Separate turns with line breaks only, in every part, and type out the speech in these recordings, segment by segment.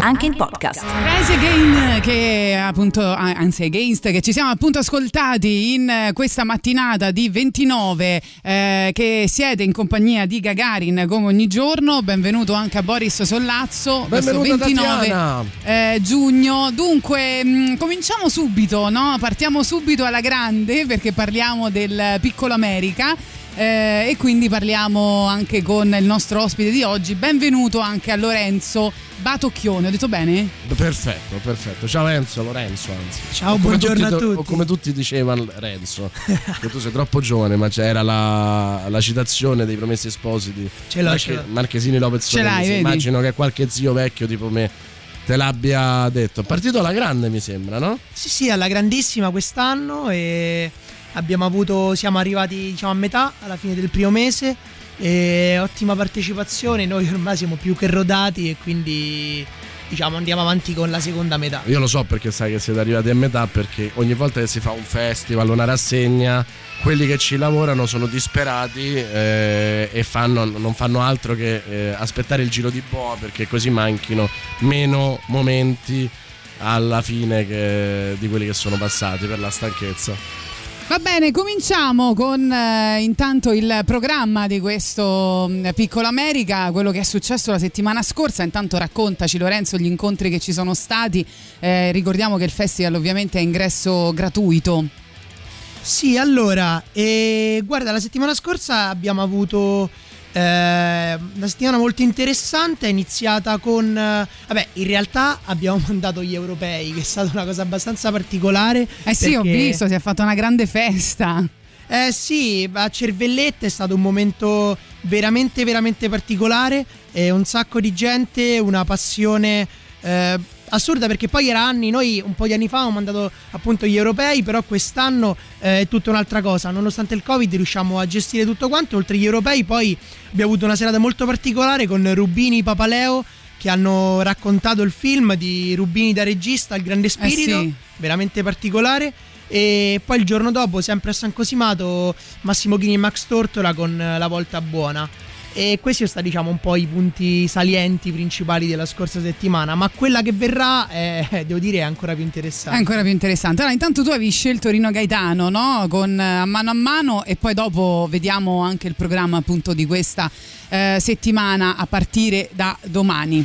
Anche in podcast.
Rise Again, che appunto, ah, anzi Against, che ci siamo appunto ascoltati in eh, questa mattinata di 29, eh, che siete in compagnia di Gagarin come ogni giorno. Benvenuto anche a Boris Sollazzo. questo
Benvenuta
29
Tatiana.
eh, giugno. Dunque, mh, cominciamo subito, no? Partiamo subito alla grande perché parliamo del piccolo America. Eh, e quindi parliamo anche con il nostro ospite di oggi. Benvenuto anche a Lorenzo Batocchione. Ho detto bene?
Perfetto, perfetto. Ciao Enzo, Lorenzo anzi.
Ciao,
O
buongiorno a
tutti,
tutti.
O come tutti dicevano Renzo, che tu sei troppo giovane, ma c'era la, la citazione dei promessi sposi di
Ce l'ho,
Marche-
ce l'ho.
Marchesini Lopez
Ce l'hai, vedi?
Immagino che qualche zio vecchio tipo me te l'abbia detto. È partito alla grande, mi sembra, no?
Sì, sì, alla grandissima quest'anno e avuto, siamo arrivati diciamo a metà, alla fine del primo mese ottima partecipazione, noi ormai siamo più che rodati e quindi diciamo andiamo avanti con la seconda metà.
Io lo so perché sai che siete arrivati a metà perché ogni volta che si fa un festival, una rassegna, quelli che ci lavorano sono disperati eh, e fanno- non fanno altro che eh, aspettare il giro di boa perché così manchino meno momenti alla fine che- di quelli che sono passati per la stanchezza.
Va bene, cominciamo con eh, intanto il programma di questo mh, Piccolo America, quello che è successo la settimana scorsa. Intanto raccontaci Lorenzo gli incontri che ci sono stati. Eh, ricordiamo che il festival ovviamente è ingresso gratuito.
Sì, allora, eh, guarda, la settimana scorsa abbiamo avuto eh, una settimana molto interessante, è iniziata con... eh, vabbè, in realtà abbiamo mandato gli europei, che è stata una cosa abbastanza particolare.
Eh sì, ho
perché-
visto, si è fatta una grande festa.
Eh sì, a Cervellette è stato un momento veramente, veramente particolare. eh, un sacco di gente, una passione eh, assurda perché poi era anni, noi un po' di anni fa abbiamo mandato appunto gli europei, però quest'anno eh, è tutta un'altra cosa. Nonostante il Covid riusciamo a gestire tutto quanto. Oltre agli europei poi abbiamo avuto una serata molto particolare con Rubini Papaleo che hanno raccontato il film di Rubini da regista, Il Grande Spirito,
sì.
veramente particolare. E poi il giorno dopo, sempre a San Cosimato, Massimo Ghini e Max Tortora con eh, La Volta Buona. E questi sono stati, diciamo, un po' i punti salienti principali della scorsa settimana. Ma quella che verrà, è, devo dire, è ancora più
È
interessante.
ancora più interessante. Allora, intanto tu avevi scelto Rino Gaetano, no? Con eh, a mano a mano e poi dopo vediamo anche il programma appunto di questa eh, settimana a partire da domani.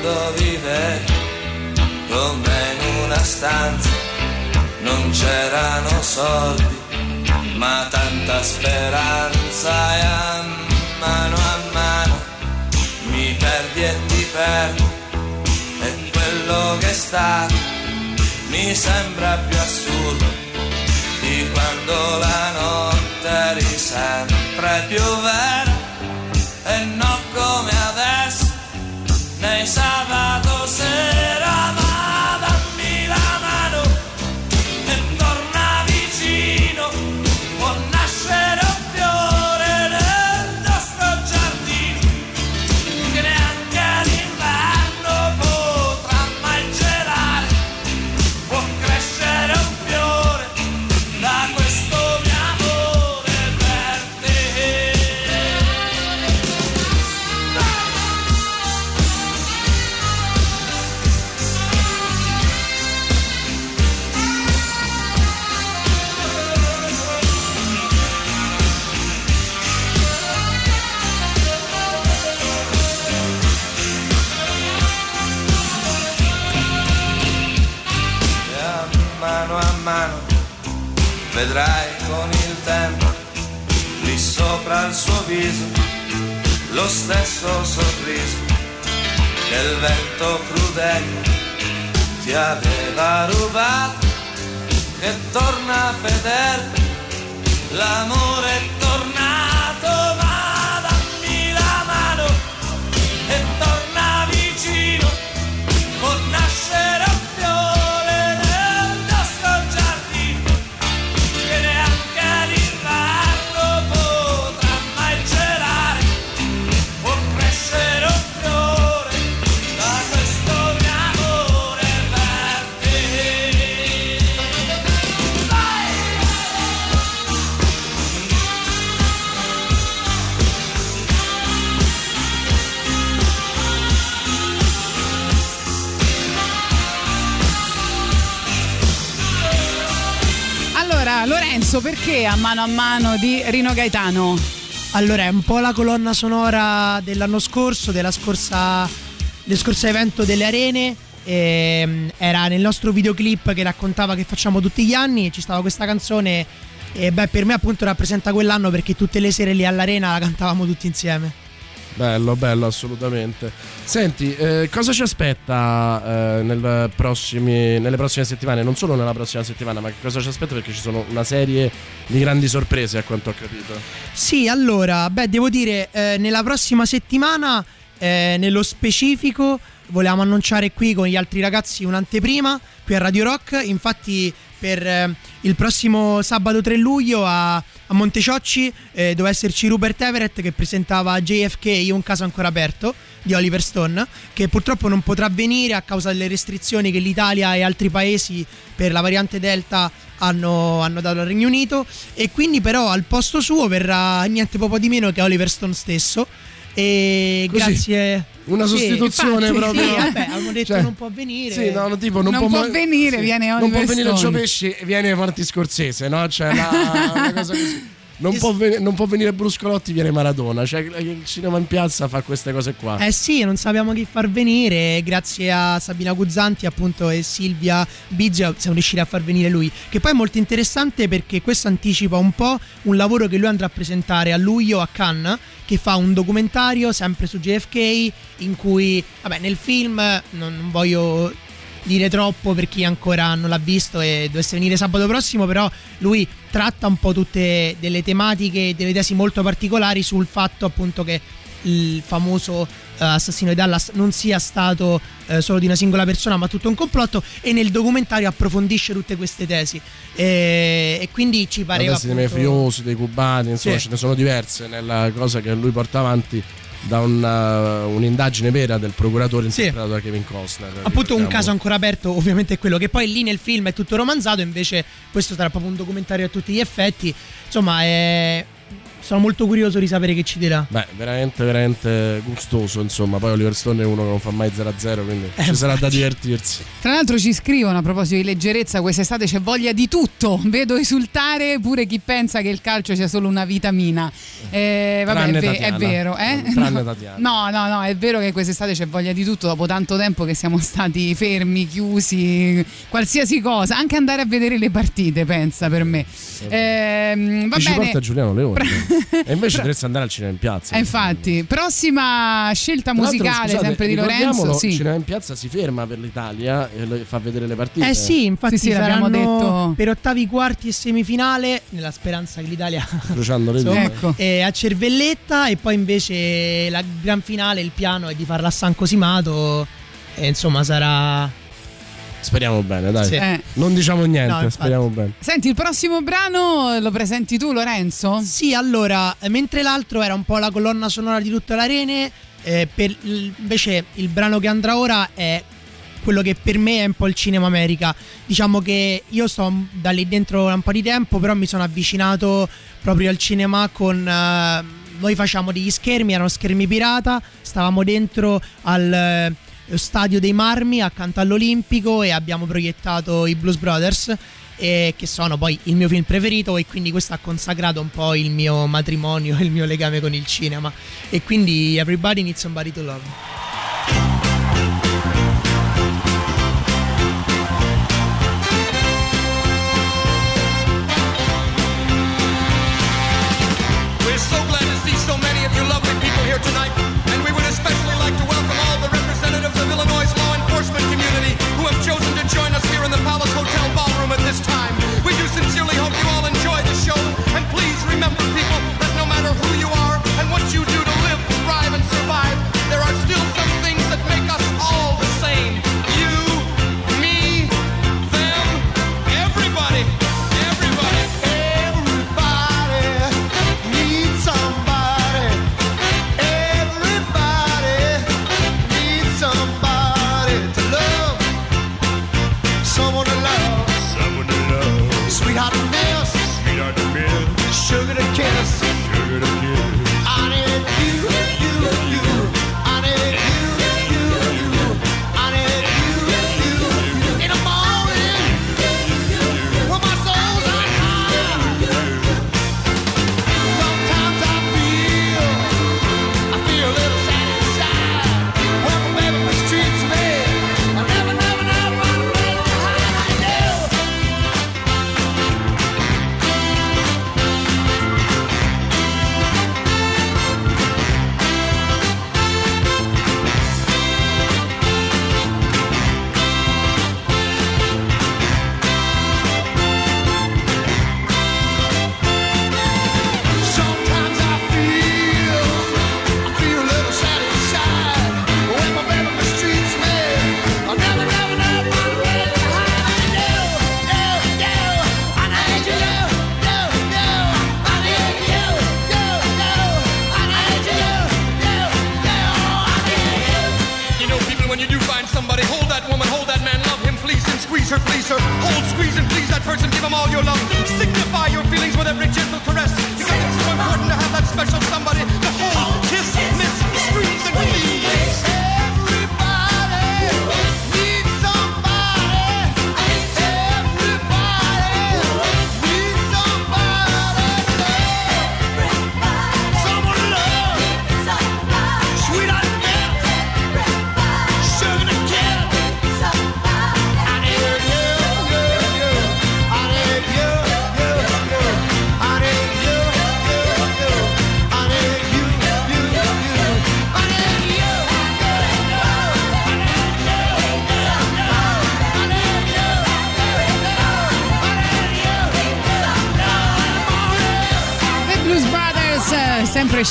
di quando vivevi come in una stanza non c'erano soldi ma tanta speranza e a mano a mano mi perdi e ti perdo. E quello che è stato mi sembra più assurdo di quando la notte eri sempre più vera e non nei sabato
vedrai con il tempo, lì sopra il suo viso, lo stesso sorriso il vento crudele ti aveva rubato, che torna fedele, l'amore
Lorenzo, perché a mano a mano di Rino Gaetano?
Allora, è un po' la colonna sonora dell'anno scorso, della scorsa, del scorso evento delle arene. ehm, era nel nostro videoclip che raccontava che facciamo tutti gli anni e ci stava questa canzone. E beh, per me appunto rappresenta quell'anno perché tutte le sere lì all'arena la cantavamo tutti insieme.
Bello, bello, assolutamente. Senti, eh, cosa ci aspetta eh, nel prossimi- nelle prossime settimane? Non solo nella prossima settimana, ma che cosa ci aspetta? Perché ci sono una serie di grandi sorprese, a quanto ho capito.
Sì, allora, beh, devo dire, eh, nella prossima settimana, eh, nello specifico, volevamo annunciare qui con gli altri ragazzi un'anteprima qui a Radio Rock. Infatti, per eh, il prossimo sabato 3 luglio a, a Monteciocci eh, doveva esserci Rupert Everett che presentava JFK Un caso ancora aperto di Oliver Stone, che purtroppo non potrà venire a causa delle restrizioni che l'Italia e altri paesi per la variante Delta hanno, hanno dato al Regno Unito. E quindi, però, al posto suo verrà niente poco di meno che Oliver Stone stesso. E
Così,
grazie.
Una
Sì,
sostituzione
infatti,
proprio.
Sì, vabbè, avevamo detto
Cioè,
non può venire.
Sì, no, tipo non,
Non può
ma-
venire, viene
Non può venire
Stone.
Gio Pesci, viene Marti Scorsese, no? Cioè, la, una cosa così. Non può, ven- non può venire Bruscolotti, viene Maradona. Cioè, il cinema in piazza fa queste cose qua.
Eh sì, non sappiamo chi far venire. Grazie a Sabina Guzzanti, appunto, e Silvia Biggio siamo riusciti a far venire lui. Che poi è molto interessante perché questo anticipa un po' un lavoro che lui andrà a presentare a luglio a Cannes, che fa un documentario sempre su JFK, in cui, vabbè, nel film non, non voglio dire troppo per chi ancora non l'ha visto e dovesse venire sabato prossimo, però lui tratta un po' tutte delle tematiche, delle tesi molto particolari sul fatto appunto che il famoso eh, assassino di Dallas non sia stato eh, solo di una singola persona ma tutto un complotto e nel documentario approfondisce tutte queste tesi e, e quindi ci pareva
testa dei
appunto-
mafiosi, dei cubani, insomma,
Sì.
ce ne sono diverse nella cosa che lui porta avanti da una- un'indagine vera del procuratore
Sì.
interpretato da Kevin Costner.
appunto un
ricordiamo.
caso ancora aperto ovviamente è quello che poi lì nel film è tutto romanzato invece questo sarà proprio un documentario a tutti gli effetti insomma è- sono molto curioso di sapere che ci dirà
Beh, veramente, veramente gustoso. Insomma, poi Oliver Stone è uno che non fa mai 0-0, quindi
Eh,
ci sarà da divertirsi.
Tra l'altro ci scrivono a proposito di leggerezza, quest'estate c'è voglia di tutto, vedo esultare pure chi pensa che il calcio sia solo una vitamina. Eh, vabbè,
Tranne
è, ve- è vero, eh?
Tranne
no,
Tatiana.
no, no, no, è vero che quest'estate c'è voglia di tutto dopo tanto tempo che siamo stati fermi, chiusi, qualsiasi cosa, anche andare a vedere le partite, pensa per me. Ehm, va
Chi ci
bene.
porta Giuliano Leone. E invece dovresti andare al cinema in piazza.
Eh, infatti, prossima scelta musicale
scusate,
sempre di Lorenzo. Sì.
Il cinema in piazza si ferma per l'Italia e fa vedere le partite.
Eh sì, infatti
Sì, sì, l'abbiamo detto.
per ottavi, quarti e semifinale, nella speranza che l'Italia
Crociando le dita.
Ecco.
è a Cervelletta e poi invece la gran finale, il piano è di farla a San Cosimato e insomma sarà...
Speriamo bene, dai.
Sì.
Eh.
Non diciamo niente,
No,
speriamo bene.
Senti, il prossimo brano lo presenti tu, Lorenzo?
Sì, allora, mentre l'altro era un po' la colonna sonora di tutte le arene, eh, per invece il brano che andrà ora è quello che per me è un po' il cinema America. Diciamo che io sto da lì dentro da un po' di tempo, però mi sono avvicinato proprio al cinema con... eh, noi facciamo degli schermi, erano schermi pirata, stavamo dentro al eh, stadio dei Marmi accanto all'Olimpico e abbiamo proiettato i Blues Brothers e che sono poi il mio film preferito e quindi questo ha consacrato un po' il mio matrimonio il mio legame con il cinema. E quindi Everybody Needs Somebody to Love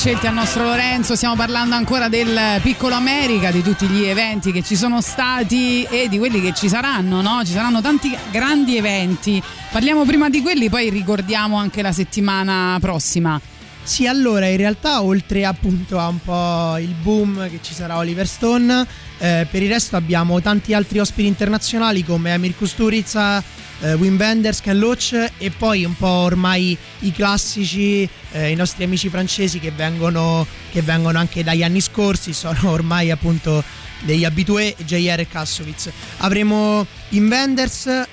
scelti al nostro Lorenzo, stiamo parlando ancora del Piccolo America, di tutti gli eventi che ci sono stati e di quelli che ci saranno, no? Ci saranno tanti grandi eventi. Parliamo prima di quelli, poi ricordiamo anche la settimana prossima.
Sì, allora in realtà oltre appunto a un po' il boom che ci sarà Oliver Stone, eh, per il resto abbiamo tanti altri ospiti internazionali come Amir Kusturica, eh, Wim Wenders, Ken Loach e poi un po' ormai i classici, eh, i nostri amici francesi che vengono, che vengono anche dagli anni scorsi, sono ormai appunto degli abitué JR e Kassovitz. Avremo in Wenders eh,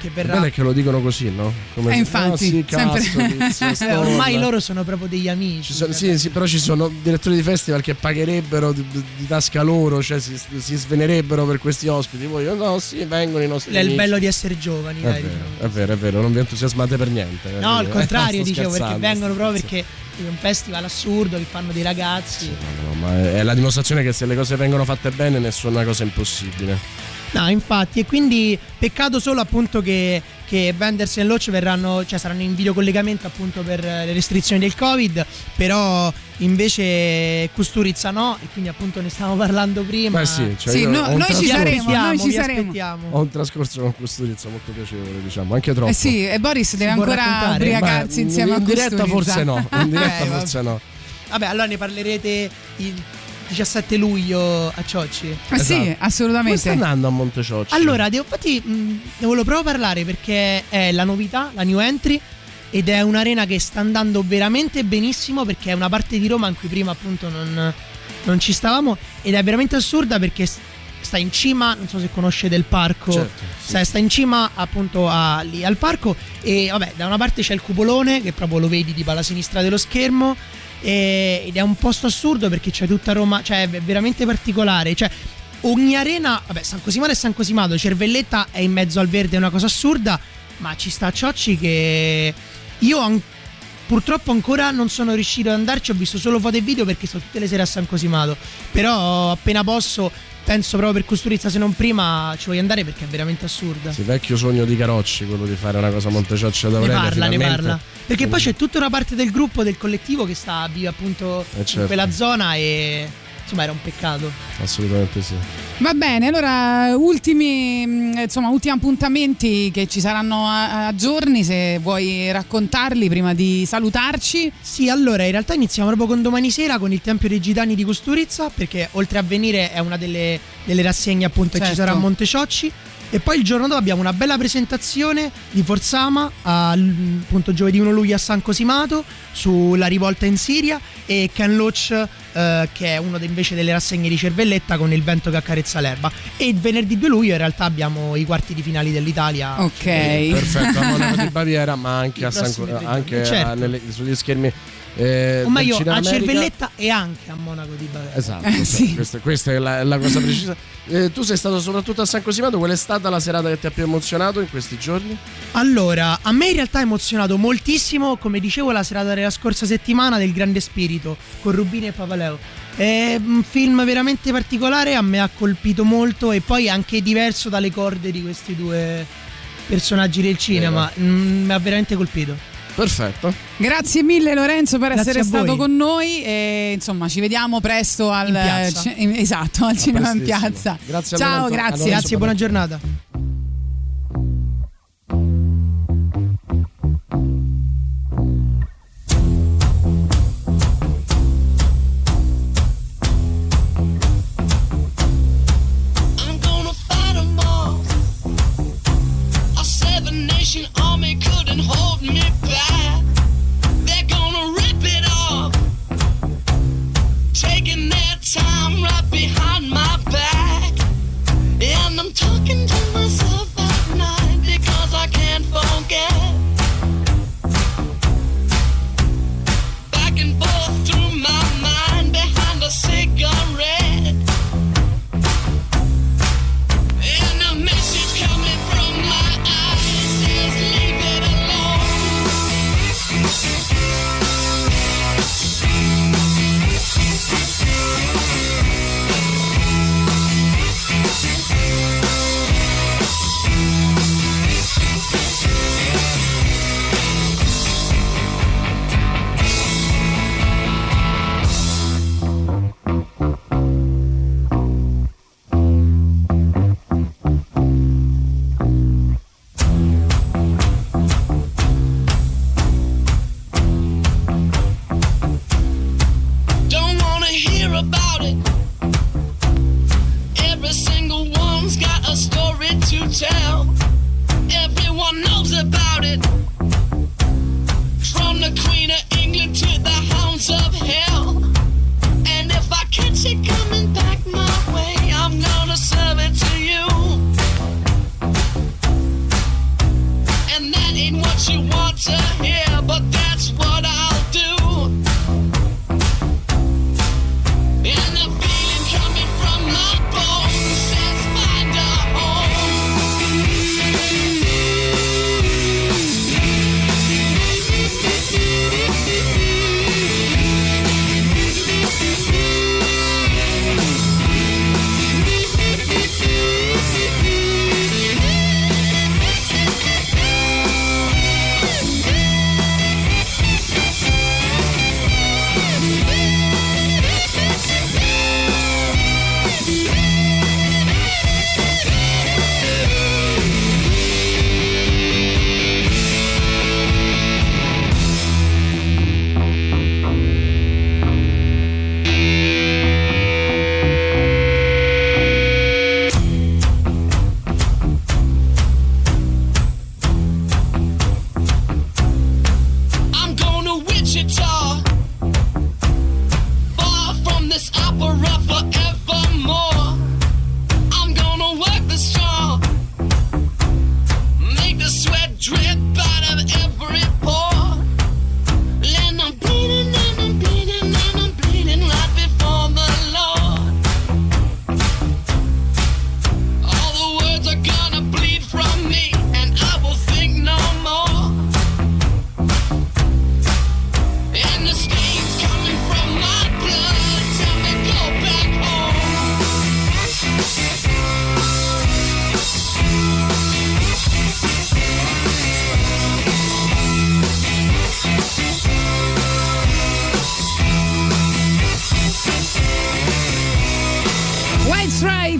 che
Il
verrà...
è che lo dicono così, no? Come
Eh, infatti,
sì,
sempre-
Kassovitz, Stone.
Ormai loro sono proprio degli amici.
Ci sono- sì, sì, però ci sono direttori di festival che pagherebbero di, di tasca loro, cioè si, si svenerebbero per questi ospiti. Oh, no, sì, vengono i nostri
È il
amici.
bello di essere giovani,
È
dai,
vero,
diciamo.
è vero, è vero, non vi entusiasmate per niente. eh,
No, al
eh,
contrario, dicevo, perché vengono proprio perché è un festival assurdo che fanno dei ragazzi.
No, no, ma è la dimostrazione che se le cose vengono fatte bene nessuna cosa è impossibile.
No, infatti, e quindi peccato solo appunto che, che Wenders e Loach verranno, cioè saranno in videocollegamento appunto per le restrizioni del Covid, però invece Kusturica no, e quindi appunto ne stavamo parlando prima.
Beh sì, cioè
Sì, no- noi ci
trascorso-
saremo,
aspettiamo,
noi ci saremo.
aspettiamo.
Ho un trascorso con Costurizza molto piacevole, diciamo, anche troppo.
Eh sì, e Boris deve ancora ubriacarsi insieme a
in diretta forse no, in diretta
Eh,
forse no.
Vabbè, allora ne parlerete il 17 luglio a Ciocci.
Eh sì,
Esatto. Come sta
assolutamente.
andando a Monteciocci?
Allora, devo, infatti mh, ne volevo proprio parlare perché è la novità, la new entry ed è un'arena che sta andando veramente benissimo perché è una parte di Roma in cui prima appunto non, non ci stavamo ed è veramente assurda perché sta in cima, non so se conoscete il parco,
Certo, sì.
sta, sta in cima appunto a- lì al parco e vabbè da una parte c'è il cupolone che proprio lo vedi tipo alla sinistra dello schermo e- ed è un posto assurdo perché c'è tutta Roma, cioè è veramente particolare, cioè ogni arena, vabbè San Cosimato e San Cosimato, Cervelletta è in mezzo al verde, è una cosa assurda, ma ci sta Ciocci che io an- purtroppo ancora non sono riuscito ad andarci, ho visto solo foto e video perché sto tutte le sere a San Cosimato. Però appena posso, penso proprio per Costurizza se non prima, ci voglio andare perché è veramente assurda.
Sì, vecchio sogno di Carocci, quello di fare una cosa a Montecioccio da
Ne parla, ne
finalmente.
parla. Perché poi c'è tutta una parte del gruppo, del collettivo che sta vive appunto
Eh, certo.
in quella zona e insomma era un peccato.
Assolutamente sì.
Va bene, allora ultimi, mh, insomma, ultimi appuntamenti che ci saranno a, a giorni, se vuoi raccontarli prima di salutarci.
Sì, allora in realtà iniziamo proprio con domani sera con il Tempio dei Gitani di Costurizza perché oltre a venire è una delle, delle rassegne appunto che ci
Certo.
sarà a Monteciocci e poi il giorno dopo abbiamo una bella presentazione di Forzama al- appunto giovedì 1 luglio a San Cosimato sulla rivolta in Siria e Ken Loach eh, che è uno de- invece delle rassegne di Cervelletta con il vento che accarezza l'erba e il venerdì 2 luglio in realtà abbiamo i quarti di finali dell'Italia
Ok.
Perfetto, a Monaco di Baviera, ma anche, a San, anche.
Certo.
a- nelle- sugli schermi. Eh,
o meglio a. Cervelletta e anche a Monaco di Baviera
Esatto,
Eh, sì.
questa, questa è la, la cosa precisa. Eh, tu sei stato soprattutto a San Cosimato, qual è stata la serata che ti ha più emozionato in questi giorni?
Allora, a me in realtà ha emozionato moltissimo, come dicevo, la serata della scorsa settimana del Grande Spirito con Rubini e Papaleo. È un film veramente particolare, a me ha colpito molto e poi anche diverso dalle corde di questi due personaggi del cinema. Mm, Mi ha veramente colpito.
Perfetto.
Grazie mille Lorenzo per
Grazie
essere stato con noi e insomma ci vediamo presto al, ci- esatto, al cinema in piazza.
Grazie a
Ciao,
Lorenzo-
grazie.
Lorenzo
Grazie, buona giornata.
and I'm talking to
myself.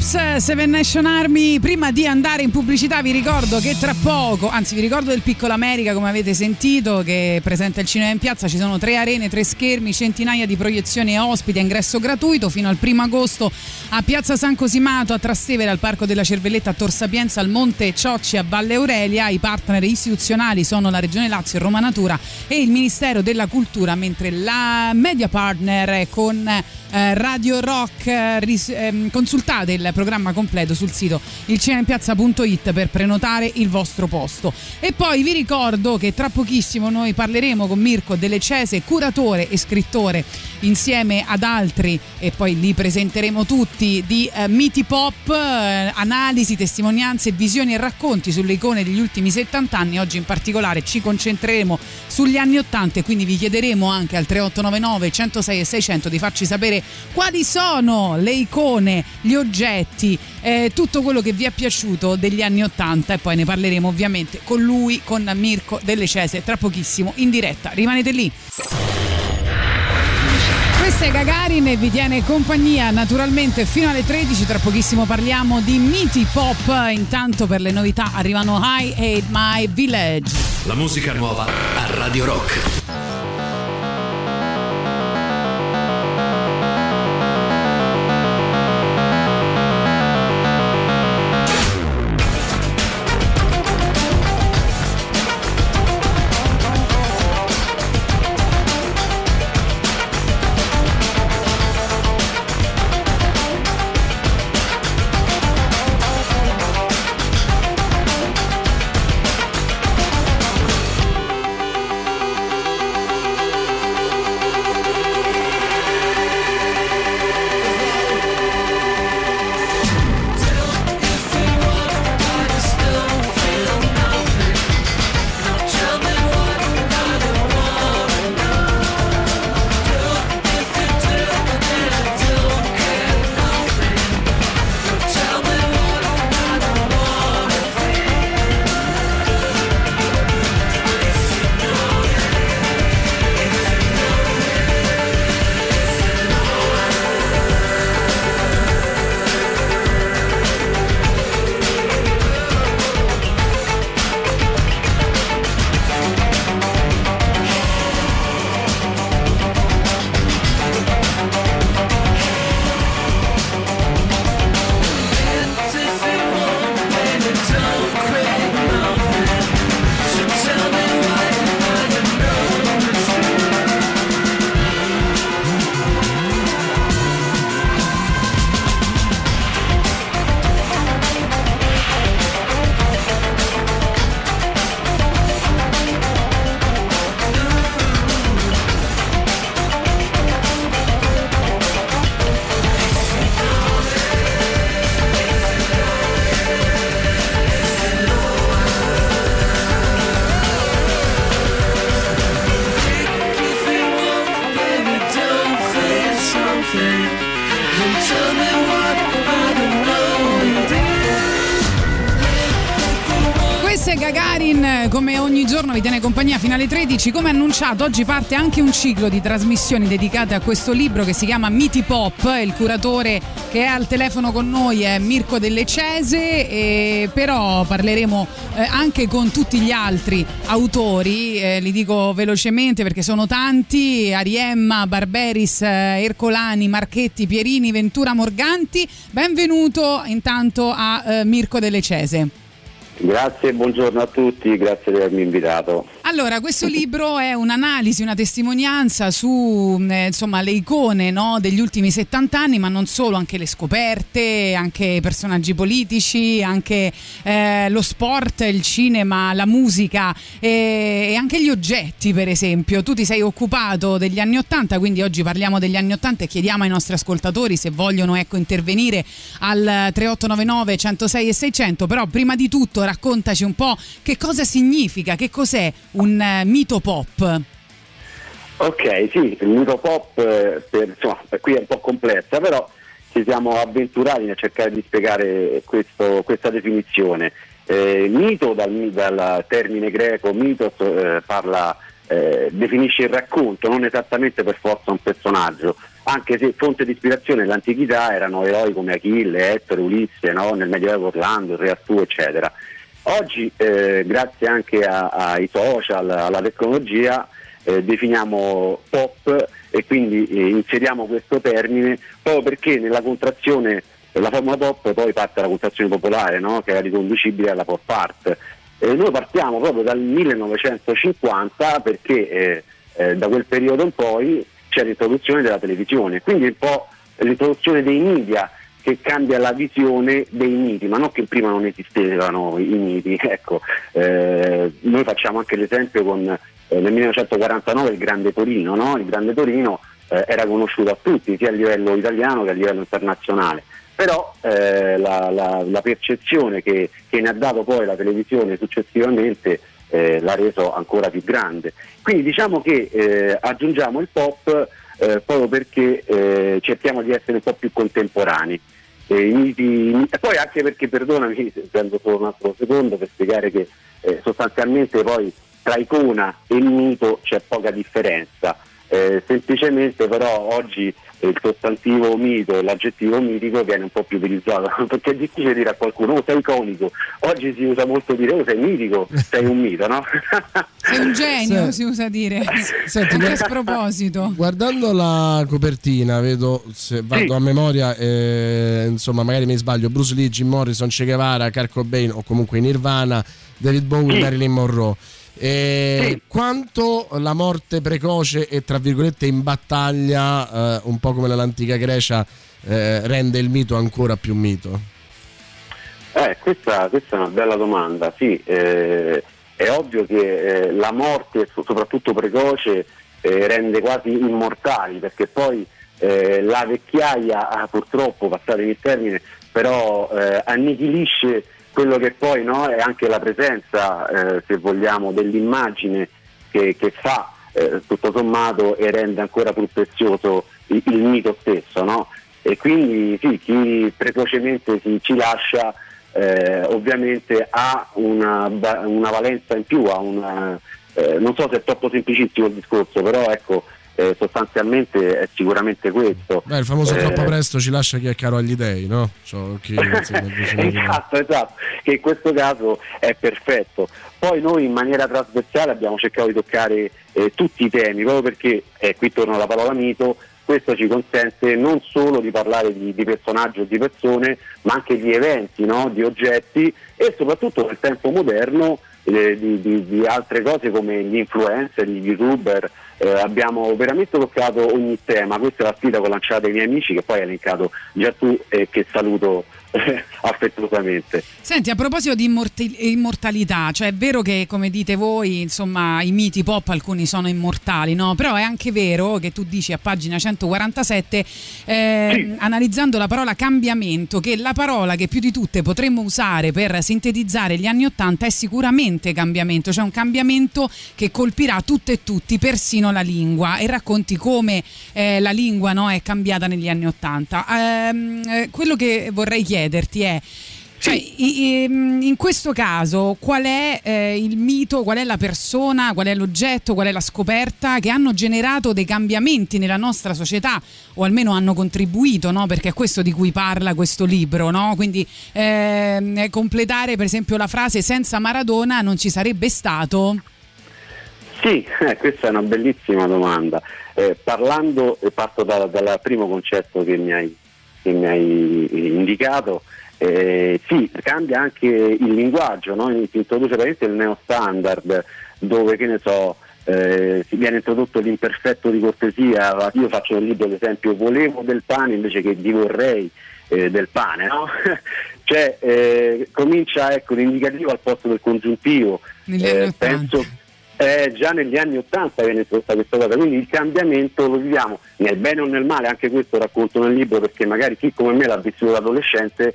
Stripes, Seven Nation Army. Prima di andare in pubblicità vi ricordo che tra poco, anzi vi ricordo del Piccolo America come avete sentito che presenta il cinema in piazza, ci sono tre arene, tre schermi, centinaia di proiezioni e ospiti ingresso gratuito fino al primo agosto a Piazza San Cosimato, a Trastevere, al Parco della Cervelletta, a Tor Sapienza, al Monte Ciocci, a Valle Aurelia. I partner istituzionali sono la Regione Lazio, Roma Natura e il Ministero della Cultura, mentre la media partner con eh, Radio Rock. eh, ehm, consultate il programma completo sul sito ilcineimpiazza.it per prenotare il vostro posto. E poi vi ricordo che tra pochissimo noi parleremo con Mirko Delle Cese, curatore e scrittore insieme ad altri e poi li presenteremo tutti di eh, Miti Pop, eh, analisi, testimonianze, visioni e racconti sulle icone degli ultimi 70 anni. Oggi in particolare ci concentreremo sugli anni 80 e quindi vi chiederemo anche al 3899 106 e 600 di farci sapere quali sono le icone, gli oggetti, eh, tutto quello che vi è piaciuto degli anni 80 e poi ne parleremo ovviamente con lui, con Mirko Delle Cese, tra pochissimo in diretta. Rimanete lì. Questa è Gagarin e vi tiene compagnia naturalmente fino alle 13. Tra pochissimo parliamo di miti pop. Intanto per le novità arrivano I Hate My Village.
La musica nuova a Radio Rock.
Alle 13. Come annunciato, oggi parte anche un ciclo di trasmissioni dedicate a questo libro che si chiama Miti Pop. Il curatore che è al telefono con noi è Mirko Delle Cese, e però parleremo eh, anche con tutti gli altri autori, eh, li dico velocemente perché sono tanti, Ariemma, Barberis, eh, Ercolani, Marchetti, Pierini, Ventura, Morganti. Benvenuto intanto a Mirko Delle Cese.
Grazie, buongiorno a tutti, grazie di avermi invitato.
Allora, questo libro è un'analisi, una testimonianza su eh, insomma, le icone no, degli ultimi 70 anni, ma non solo, anche le scoperte, anche personaggi politici, anche eh, lo sport, il cinema, la musica e, e anche gli oggetti, per esempio. Tu ti sei occupato degli anni 80, quindi oggi parliamo degli anni 80 e chiediamo ai nostri ascoltatori se vogliono ecco, intervenire al 3899 106 e 600, però prima di tutto raccontaci un po' che cosa significa, che cos'è un eh, mito pop.
Ok, sì, il mito pop, eh, per, insomma, per qui è un po' complessa, però ci siamo avventurati nel cercare di spiegare questo- questa definizione. Eh, mito, dal, dal termine greco mitos, eh, parla, eh, definisce il racconto, non esattamente per forza un personaggio, anche se fonte di ispirazione nell'antichità erano eroi come Achille, Ettore, Ulisse, no? nel Medioevo Orlando, Re Artù, eccetera. Oggi, eh, grazie anche a- ai social, alla tecnologia, eh, definiamo pop e quindi eh, inseriamo questo termine proprio perché nella contrazione la formula pop poi parte dalla contrazione popolare no? che era riconducibile alla pop art. Eh, noi partiamo proprio dal 1950 perché eh, eh, da quel periodo in poi c'è l'introduzione della televisione, quindi un po' l'introduzione dei media che cambia la visione dei miti, ma non che prima non esistevano i miti. Ecco, eh, noi facciamo anche l'esempio con eh, nel 1949 il Grande Torino, no? il Grande Torino eh, era conosciuto a tutti, sia a livello italiano che a livello internazionale, però eh, la, la- la percezione che, che ne ha dato poi la televisione successivamente eh, l'ha reso ancora più grande. Quindi diciamo che eh, aggiungiamo il pop eh, proprio perché eh, cerchiamo di essere un po' più contemporanei. Eh, miti- e poi anche perché, perdonami, prendo solo un altro secondo per spiegare che eh, sostanzialmente poi tra icona e mito c'è poca differenza. Eh, semplicemente però oggi il sostantivo mito e l'aggettivo mitico viene un po' più utilizzato perché è difficile dire a qualcuno oh sei iconico oggi si usa molto dire oh sei mitico sei un mito no?
Sei un genio,
Sì.
si usa dire.
Senti,
Anche a sproposito.
Guardando la copertina, vedo se vado
Sì.
a memoria, eh, insomma, magari mi sbaglio: Bruce Lee, Jim Morrison, Che Guevara, Kurt Cobain o comunque Nirvana, David Bowie,
Sì.
Marilyn Monroe. E
Sì.
Quanto la morte precoce e tra virgolette in battaglia, eh, un po' come nell'antica Grecia, eh, rende il mito ancora più mito?
Eh, questa, questa è una bella domanda, sì, eh, è ovvio che eh, la morte, so- soprattutto precoce, eh, rende quasi immortali, perché poi eh, la vecchiaia, ah, purtroppo, passatemi il termine, però eh, annichilisce quello che poi no, è anche la presenza, eh, se vogliamo, dell'immagine che, che fa eh, tutto sommato e rende ancora più prezioso il, il mito stesso. No? E quindi sì, chi precocemente si, ci lascia eh, ovviamente ha una, una valenza in più, una, eh, non so se è troppo semplicissimo il discorso, però ecco, eh, sostanzialmente è sicuramente questo.
Beh, il famoso
Eh,
troppo presto ci lascia chi è caro agli dei, no? Cioè, chi,
esatto, esatto, che in questo caso è perfetto. Poi noi in maniera trasversale abbiamo cercato di toccare eh, tutti i temi, proprio perché, e qui torno alla parola mito, questo ci consente non solo di parlare di, di personaggi o di persone, ma anche di eventi, no? di oggetti e soprattutto nel tempo moderno eh, di, di- di altre cose come gli influencer, gli youtuber. Eh, abbiamo veramente toccato ogni tema, questa è la sfida che ho lanciato ai miei amici che poi hai elencato già tu e che saluto eh, affettuosamente.
Senti, a proposito di immorti- immortalità, cioè è vero che come dite voi, insomma, i miti pop alcuni sono immortali, no? Però è anche vero che tu dici a pagina 147, eh,
Sì.
analizzando la parola cambiamento, che la parola che più di tutte potremmo usare per sintetizzare gli anni Ottanta è sicuramente cambiamento, cioè un cambiamento che colpirà tutto e tutti, persino la lingua, e racconti come eh, la lingua no, è cambiata negli anni Ottanta. Ehm, eh, quello che vorrei chiederti è... Cioè, i- in questo caso, qual è eh, il mito, qual è la persona, qual è l'oggetto, qual è la scoperta che hanno generato dei cambiamenti nella nostra società o almeno hanno contribuito, no? perché è questo di cui parla questo libro. No? Quindi ehm, completare per esempio la frase senza Maradona non ci sarebbe stato.
Sì, eh, questa è una bellissima domanda. Eh, parlando, e parto da- dal primo concetto che mi hai, che mi hai indicato, eh, sì, cambia anche il linguaggio, no? si introduce veramente il neo standard dove che ne so, eh, si viene introdotto l'imperfetto di cortesia, io faccio nel libro l'esempio volevo del pane invece che di vorrei eh, del pane, no? cioè eh, comincia ecco, l'indicativo al posto del congiuntivo,
Negli
Eh,
80.
penso eh, già negli anni 80 viene introdotta questa cosa, quindi il cambiamento lo viviamo nel bene o nel male, anche questo racconto nel libro perché magari chi come me l'ha vissuto da adolescente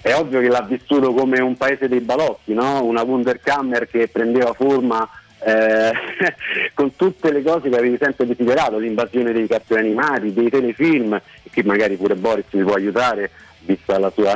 è ovvio che l'ha vissuto come un paese dei balocchi, no? una Wunderkammer che prendeva forma eh, con tutte le cose che avevi sempre desiderato, l'invasione dei cartoni animati, dei telefilm, che magari pure Boris mi può aiutare vista la sua,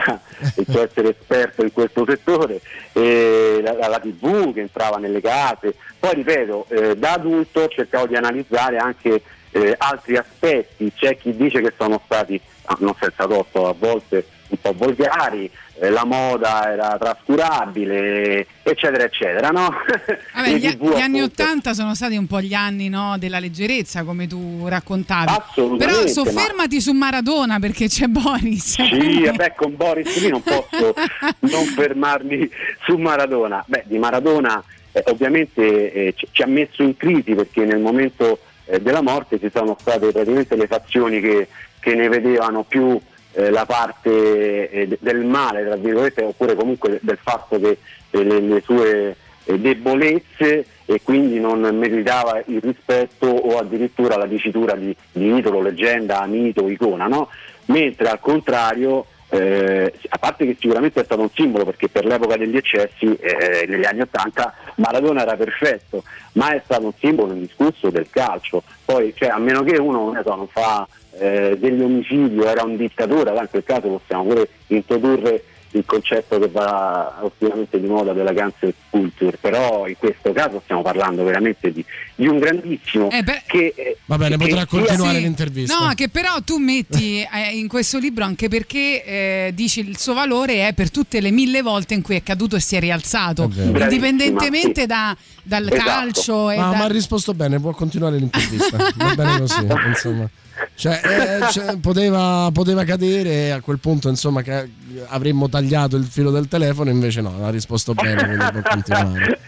il suo essere esperto in questo settore, la- la tv che entrava nelle case. Poi ripeto, eh, da adulto cercavo di analizzare anche eh, altri aspetti, c'è chi dice che sono stati, ah, non senza torto, a volte un po' volgari, eh, la moda era trascurabile, eccetera, eccetera. No?
Vabbè, gli,
TV,
gli anni Ottanta sono stati un po' gli anni no, della leggerezza, come tu raccontavi.
Assolutamente,
Però
ma-
soffermati su Maradona perché c'è Boris.
Sì, vabbè, con Boris lì non posso non fermarmi su Maradona. Beh, di Maradona eh, ovviamente eh, ci, ci ha messo in crisi perché nel momento eh, della morte ci sono state praticamente le fazioni che, che ne vedevano più eh, la parte eh, de- del male, tra virgolette, oppure comunque del fatto che eh, le, le sue eh, debolezze e quindi non meritava il rispetto o addirittura la dicitura di, di idolo, leggenda, mito, icona, no? mentre al contrario, eh, a parte che sicuramente è stato un simbolo perché per l'epoca degli eccessi, eh, negli anni Ottanta, Maradona era perfetto, ma è stato un simbolo indiscusso del calcio. Poi, cioè, a meno che uno non fa eh, degli omicidi o era un dittatore, allora in quel caso possiamo pure introdurre il concetto che va ultimamente di moda della cancel culture, però in questo caso stiamo parlando veramente di, di un grandissimo
Eh, beh-
che eh,
Va bene,
che
potrà continuare
Sì.
l'intervista.
No, che però tu metti eh, in questo libro anche perché eh, dici il suo valore è per tutte le mille volte in cui è caduto e si è rialzato,
È
indipendentemente
Bravissima,
da- dal
Esatto.
calcio. E
Ma,
da-
ma ha risposto bene, può continuare l'intervista. Va bene così, insomma. Cioè, eh, cioè, poteva, poteva cadere e a quel punto insomma che avremmo tagliato il filo del telefono, invece no, ha risposto bene, quindi può continuare.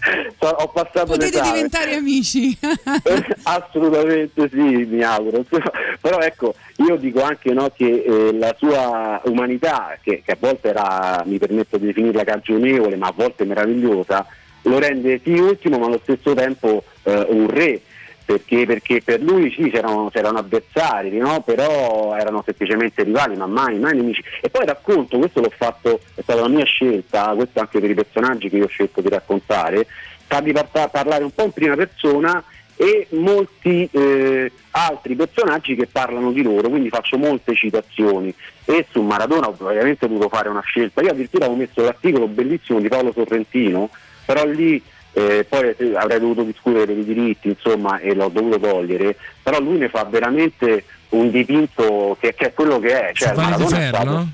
Ho passato
Potete
l'esame.
diventare amici.
Assolutamente sì, mi auguro. Però ecco, io dico anche no, che eh, la sua umanità, che, che a volte era, mi permetto di definirla cagionevole, ma a volte meravigliosa, lo rende sì ultimo, ma allo stesso tempo eh, un re. Perché, perché per lui sì c'erano, c'erano avversari, no? però erano semplicemente rivali, ma mai, mai nemici. E poi racconto, questo l'ho fatto, è stata la mia scelta, questo anche per i personaggi che io ho scelto di raccontare, farli parta- parlare un po' in prima persona e molti eh, altri personaggi che parlano di loro, quindi faccio molte citazioni e su Maradona ovviamente ho dovuto fare una scelta, io addirittura ho messo l'articolo bellissimo di Paolo Sorrentino, però lì eh, poi avrei dovuto discutere dei diritti insomma e l'ho dovuto togliere, però lui ne fa veramente un dipinto che, che è quello che è. Cioè, Maradona è
Fair,
stato-
no?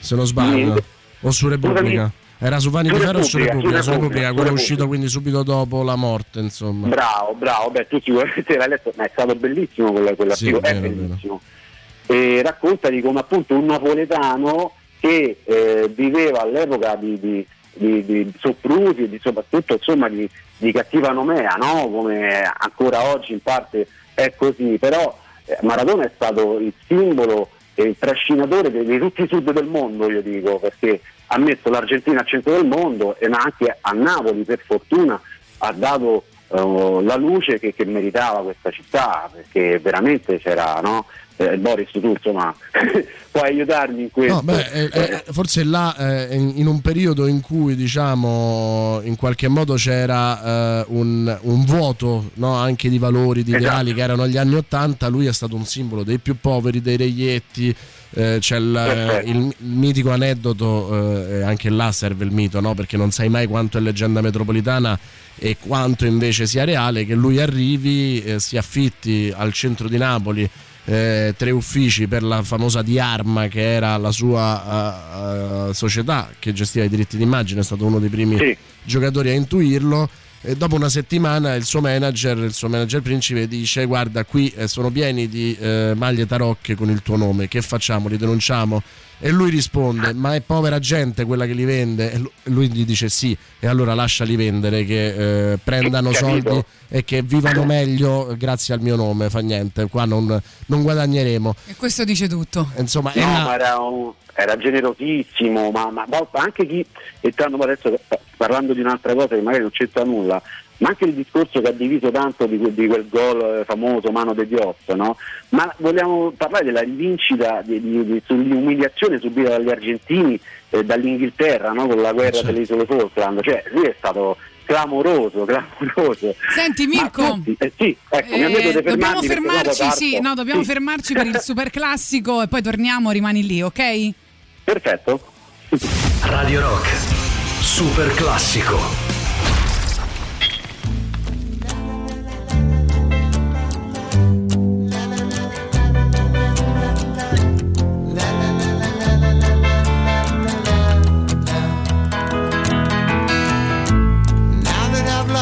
Se non sbaglio.
Sì.
O su Repubblica. Era su Vanity
Su
Fair o su
Repubblica, su
Repubblica, quello è uscito quindi subito dopo la morte, insomma.
Bravo, bravo, beh tu sicuramente l'hai letto, ma è stato bellissimo quella- quell'articolo,
Sì,
è
vero,
bellissimo. E racconta di come appunto un napoletano che eh, viveva all'epoca di, di, di, di soprusi e di soprattutto insomma di, di cattiva nomea, no? come ancora oggi in parte è così, però eh, Maradona è stato il simbolo e il trascinatore di, tutti i sud del mondo, io dico, perché ha messo l'Argentina al centro del mondo e anche a Napoli per fortuna ha dato eh, la luce che, che meritava questa città, perché veramente c'era, no? Eh, Boris, tu insomma puoi aiutarmi in questo.
No, beh, eh, eh, forse là eh, in, in un periodo in cui diciamo in qualche modo c'era eh, un, un vuoto no, anche di valori, di ideali
Esatto.
che erano gli anni Ottanta, lui è stato un simbolo dei più poveri, dei reietti. eh, c'è il, il- il mitico aneddoto, eh, anche là serve il mito, no? perché non sai mai quanto è leggenda metropolitana e quanto invece sia reale, che lui arrivi, eh, si affitti al centro di Napoli eh, tre uffici per la famosa Diarma che era la sua eh, eh, società che gestiva i diritti d'immagine, è stato uno dei primi
Sì.
giocatori a intuirlo. E dopo una settimana il suo manager, il suo manager principe dice guarda qui eh, sono pieni di eh, maglie tarocche con il tuo nome, che facciamo? Li denunciamo? E lui risponde ma è povera gente quella che li vende? E lu- lui gli dice sì e allora lasciali vendere che eh, prendano
Capito.
soldi e che vivano meglio grazie al mio nome, fa niente, qua non, non guadagneremo.
e questo dice tutto.
Insomma,
No, ma era, un- era generosissimo, ma, ma- ma anche chi, entrando adesso pa- parlando di un'altra cosa che magari non c'entra nulla, ma anche il discorso che ha diviso tanto di, quel- di quel gol eh, famoso mano de Dios, no? Ma vogliamo parlare della rivincita di, sull'umiliazione subita dagli argentini eh, dall'Inghilterra no? con la guerra
Certo.
delle isole Falkland, cioè lui è stato clamoroso, clamoroso.
Senti,
Ma
Mirko,
tutti- eh, sì, ecco,
Eh, dobbiamo fermarci, sì, no, dobbiamo
Sì.
fermarci per il super classico e poi torniamo, rimani lì, ok?
Perfetto.
Radio Rock, super classico.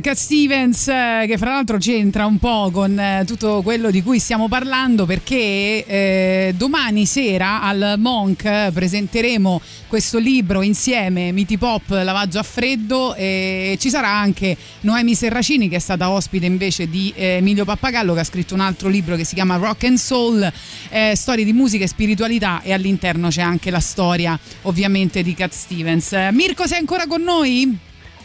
Cat Stevens, eh, che fra l'altro c'entra un po' con eh, tutto quello di cui stiamo parlando perché eh, domani sera al Monk presenteremo questo libro insieme, Miti Pop, Lavaggio a Freddo e ci sarà anche Noemi Serracini che è stata ospite invece di Emilio Pappagallo che ha scritto un altro libro che si chiama Rock and Soul, storie di musica e spiritualità e all'interno c'è anche la storia ovviamente di Cat Stevens. Mirko sei ancora con noi?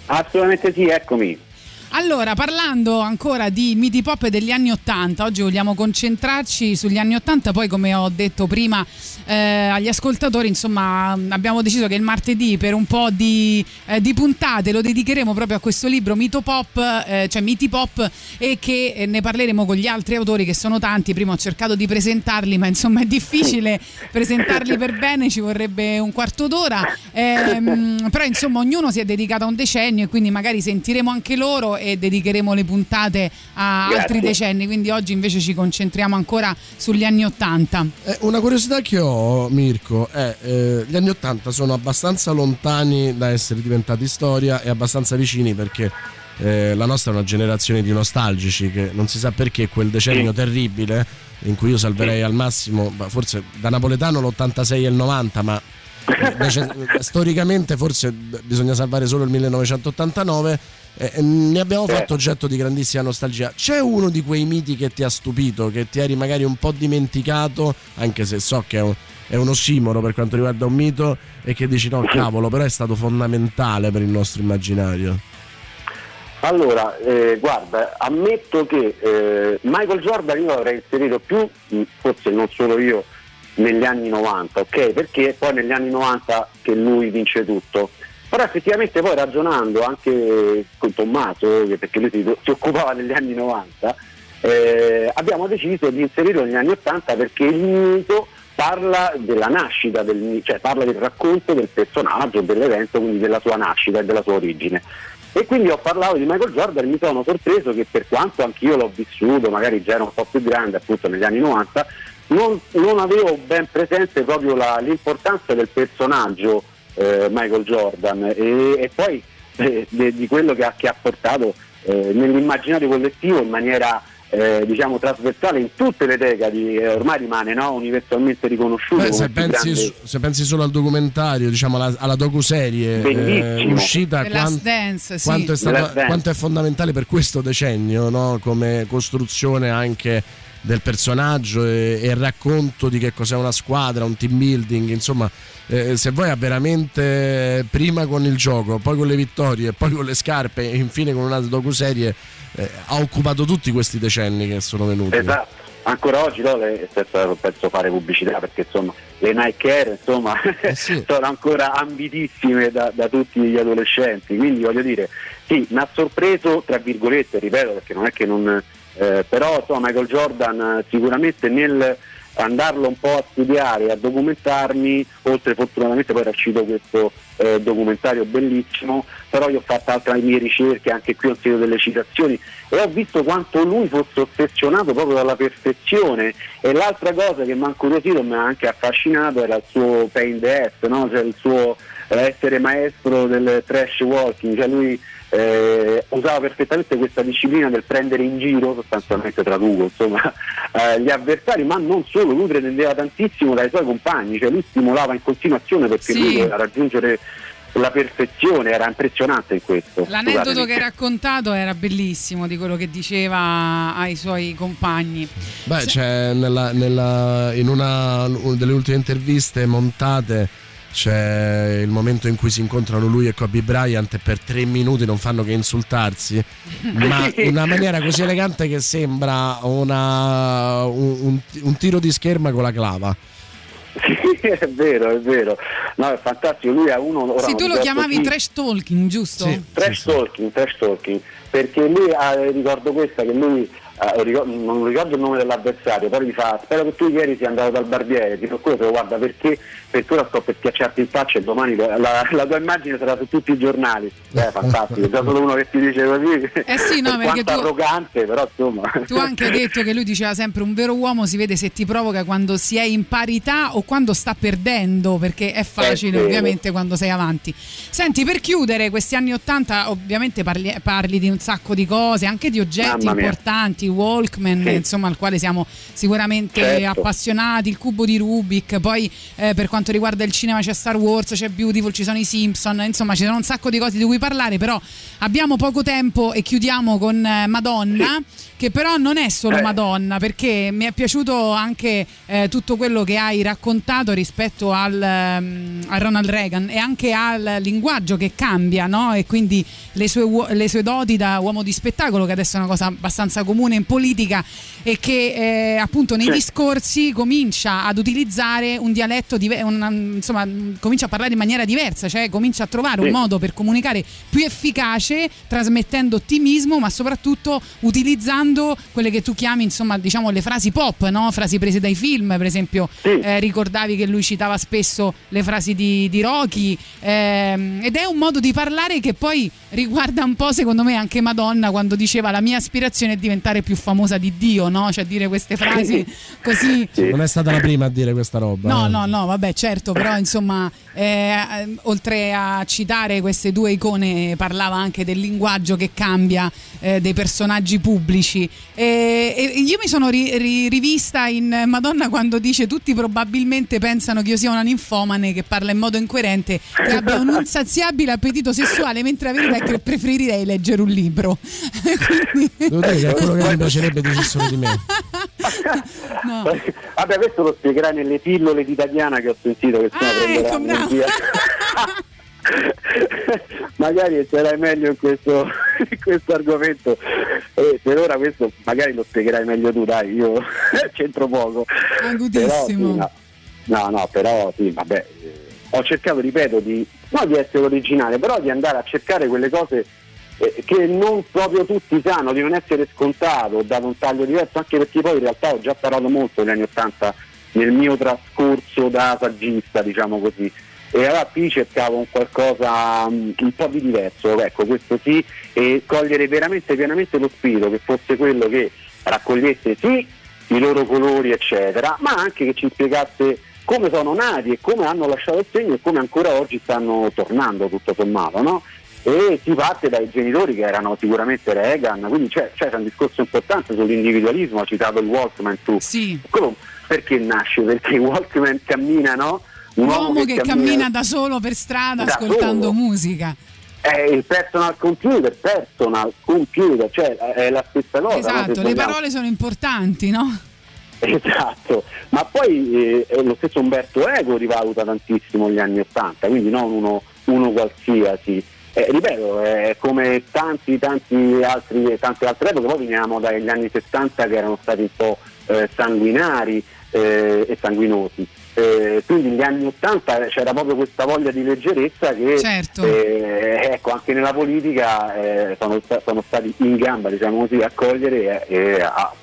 Assolutamente sì, eccomi.
Allora, parlando ancora di miti pop degli anni Ottanta, oggi vogliamo concentrarci sugli anni Ottanta, poi come ho detto prima eh, agli ascoltatori, insomma, abbiamo deciso che il martedì per un po' di, eh, di puntate lo dedicheremo proprio a questo libro Mito Pop, eh, cioè Miti Pop, e che eh, ne parleremo con gli altri autori che sono tanti. Prima ho cercato di presentarli, ma insomma è difficile presentarli per bene, ci vorrebbe un quarto d'ora. Ehm, però insomma ognuno si è dedicato a un decennio e quindi magari sentiremo anche loro e dedicheremo le puntate a
Grazie.
altri decenni, quindi oggi invece ci concentriamo ancora sugli anni Ottanta.
Eh, una curiosità che ho, Mirko, è eh, gli anni Ottanta sono abbastanza lontani da essere diventati storia e abbastanza vicini perché eh, la nostra è una generazione di nostalgici che non si sa perché quel decennio terribile in cui io salverei al massimo, ma forse da napoletano l'86 e il 90, ma storicamente forse bisogna salvare solo il 1989. Eh, ne abbiamo fatto oggetto di grandissima nostalgia. C'è uno di quei miti che ti ha stupito, che ti eri magari un po' dimenticato, anche se so che è, un- è uno ossimoro per quanto riguarda un mito, e che dici no, cavolo, però è stato fondamentale per il nostro immaginario.
Allora, eh, guarda, ammetto che eh, Michael Jordan io l'avrei inserito più, mh, forse non solo io, negli anni 90, ok? Perché poi negli anni 90 che lui vince tutto. Però effettivamente poi ragionando anche con Tommaso, perché lui si, si occupava negli anni 90, eh, abbiamo deciso di inserirlo negli anni 80 perché il mito parla della nascita, del, cioè parla del racconto del personaggio, dell'evento, quindi della sua nascita e della sua origine. E quindi ho parlato di Michael Jordan e mi sono sorpreso che per quanto anch'io l'ho vissuto, magari già ero un po' più grande appunto negli anni 90, non, non avevo ben presente proprio la- l'importanza del personaggio eh, Michael Jordan e, e poi eh, de- di quello che ha, che ha portato eh, nell'immaginario collettivo in maniera eh, diciamo trasversale in tutte le decadi e ormai rimane no, universalmente riconosciuto
Beh, se, pensi,
grande-
su- se pensi solo al documentario, diciamo alla, alla docuserie eh, uscita,
The
quan-
Last Dance, sì.
quanto, è stato, quanto è fondamentale per questo decennio, no? come costruzione anche del personaggio e, e racconto di che cos'è una squadra, un team building, insomma, eh, se voi ha veramente prima con il gioco, poi con le vittorie, poi con le scarpe e infine con una docuserie, eh, ha occupato tutti questi decenni che sono venuti.
Esatto, ancora oggi no, le- penso fare pubblicità perché insomma le Nike Air insomma,
Eh sì.
sono ancora ambitissime da, da tutti gli adolescenti, quindi voglio dire, sì, mi ha sorpreso tra virgolette, ripeto perché non è che non... eh, però insomma Michael Jordan eh, sicuramente nel andarlo un po' a studiare, a documentarmi, oltre fortunatamente poi era uscito questo eh, documentario bellissimo, però io ho fatto altre mie ricerche, anche qui ho sentito delle citazioni e ho visto quanto lui fosse ossessionato proprio dalla perfezione e l'altra cosa che mi ha incuriosito e mi ha anche affascinato era il suo pain the ass, no? cioè il suo eh, essere maestro del trash walking, cioè lui eh, usava perfettamente questa disciplina del prendere in giro, sostanzialmente traduco, insomma, eh, gli avversari, ma non solo, lui pretendeva tantissimo dai suoi compagni, cioè lui stimolava in continuazione perché
Sì.
lui doveva raggiungere la perfezione, era impressionante in questo.
L'aneddoto
Scusatemi.
che hai raccontato era bellissimo di quello che diceva ai suoi compagni.
Beh, c'è nella, nella- in una delle ultime interviste montate c'è il momento in cui si incontrano lui e Kobe Bryant e per tre minuti non fanno che insultarsi, ma in una maniera così elegante che sembra una- un, un- tiro di scherma con la clava.
Sì, è vero, è vero. No, è fantastico. Lui è uno. ora
Sì, tu lo
ricordo
chiamavi
chi-
trash talking, giusto?
Sì.
Trash talking, trash talking, perché lui ha, ricordo questa che lui eh, ricor- non ricordo il nome dell'avversario, però gli fa spero che tu ieri sia andato dal barbiere, tipo quello guarda perché, perché ora sto per schiacciarti in faccia e domani la, la tua immagine sarà su tutti i giornali. Eh, fantastico, già solo uno che ti dice così.
Eh sì, no,
Per
perché
quanto
tu-
arrogante, però insomma.
Tu anche hai detto che lui diceva sempre un vero uomo si vede se ti provoca quando si è in parità o quando sta perdendo, perché è facile
vero.
ovviamente quando sei avanti. Senti, per chiudere questi anni Ottanta ovviamente parli, parli di un sacco di cose, anche di oggetti importanti, Walkman,
Sì.
insomma al quale siamo sicuramente
Certo.
appassionati, il cubo di Rubik, poi eh, per quanto riguarda il cinema c'è Star Wars, c'è Beautiful, ci sono i Simpson, insomma ci sono un sacco di cose di cui parlare, però abbiamo poco tempo e chiudiamo con eh, Madonna, che però non è solo
Eh.
Madonna, perché mi è piaciuto anche eh, tutto quello che hai raccontato rispetto al, ehm, a Ronald Reagan e anche al linguaggio che cambia, no? E quindi le sue, le sue doti da uomo di spettacolo, che adesso è una cosa abbastanza comune in politica e che eh, appunto nei
Sì.
discorsi comincia ad utilizzare un dialetto, dive- una- insomma, comincia a parlare in maniera diversa, cioè comincia a trovare un
Sì.
modo per comunicare più efficace, trasmettendo ottimismo, ma soprattutto utilizzando quelle che tu chiami, insomma, diciamo le frasi pop, no? Frasi prese dai film, per esempio,
Sì.
eh, ricordavi che lui citava spesso le frasi di, di Rocky, ehm, ed è un modo di parlare che poi riguarda un po', secondo me, anche Madonna quando diceva la mia aspirazione è diventare più famosa di Dio, no? Cioè dire queste frasi così
Sì.
Non è stata la prima a dire questa roba.
No,
eh.
no, no, vabbè, certo, però insomma, eh, eh, oltre a citare queste due icone, parlava anche del linguaggio che cambia eh, dei personaggi pubblici. E, e io mi sono ri- ri- rivista in Madonna quando dice tutti probabilmente pensano che io sia una ninfomane che parla in modo incoerente, che abbia un insaziabile appetito sessuale, mentre la verità è che preferirei leggere un libro. Quindi-
Devo dire che è quello che mi piacerebbe dicessero di me.
no.
Vabbè, questo lo spiegherai nelle pillole di Tatiana che ho sentito che stiamo
Ah, ecco,
via. magari sarai meglio in questo, in questo argomento e per ora questo magari lo spiegherai meglio tu dai io c'entro poco
Agudissimo.
Però, sì, no. no no però sì vabbè eh, ho cercato, ripeto, di, non di essere originale, però di andare a cercare quelle cose eh, che non proprio tutti sanno, di non essere scontato, dato un taglio diverso, anche perché poi in realtà ho già parlato molto negli anni Ottanta nel mio trascorso da saggista, diciamo così. E allora qui cercavo un qualcosa mm, un po' di diverso, ecco, questo sì, e cogliere veramente pienamente lo spirito, che fosse quello che raccogliesse sì i loro colori, eccetera, ma anche che ci spiegasse come sono nati e come hanno lasciato il segno e come ancora oggi stanno tornando tutto sommato, no? E si parte dai genitori che erano sicuramente Reagan, quindi c'è, c'è un discorso importante sull'individualismo, ha citato il Walkman tu.
Sì.
Quello perché nasce? Perché il Walkman cammina, no?
Un uomo che cammina da solo per strada
Da
ascoltando
solo.
musica.
È il personal computer, personal computer, cioè è la stessa cosa. no?
Esatto, le parole sono importanti, no?
Esatto, ma poi eh, lo stesso Umberto Eco rivaluta tantissimo gli anni Ottanta, quindi non uno, uno qualsiasi. Eh, ripeto, è come tanti, tanti altri, tante altre epoche, poi veniamo dagli anni 60 che erano stati un po' eh, sanguinari eh, e sanguinosi. Eh, quindi negli anni 80 c'era proprio questa voglia di leggerezza che
Certo.
eh, ecco, anche nella politica eh, sono, sono stati in gamba diciamo così, a cogliere e, e a,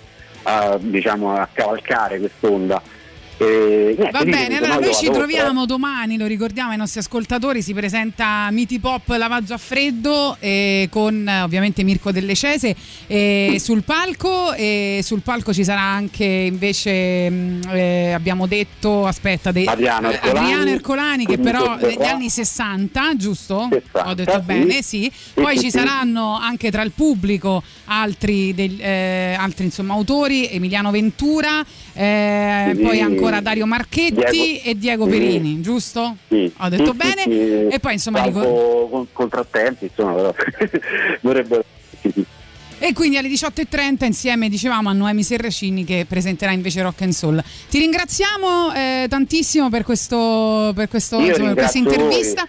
a, diciamo, a cavalcare quest'onda. E, niente,
Va bene,
dico,
allora
no,
noi ci troviamo domani, lo ricordiamo ai nostri ascoltatori, si presenta Miti Pop Lavaggio a Freddo eh, con eh, ovviamente Mirko Delle Cese eh, sul palco e sul palco ci sarà anche invece mh, eh, abbiamo detto aspetta de-
Adriano
eh,
Ercolani,
Adriano Ercolani che però negli anni 60 giusto?
60,
Ho detto
sì.
bene sì poi
sì,
ci
sì.
saranno anche tra il pubblico altri, del- eh, altri insomma autori Emiliano Ventura eh, poi ancora Dario Marchetti
Diego-
e Diego
sì.
Perini, giusto?
Sì.
Ho detto
Sì,
bene.
sì, sì.
E poi insomma ricor-
con- contrattempi, insomma, però dovrebbero sì, sì.
E quindi alle 18.30 insieme dicevamo a Noemi Serracini che presenterà invece Rock and Soul. Ti ringraziamo eh, tantissimo per, questo, per, questo, insomma, per questa
ringrazio voi.
intervista.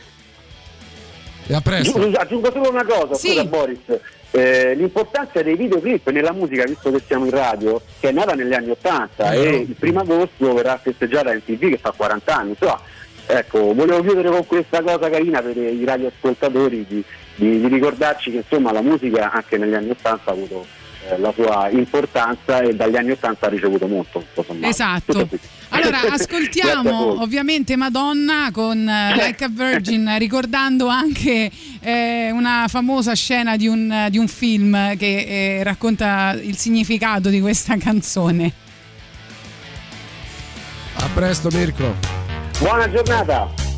E a presto.
Giu- Aggiungo solo una cosa,
Sì.
scusa Boris. Eh, l'importanza dei videoclip nella musica, visto che siamo in radio, che è nata negli anni 80
Eh,
e
no.
il primo agosto verrà festeggiata in TV che fa 40 anni. Insomma, ecco, volevo chiudere con questa cosa carina per i radioascoltatori di, di- di ricordarci che insomma la musica anche negli anni 80 ha avuto eh, la sua importanza e dagli anni 80 ha ricevuto molto.
Esatto. Allora ascoltiamo ovviamente Madonna con eh, Like a Virgin ricordando anche eh, una famosa scena di un, di un film che eh, racconta il significato di questa canzone.
A presto Mirko.
Buona giornata!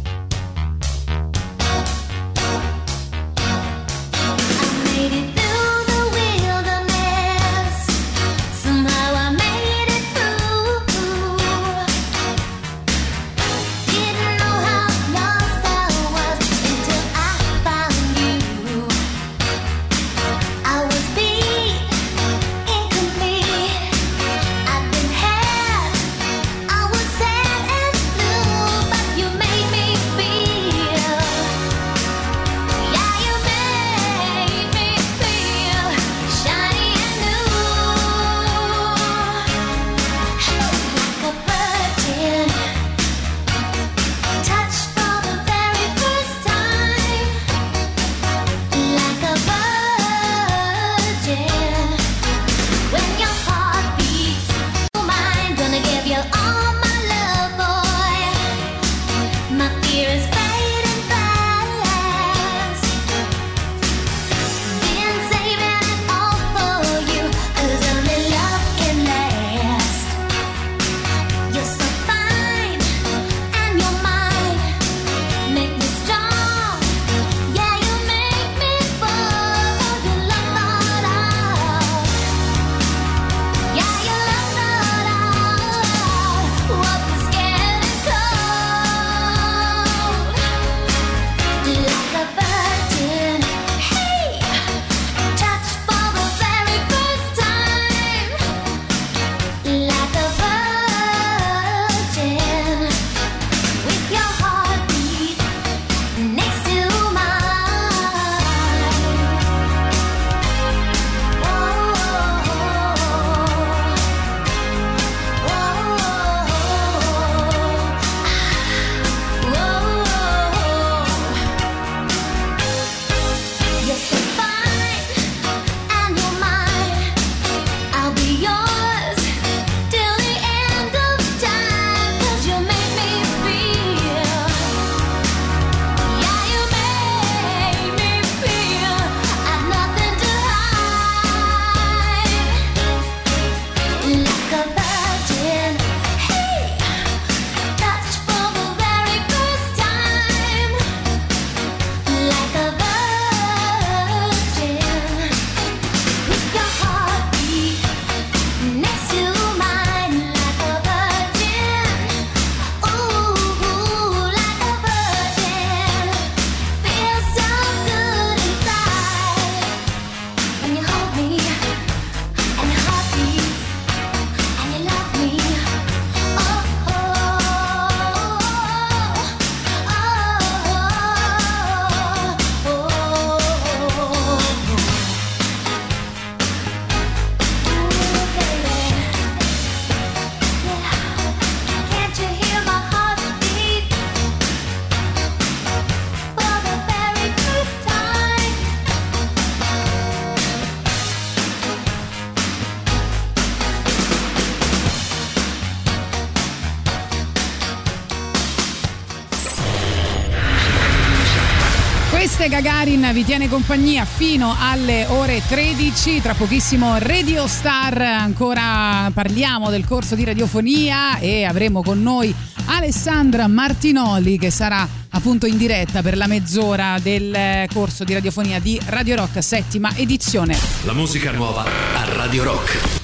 Vi tiene compagnia fino alle ore 13. Tra pochissimo Radio Star. Ancora parliamo del corso di radiofonia e avremo con noi Alessandra Martinoli che sarà appunto in diretta per la mezz'ora del corso di radiofonia di Radio Rock, settima edizione.
La musica nuova a Radio Rock.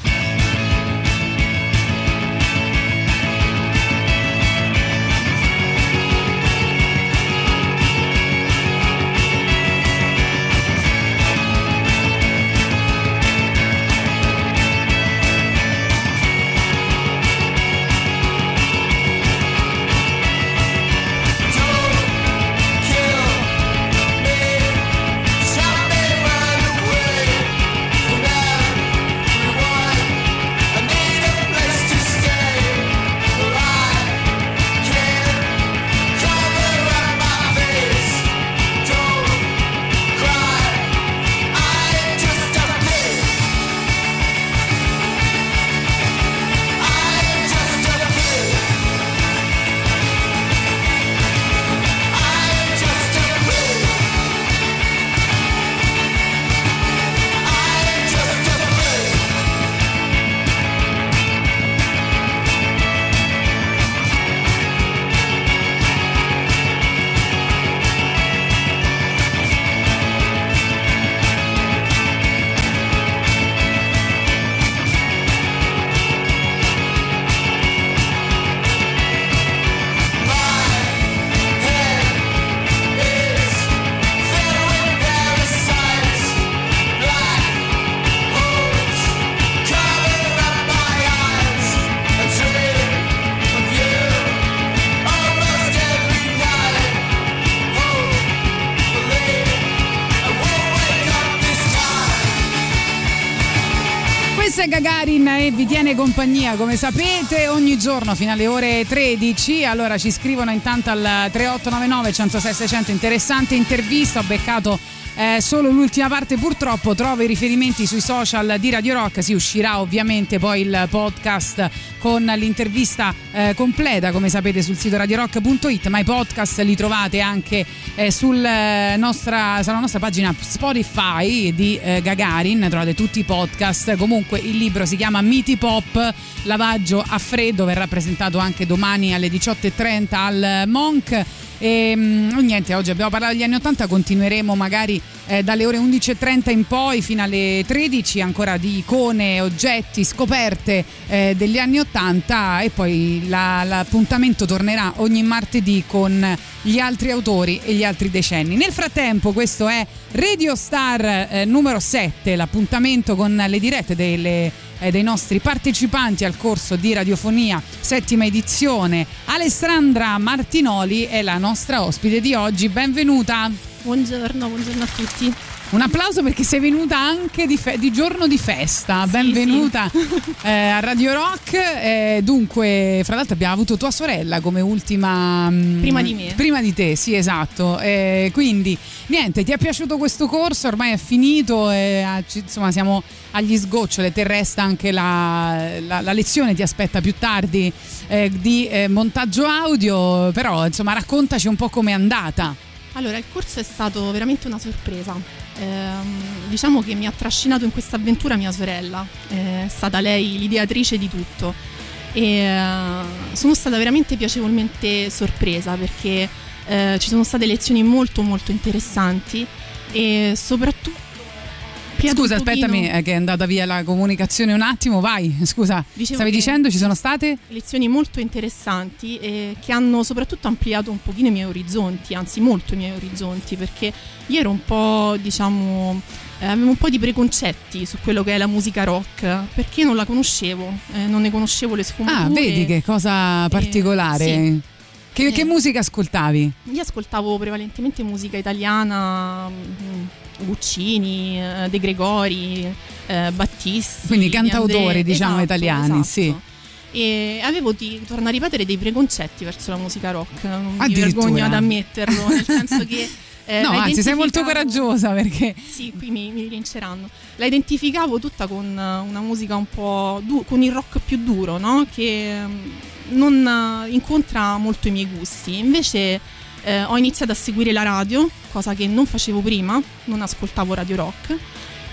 Compagnia come sapete ogni giorno fino alle ore 13 allora ci scrivono intanto al 3899 106 600 interessante intervista ho beccato eh, solo l'ultima parte purtroppo trovo i riferimenti sui social di Radio Rock. Si uscirà ovviamente poi il podcast con l'intervista eh, completa come sapete sul sito radiorock.it ma i podcast li trovate anche eh, sul, nostra, sulla nostra pagina Spotify di eh, Gagarin. Trovate tutti i podcast. Comunque il libro si chiama Miti Pop lavaggio a freddo. Verrà presentato anche domani alle 18.30 al Monk e mh, niente, oggi abbiamo parlato degli anni 80, continueremo magari eh, dalle ore 11.30 in poi fino alle 13 ancora di icone, oggetti, scoperte eh, degli anni 80 e poi la- l'appuntamento tornerà ogni martedì con gli altri autori e gli altri decenni. Nel frattempo questo è Radio Star eh, numero 7, l'appuntamento con le dirette delle eh, dei nostri partecipanti al corso di radiofonia settima edizione. Alessandra Martinoli è la nostra ospite di oggi, benvenuta.
Buongiorno, buongiorno a tutti.
Un applauso perché sei venuta anche di, fe- di giorno di festa, benvenuta eh, a Radio Rock. Eh, dunque, fra l'altro abbiamo avuto tua sorella come ultima... mm,
Prima di me.
Prima di te, sì esatto. Eh, quindi niente, ti è piaciuto questo corso? Ormai è finito, e, ah, ci- insomma siamo agli sgoccioli, te resta anche la, la- la lezione, ti aspetta più tardi eh, di eh, montaggio audio, però insomma raccontaci un po' com'è andata.
Allora, il corso è stato veramente una sorpresa. Ehm, diciamo che mi ha trascinato in questa avventura mia sorella, è stata lei l'ideatrice di tutto. E eh, sono stata veramente piacevolmente sorpresa perché eh, ci sono state lezioni molto molto interessanti e soprattutto ampliato
Scusa, aspettami, è che è andata via la comunicazione un attimo, vai, scusa.
Dicevo
Stavi dicendo ci sono state?
lezioni molto interessanti e che hanno soprattutto ampliato un pochino i miei orizzonti, anzi molto i miei orizzonti, perché io ero un po', diciamo, eh, avevo un po' di preconcetti su quello che è la musica rock, perché non la conoscevo, eh, non ne conoscevo le sfumature.
Ah, vedi che cosa particolare.
sì.
Che, che
Eh.
musica ascoltavi?
Io ascoltavo prevalentemente musica italiana, mm, Guccini, eh, De Gregori, eh, Battisti.
Quindi cantautori,
André.
diciamo,
Esatto,
italiani,
esatto.
sì.
E avevo, ti torno a ripetere, dei preconcetti verso la musica rock. Non mi vergogno ad ammetterlo, nel senso che. eh,
no, anzi, sei molto coraggiosa perché.
Sì, qui mi, mi rinceranno. La identificavo tutta con eh, una musica un po' du- con il rock più duro, no? Che mm, non incontra molto i miei gusti. Invece eh, ho iniziato a seguire la radio, cosa che non facevo prima, non ascoltavo Radio Rock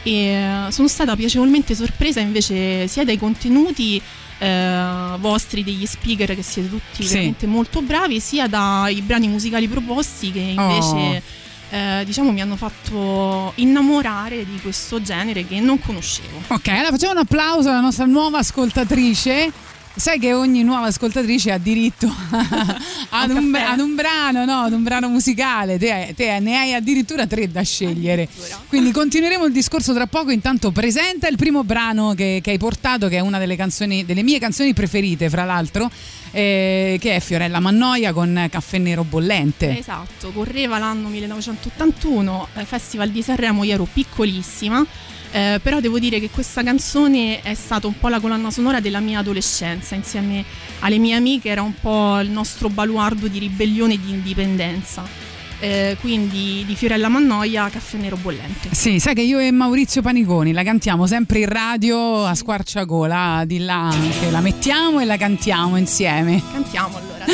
e eh, sono stata piacevolmente sorpresa invece sia dai contenuti eh, vostri, degli speaker che siete tutti
Sì.
veramente molto bravi, sia dai brani musicali proposti che invece eh, diciamo mi hanno fatto innamorare di questo genere che non conoscevo.
Ok, allora facciamo un applauso alla nostra nuova ascoltatrice. Sai che ogni nuova ascoltatrice ha diritto ad,
Un
ad un brano, no? Ad un brano musicale. Te, te ne hai addirittura tre da scegliere. Quindi continueremo il discorso tra poco. Intanto presenta il primo brano che, che hai portato, che è una delle canzoni, delle mie canzoni preferite, fra l'altro, eh, che è Fiorella Mannoia con Caffè Nero Bollente.
Esatto, correva l'anno 1981, eh, Festival di Sanremo, io ero piccolissima, eh, però devo dire che questa canzone è stata un po' la colonna sonora della mia adolescenza, insieme alle mie amiche era un po' il nostro baluardo di ribellione e di indipendenza. Eh, quindi di Fiorella Mannoia, Caffè Nero Bollente.
Sì, sai che io e Maurizio Paniconi la cantiamo sempre in radio a squarciagola, di là anche, la mettiamo e la cantiamo insieme.
Cantiamo allora.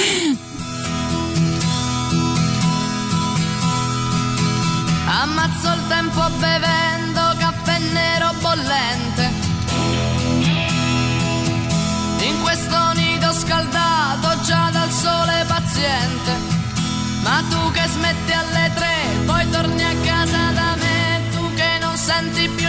Ammazzo il tempo bevendo Ma tu che smetti alle tre, poi torni a casa da me. Tu che non senti più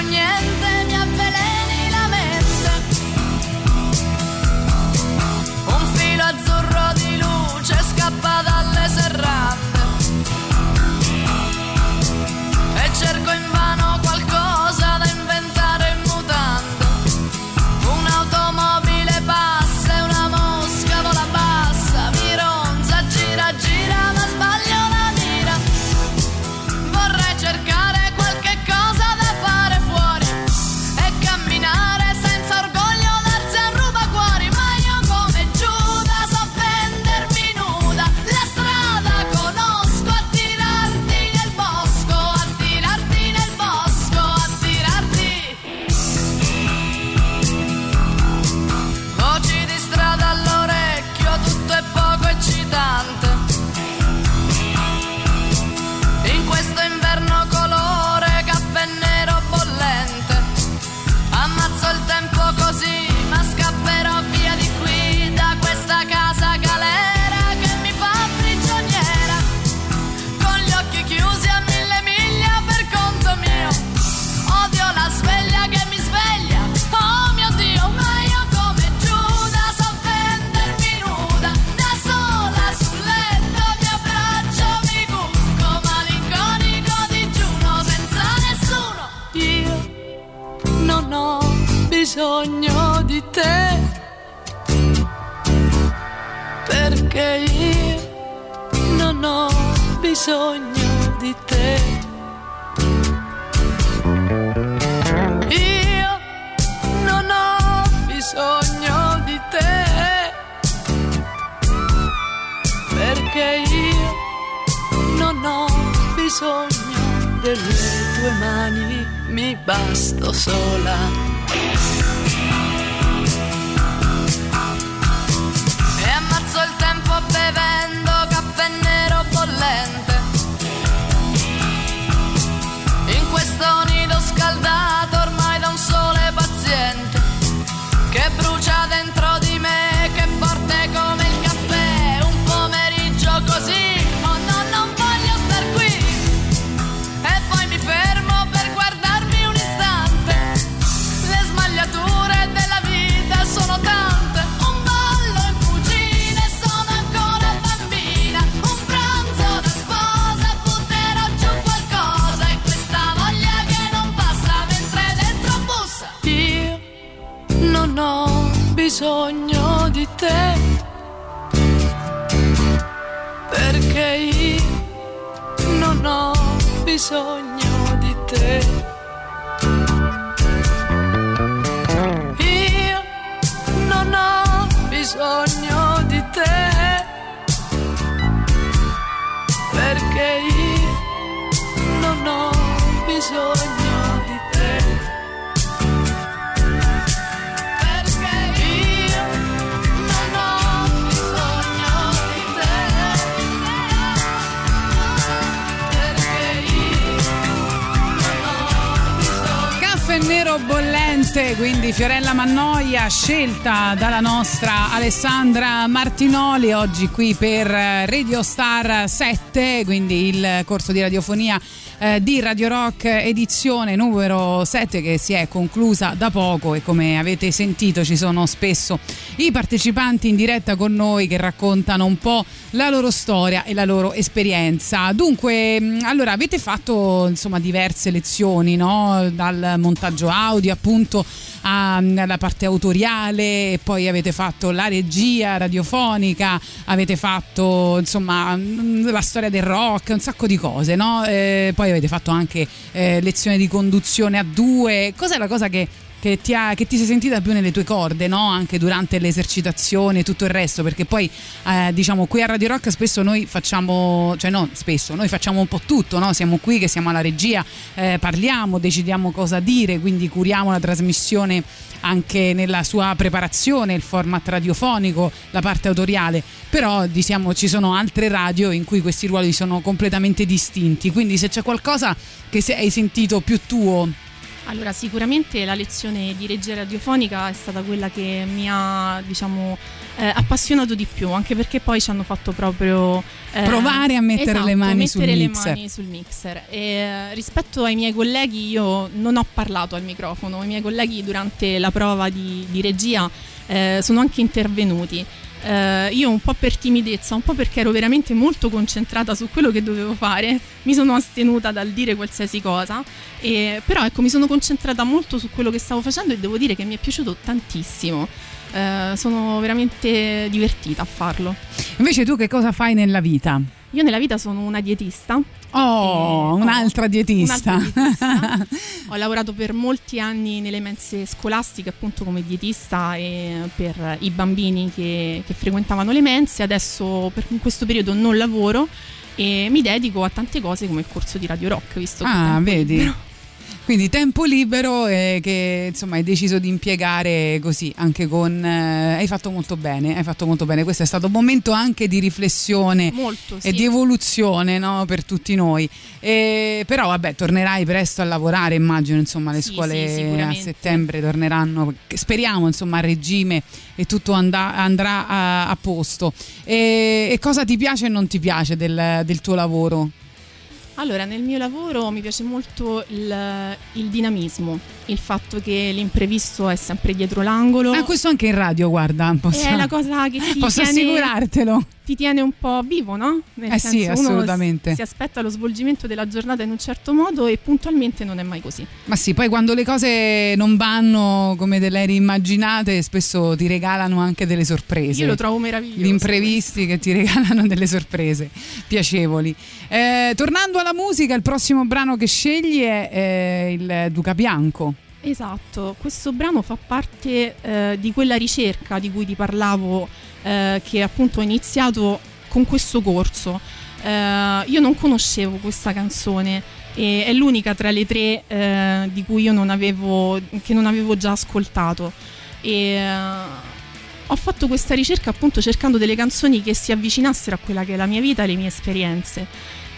te. Perché io non ho bisogno di te. Io non ho bisogno di te. Perché io non ho bisogno delle tue mani, mi basto sola. Bevendo caffè nero bollente. In questo bisogno di te. Perché io non ho bisogno di te. Io non ho bisogno di te. Perché io non ho bisogno
nero bollente, quindi Fiorella Mannoia, scelta dalla nostra Alessandra Martinoli, oggi qui per Radio Star 7, quindi il corso di radiofonia eh, di Radio Rock edizione numero 7 che si è conclusa da poco e come avete sentito ci sono spesso i partecipanti in diretta con noi che raccontano un po' la loro storia e la loro esperienza. Dunque, mh, allora avete fatto insomma diverse lezioni, no? Dal montaggio audio appunto alla parte autoriale poi avete fatto la regia radiofonica, avete fatto insomma mh, la storia del rock, un sacco di cose, no? Eh, poi avete fatto anche eh, lezioni di conduzione a due. Cos'è la cosa che che ti, ha, che ti sei sentita più nelle tue corde, no? anche durante le esercitazioni e tutto il resto, perché poi eh, diciamo qui a Radio Rock spesso noi facciamo, cioè no, spesso, noi facciamo un po' tutto, no? siamo qui che siamo alla regia, eh, parliamo, decidiamo cosa dire, quindi curiamo la trasmissione anche nella sua preparazione, il format radiofonico, la parte autoriale, però diciamo ci sono altre radio in cui questi ruoli sono completamente distinti, quindi se c'è qualcosa che hai sentito più tuo
Allora, sicuramente la lezione di regia radiofonica è stata quella che mi ha, diciamo, eh, appassionato di più, anche perché poi ci hanno fatto proprio eh,
Provare a mettere
esatto,
le mani
mettere
sul
le
mixer.
mani sul mixer. E, eh, rispetto ai miei colleghi, io non ho parlato al microfono, i miei colleghi durante la prova di, di regia eh, sono anche intervenuti. Eh, io un po' per timidezza, un po' perché ero veramente molto concentrata su quello che dovevo fare, mi sono astenuta dal dire qualsiasi cosa, e- però ecco mi sono concentrata molto su quello che stavo facendo e devo dire che mi è piaciuto tantissimo. Eh, sono veramente divertita a farlo.
Invece tu che cosa fai nella vita?
Io nella vita sono una dietista.
Oh,
E-
un'altra
oh,
dietista.
un'altra dietista. Ho lavorato per molti anni nelle mense scolastiche, appunto come dietista e per i bambini che, che frequentavano le mense. Adesso per in questo periodo non lavoro e mi dedico a tante cose come il corso di Radio Rock, visto che
Ah, vedi.
libero.
Quindi tempo libero eh, che insomma hai deciso di impiegare così anche con eh, hai fatto molto bene, hai fatto molto bene. Questo è stato un momento anche di riflessione
Molto,
e
sì.
di evoluzione no, per tutti noi. E, però vabbè, tornerai presto a lavorare, immagino, insomma, le
Sì,
scuole
sì,
a settembre torneranno, speriamo insomma a regime e tutto anda- andrà a, a posto. E, e cosa ti piace e non ti piace del, del tuo lavoro?
Allora, nel mio lavoro mi piace molto il, il dinamismo, il fatto che l'imprevisto è sempre dietro l'angolo.
Ah, questo anche in radio, guarda, posso,
è la cosa che ti
posso
tiene,
assicurartelo.
ti tiene un po' vivo, no? Nel
Eh sì,
senso, uno
assolutamente.
Si aspetta lo svolgimento della giornata in un certo modo e puntualmente non è mai così.
Ma sì, poi quando le cose non vanno come te le eri immaginate, spesso ti regalano anche delle sorprese.
Io lo trovo meraviglioso.
Gli imprevisti che ti regalano delle sorprese piacevoli. Eh, tornando alla musica, il prossimo brano che scegli è eh, il Duca Bianco.
Esatto, questo brano fa parte eh, di quella ricerca di cui ti parlavo, eh, che appunto ho iniziato con questo corso. Eh, io non conoscevo questa canzone e è l'unica tra le tre eh, di cui io non avevo, che non avevo già ascoltato. E, eh, ho fatto questa ricerca appunto cercando delle canzoni che si avvicinassero a quella che è la mia vita e le mie esperienze.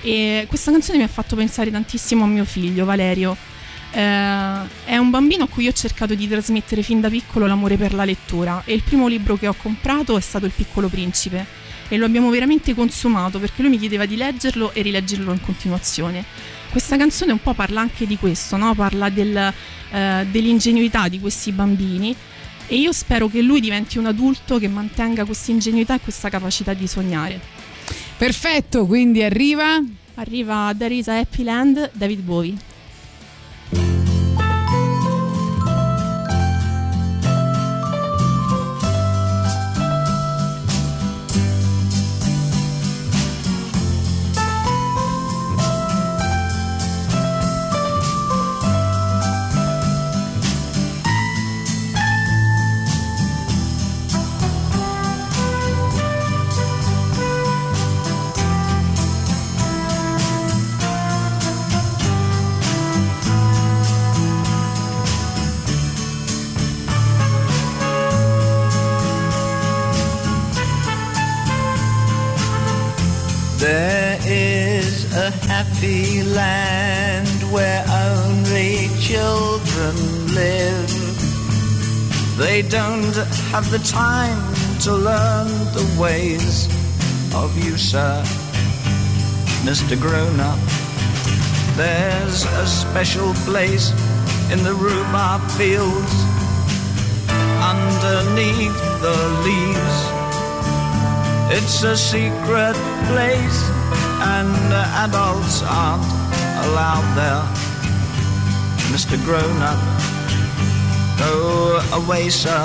E questa canzone mi ha fatto pensare tantissimo a mio figlio Valerio. Eh, è un bambino a cui ho cercato di trasmettere fin da piccolo l'amore per la lettura e il primo libro che ho comprato è stato Il piccolo principe e lo abbiamo veramente consumato perché lui mi chiedeva di leggerlo e rileggerlo in continuazione. Questa canzone un po' parla anche di questo, no? parla del, eh, dell'ingenuità di questi bambini e io spero che lui diventi un adulto che mantenga questa ingenuità e questa capacità di sognare.
Perfetto, quindi arriva.
Arriva There is a Happy Land, David Bowie.
Happy land where only children live. They don't have the time to learn the ways of you, sir, Mr. Grown Up. There's a special place in the rhubarb fields underneath the leaves. It's a secret place, and adults aren't allowed there. Mr. Grown Up, go away, sir.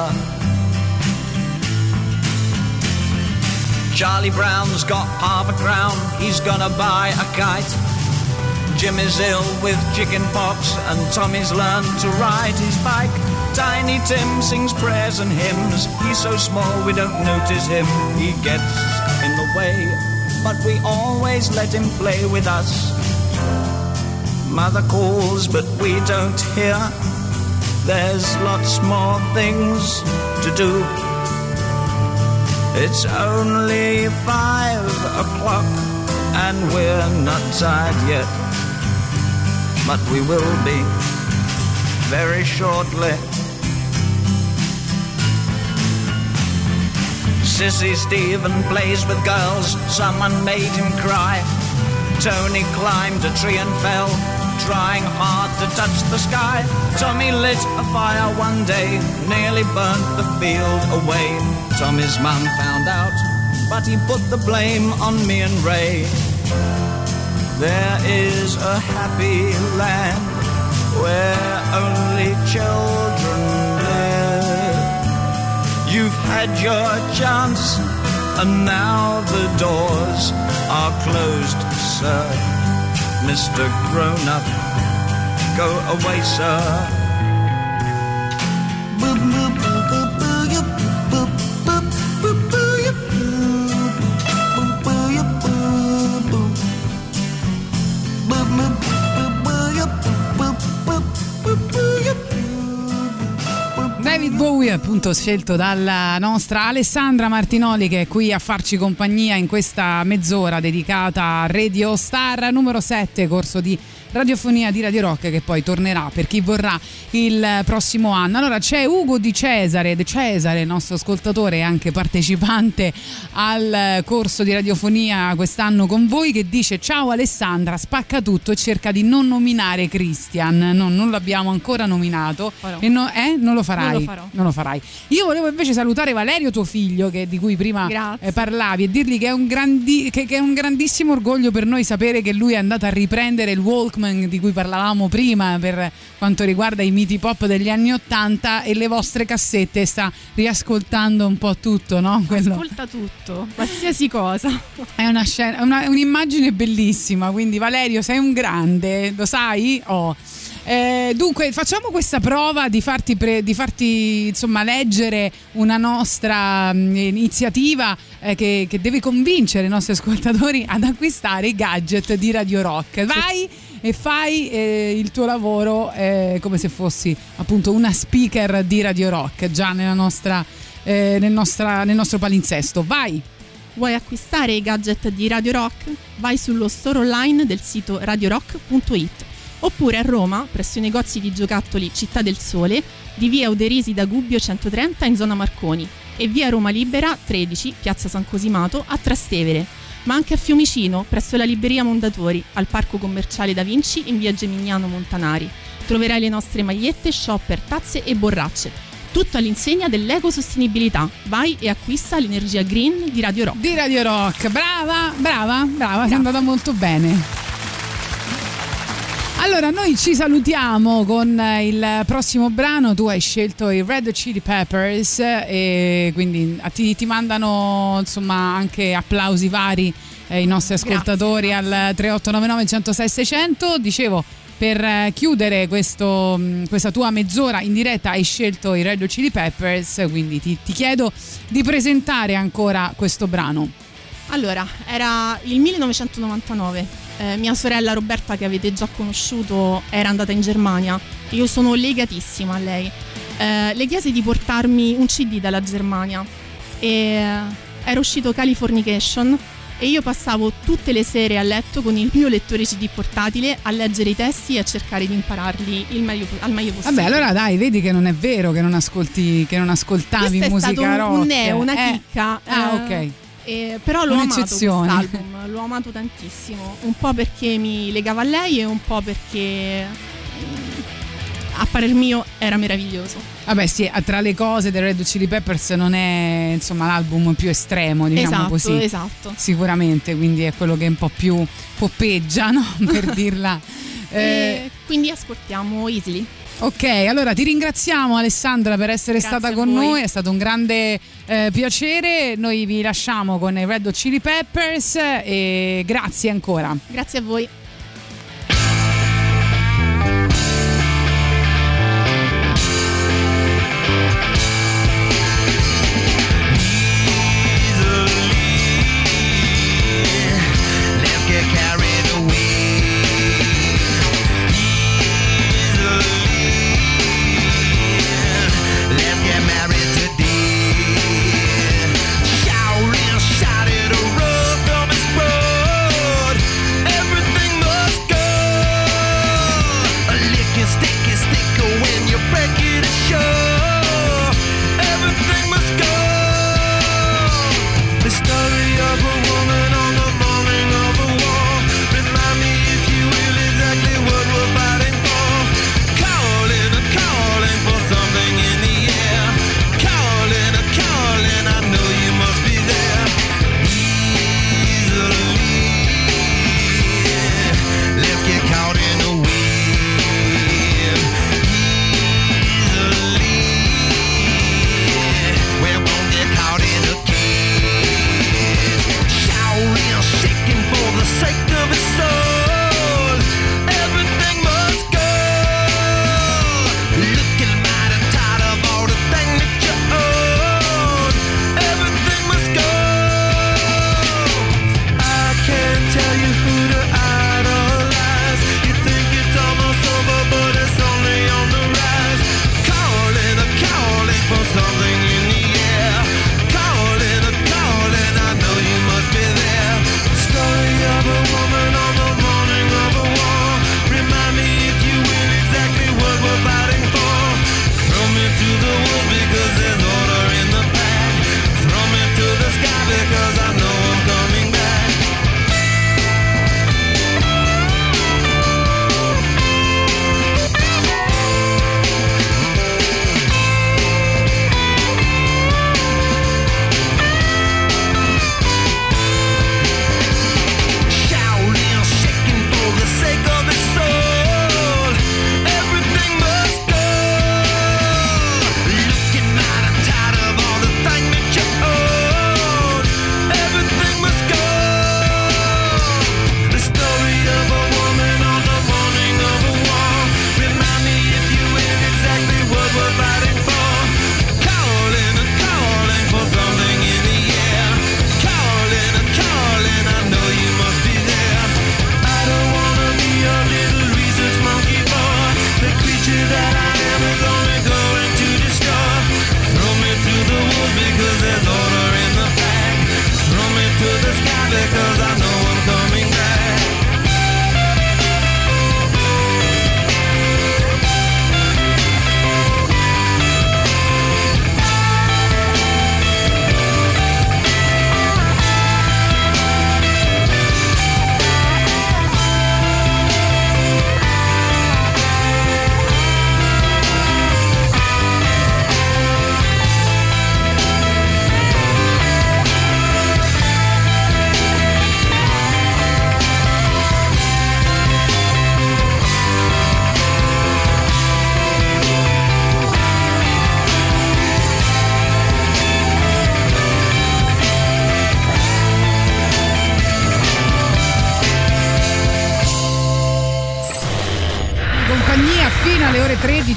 Charlie Brown's got half a crown, he's gonna buy a kite. Jim is ill with chicken pox, and Tommy's learned to ride his bike. Tiny Tim sings prayers and hymns. He's so small we don't notice him. He gets in the way, but we always let him play with us. Mother calls, but we don't hear. There's lots more things to do. It's only five o'clock, and we're not tired yet. But we will be very shortly. Sissy Stephen plays with girls, someone made him cry. Tony climbed a tree and fell, trying hard to touch the sky. Tommy lit a fire one day, nearly burnt the field away. Tommy's mum found out, but he put the blame on me and Ray. There is a happy land where only children. You've had your chance, and now the doors are closed, sir. Mr. Grown Up, go away, sir.
Bowie appunto scelto dalla nostra Alessandra Martinoli che è qui a farci compagnia in questa mezz'ora dedicata a Radio Star numero 7 corso di radiofonia di Radio Rock che poi tornerà per chi vorrà il prossimo anno. Allora c'è Ugo Di Cesare, De Cesare, nostro ascoltatore e anche partecipante al corso di radiofonia quest'anno con voi che dice ciao Alessandra, spacca tutto e cerca di non nominare Christian. No, non l'abbiamo ancora nominato.
Farò.
E no- eh? Non lo farai.
Non lo farò.
Non lo farai. Io volevo invece salutare Valerio, tuo figlio, che- di cui prima eh, parlavi, e dirgli che è, un grandi- che- che è un grandissimo orgoglio per noi sapere che lui è andato a riprendere il Walkman di cui parlavamo prima per quanto riguarda i miti pop degli anni Ottanta e le vostre cassette. Sta riascoltando un po' tutto, no? Quello-
Ascolta tutto, qualsiasi cosa.
è una scena, una- un'immagine bellissima, quindi Valerio sei un grande, lo sai? Oh. Eh, dunque facciamo questa prova di farti, pre- di farti, insomma, leggere una nostra mh, iniziativa eh, che, che deve convincere i nostri ascoltatori ad acquistare i gadget di Radio Rock. Vai e fai eh, il tuo lavoro eh, come se fossi appunto una speaker di Radio Rock già nostra, eh, nel, nostra- nel nostro palinsesto. Vai!
Vuoi acquistare i gadget di Radio Rock? Vai sullo store online del sito radiorock.it oppure a Roma, presso i negozi di giocattoli Città del Sole, di via Uderisi da Gubbio 130 in zona Marconi e via Roma Libera 13, piazza San Cosimato, a Trastevere, ma anche a Fiumicino, presso la Libreria Mondatori, al Parco Commerciale Da Vinci in via Gemignano Montanari. Troverai le nostre magliette, shopper, tazze e borracce. Tutto all'insegna dell'ecosostenibilità. Vai e acquista l'energia green di Radio Rock.
di Radio Rock. Brava, brava, brava, sei andata molto bene. Allora, noi ci salutiamo con eh, il prossimo brano. Tu hai scelto i Red Chili Peppers e quindi a- ti, ti mandano insomma anche applausi vari eh, i nostri ascoltatori al 3899 106 600. Dicevo, per eh, chiudere questo, mh, questa tua mezz'ora in diretta hai scelto i Red Hot Chili Peppers, quindi ti, ti chiedo di presentare ancora questo brano.
Allora, era il 1999. Eh, mia sorella Roberta, che avete già conosciuto, era andata in Germania. Io sono legatissima a lei. Eh, le chiese di portarmi un CD dalla Germania e eh, era uscito Californication
e io passavo tutte le sere a letto con il mio lettore CD portatile a leggere i testi e a cercare di impararli il meglio, al meglio possibile.
Vabbè, allora dai, vedi che non è vero che non ascolti, che non ascoltavi
Questo
musica rock.
un neo, una
Eh,
chicca.
Ah,
eh,
ok.
Eh, però l'ho amato
Un'eccezione.
quest'album, l'ho amato tantissimo, un po' perché mi legava a lei e un po' perché mm, a parer mio era meraviglioso.
Vabbè, sì, tra le cose del Red Chili Peppers non è insomma l'album più estremo, diciamo
esatto,
così.
esatto.
Sicuramente, quindi è quello che un po' più poppeggia, no? Per dirla. Eh,
quindi ascoltiamo Easily.
Ok, allora ti ringraziamo Alessandra per essere
Grazie
stata con noi, è stato un grande eh, piacere. Noi vi lasciamo con i Red Hot Chili Peppers e grazie ancora.
Grazie a voi.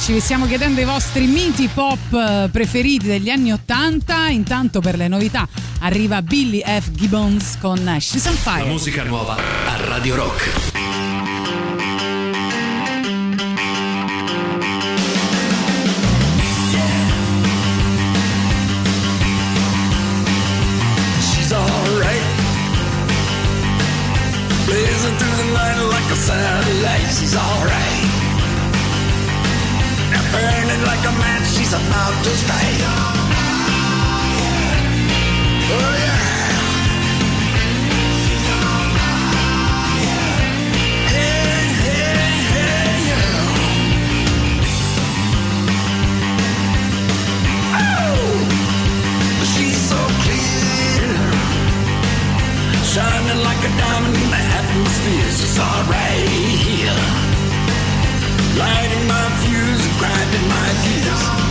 amici, vi stiamo chiedendo i vostri miti pop eh, preferiti degli anni 80. Intanto per le novità arriva Billy F. Gibbons con She's on Fire.
La musica nuova a Radio Rock.
Blazing through the night like a satellite, she's alright.
She's about to strike. Oh yeah. Hey, hey, hey, yeah. Oh, she's so clear, shining like a diamond in the atmosphere. She's alright, lighting my fuse, grinding my gears.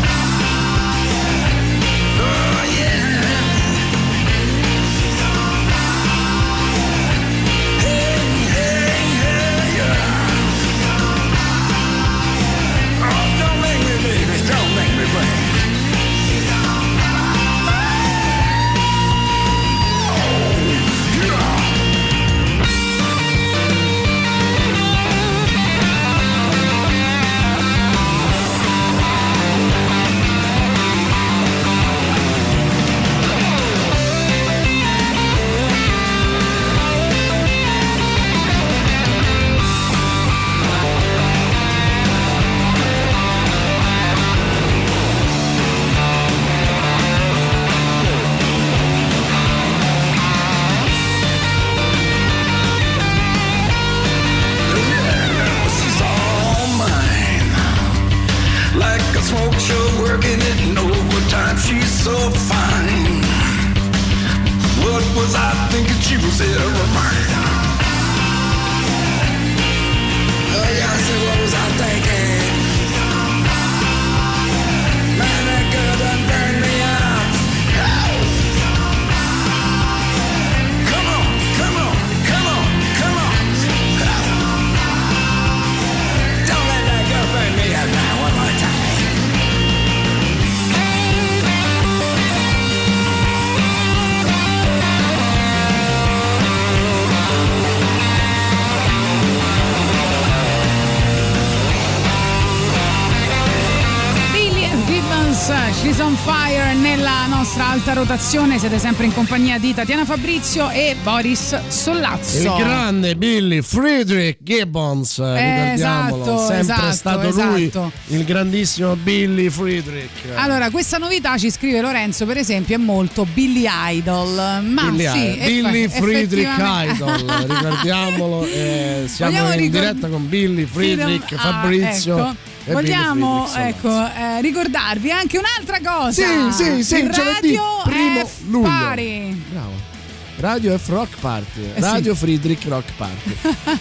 Rotazione. Siete sempre in compagnia di Tatiana Fabrizio e Boris Sollazzo.
Il grande Billy Friedrich Gibbons, eh, ricordiamolo,
esatto,
sempre
esatto,
stato lui
esatto.
il grandissimo Billy Friedrich.
Allora, questa novità ci scrive Lorenzo, per esempio, è molto Billy Idol. Ma
Billy,
sì,
Billy Friedrich Idol, ricordiamolo, eh, siamo
Vogliamo
in
ricor-
diretta con Billy Friedrich
Ah,
Fabrizio.
ecco. Vogliamo ecco, eh, ricordarvi anche un'altra cosa.
Sì, sì, sì,
Il
giovedì,
Radio
primo
F
luglio.
Party.
Bravo. Radio F Rock Party,
Eh sì.
Radio Friedrich Rock Party.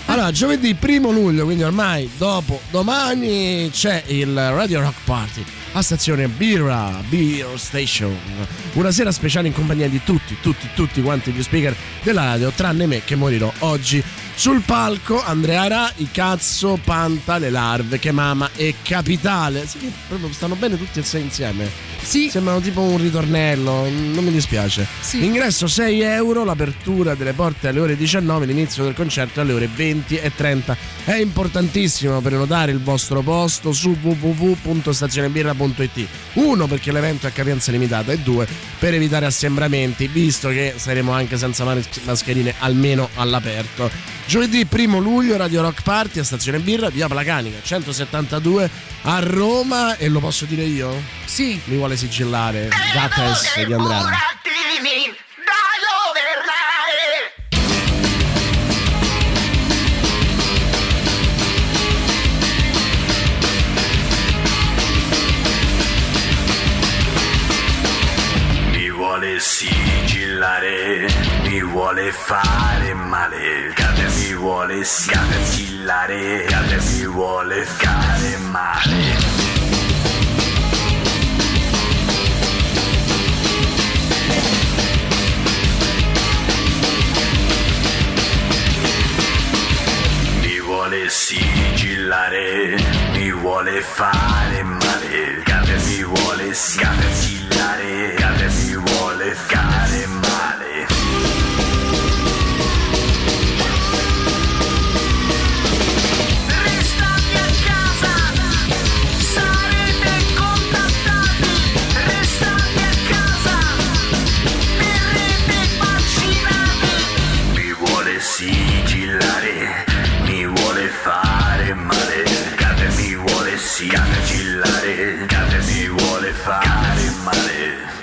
allora, giovedì primo luglio, quindi ormai dopo domani c'è il Radio Rock Party a stazione Birra, Beer Station. Una sera speciale in compagnia di tutti, tutti, tutti quanti gli speaker della radio, tranne me che morirò oggi. Sul palco Andrea Ra, i cazzo, Panta, le larve, che mama e capitale. Sì, proprio stanno bene tutti e sei insieme.
Sì.
Sembrano tipo un ritornello, non mi dispiace.
Sì.
Ingresso 6 euro, l'apertura delle porte alle ore 19, l'inizio del concerto alle ore 20 e 30. È importantissimo prenotare il vostro posto su www.stazionebirra.it. Uno perché l'evento è a capienza limitata e due per evitare assembramenti, visto che saremo anche senza mas- mascherine almeno all'aperto. Giovedì 1 luglio Radio Rock Party a Stazione Birra, via Placanica 172 a Roma e lo posso dire io?
Sì.
Mi vuole sigillare Gattes di Andrea.
Mi vuole sigillare, mi vuole fare male. Vuole sigillare, mi vuole fare male. Mi vuole sigillare, mi vuole fare male. Mi vuole sigillare, mi vuole
Cillare, cate
mi vuole fare male.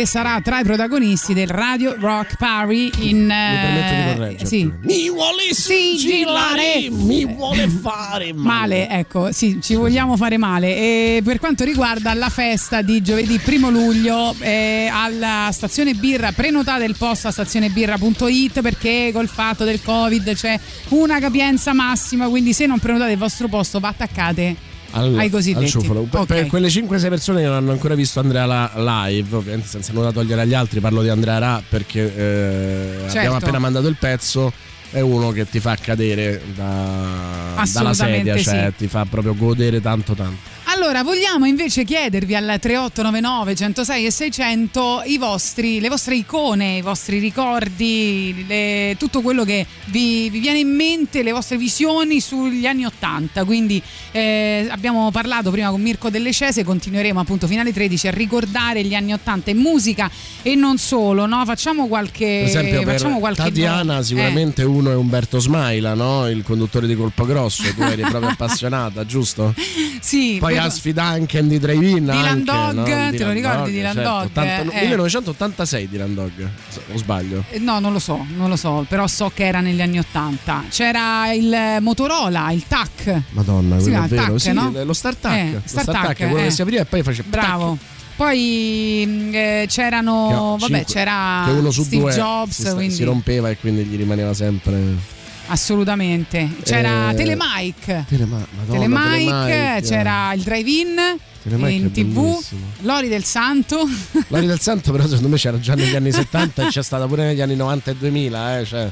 Che
sarà tra i protagonisti del Radio Rock Party in
di
eh,
correggere.
sì.
Mi vuole sigillare, mi vuole fare
Male, ecco, sì, ci vogliamo fare male. E per quanto riguarda la festa di giovedì primo luglio eh, alla stazione birra, prenotate il posto a stazionebirra.it perché col fatto del Covid c'è una capienza massima, quindi se non prenotate il vostro posto va attaccate
al,
ai cosiddetti.
al ciufolo. Per,
Ok.
per quelle 5-6 persone che non hanno ancora visto Andrea la- live, ovviamente senza nulla togliere agli altri, parlo di Andrea Ra perché eh,
Certo.
abbiamo appena mandato il pezzo. È uno che ti fa cadere da- dalla sedia, cioè
sì.
ti fa proprio godere tanto tanto.
Allora, vogliamo invece chiedervi al 3899 106 e 600 i vostri, le vostre icone, i vostri ricordi, le- tutto quello che vi, vi viene in mente, le vostre visioni sugli anni 80. Quindi eh, abbiamo parlato prima con Mirko Delle Cese, continueremo appunto fino alle 13 a ricordare gli anni 80 in musica e non solo, no? Facciamo qualche...
Per esempio, per
qualche
Tatiana,
eh.
sicuramente uno è Umberto Smaila, no? il conduttore di Colpo Grosso. Tu eri proprio appassionata, giusto?
Sì,
Poi Asfi Duncan di Drive-In.
Dylan
anche,
Dog,
no?
te lo ricordi Dylan
certo,
Dog?
80
Eh.
1986 Dylan Dog, o sbaglio?
Eh, No, non lo so, non lo so, però so che era negli anni 80. C'era il Motorola, il TAC.
Madonna,
Si
quello è vero.
TAC,
sì,
no?
lo StarTac.
Eh,
lo
StarTac,
StarTac, quello
eh.
che si apriva e poi faceva
Bravo. Poi mh, eh, c'erano,
Che-
vabbè,
cinque-
c'era
che uno su
Steve
due
Jobs,
si, sta-
quindi
si rompeva e quindi gli rimaneva sempre.
Assolutamente. C'era
Eh,
Telemike.
Telema- Madonna,
Telemike,
Telemike.
c'era il drive-in
Telemike
in tv. Lori del Santo.
Lori del Santo, però, secondo me c'era già negli anni 70 e c'è stata pure negli anni 90 e 2000. Eh, cioè,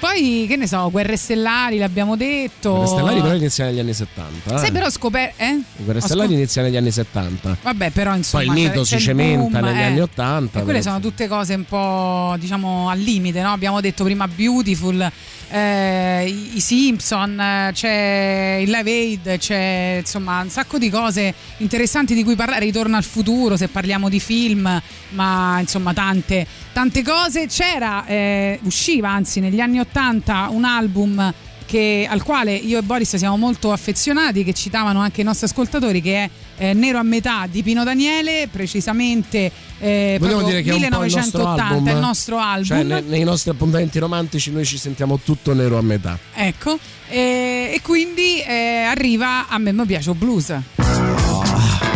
Poi, che ne so, Guerre Stellari, l'abbiamo detto.
le stellari però iniziano negli anni 70.
Sai
eh.
però scoperto, eh?
Guerre stellari
scop-
iniziano negli anni 70.
Vabbè, però insomma.
Poi il mito si cementa
boom,
negli
eh.
anni 80.
E quelle sono tutte cose un po', diciamo, al limite, no? Abbiamo detto prima Beautiful, eh, i, Simpson, c'è il Live Aid, c'è insomma un sacco di cose interessanti di cui parlare. Ritorno al futuro, se parliamo di film, ma insomma tante, tante cose. C'era, eh, usciva anzi negli anni 80 un album che- al quale io e Boris siamo molto affezionati, che citavano anche i nostri ascoltatori, che è eh, Nero a metà di Pino Daniele, precisamente eh,
Vogliamo dire che è un po' il nostro
1980,
album.
è il nostro album.
Cioè, ne- nei nostri appuntamenti romantici noi ci sentiamo tutto nero a metà.
Ecco, e, e quindi eh, arriva A me mi piace blues.
A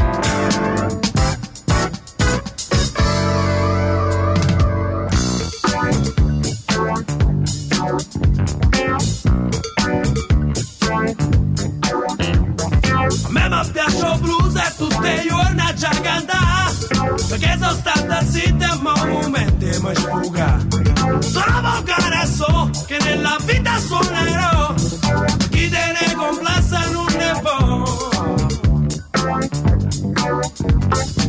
il blues e tutte i giorni a cantare Perché sono stata zitta ma un momento mi sfuga. Sono volgare so che nella vita suonerò. Chi te ne complassa non ne può.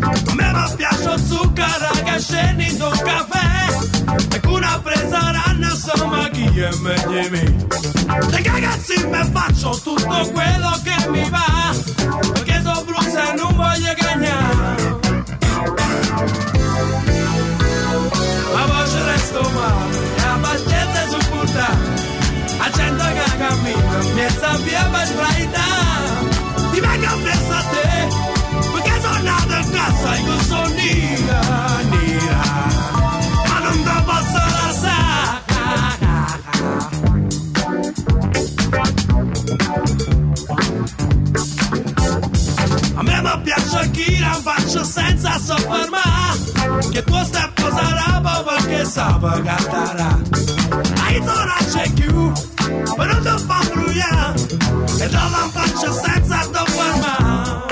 A me mi piace zucchero che scende in un caffè. E con una presa ranna insomma chi è meglio di me? Da ragazzi mi faccio tutto quello che mi va Nessa via vai praida E vai que apressa te Porque jornada casa e o sonia Nira A não dá passar essa A mesma piaccia che la faccio senza soffermar Che tu stai posarà perché sa cantare Hai tornato più Ma non e dalla faccia senza domanda.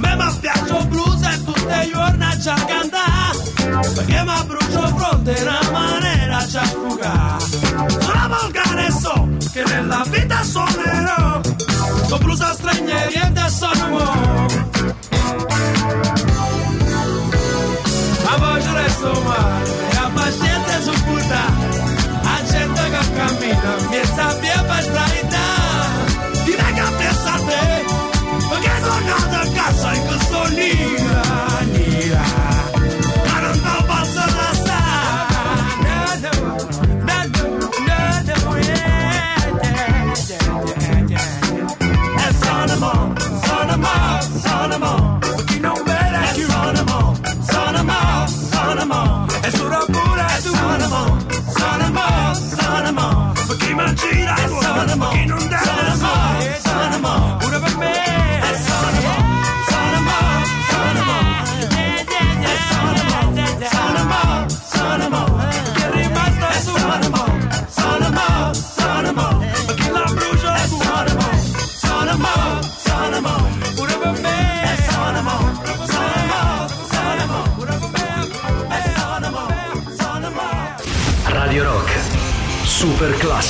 Me ma piaccio blues e tutte i giorni c'è cantare, perché mi brucio fronte in una maniera c'è fugare. Sono volgare so che nella vita suonerò, con blusa stranieri e sono Me bem, mais
pra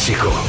Tóxico.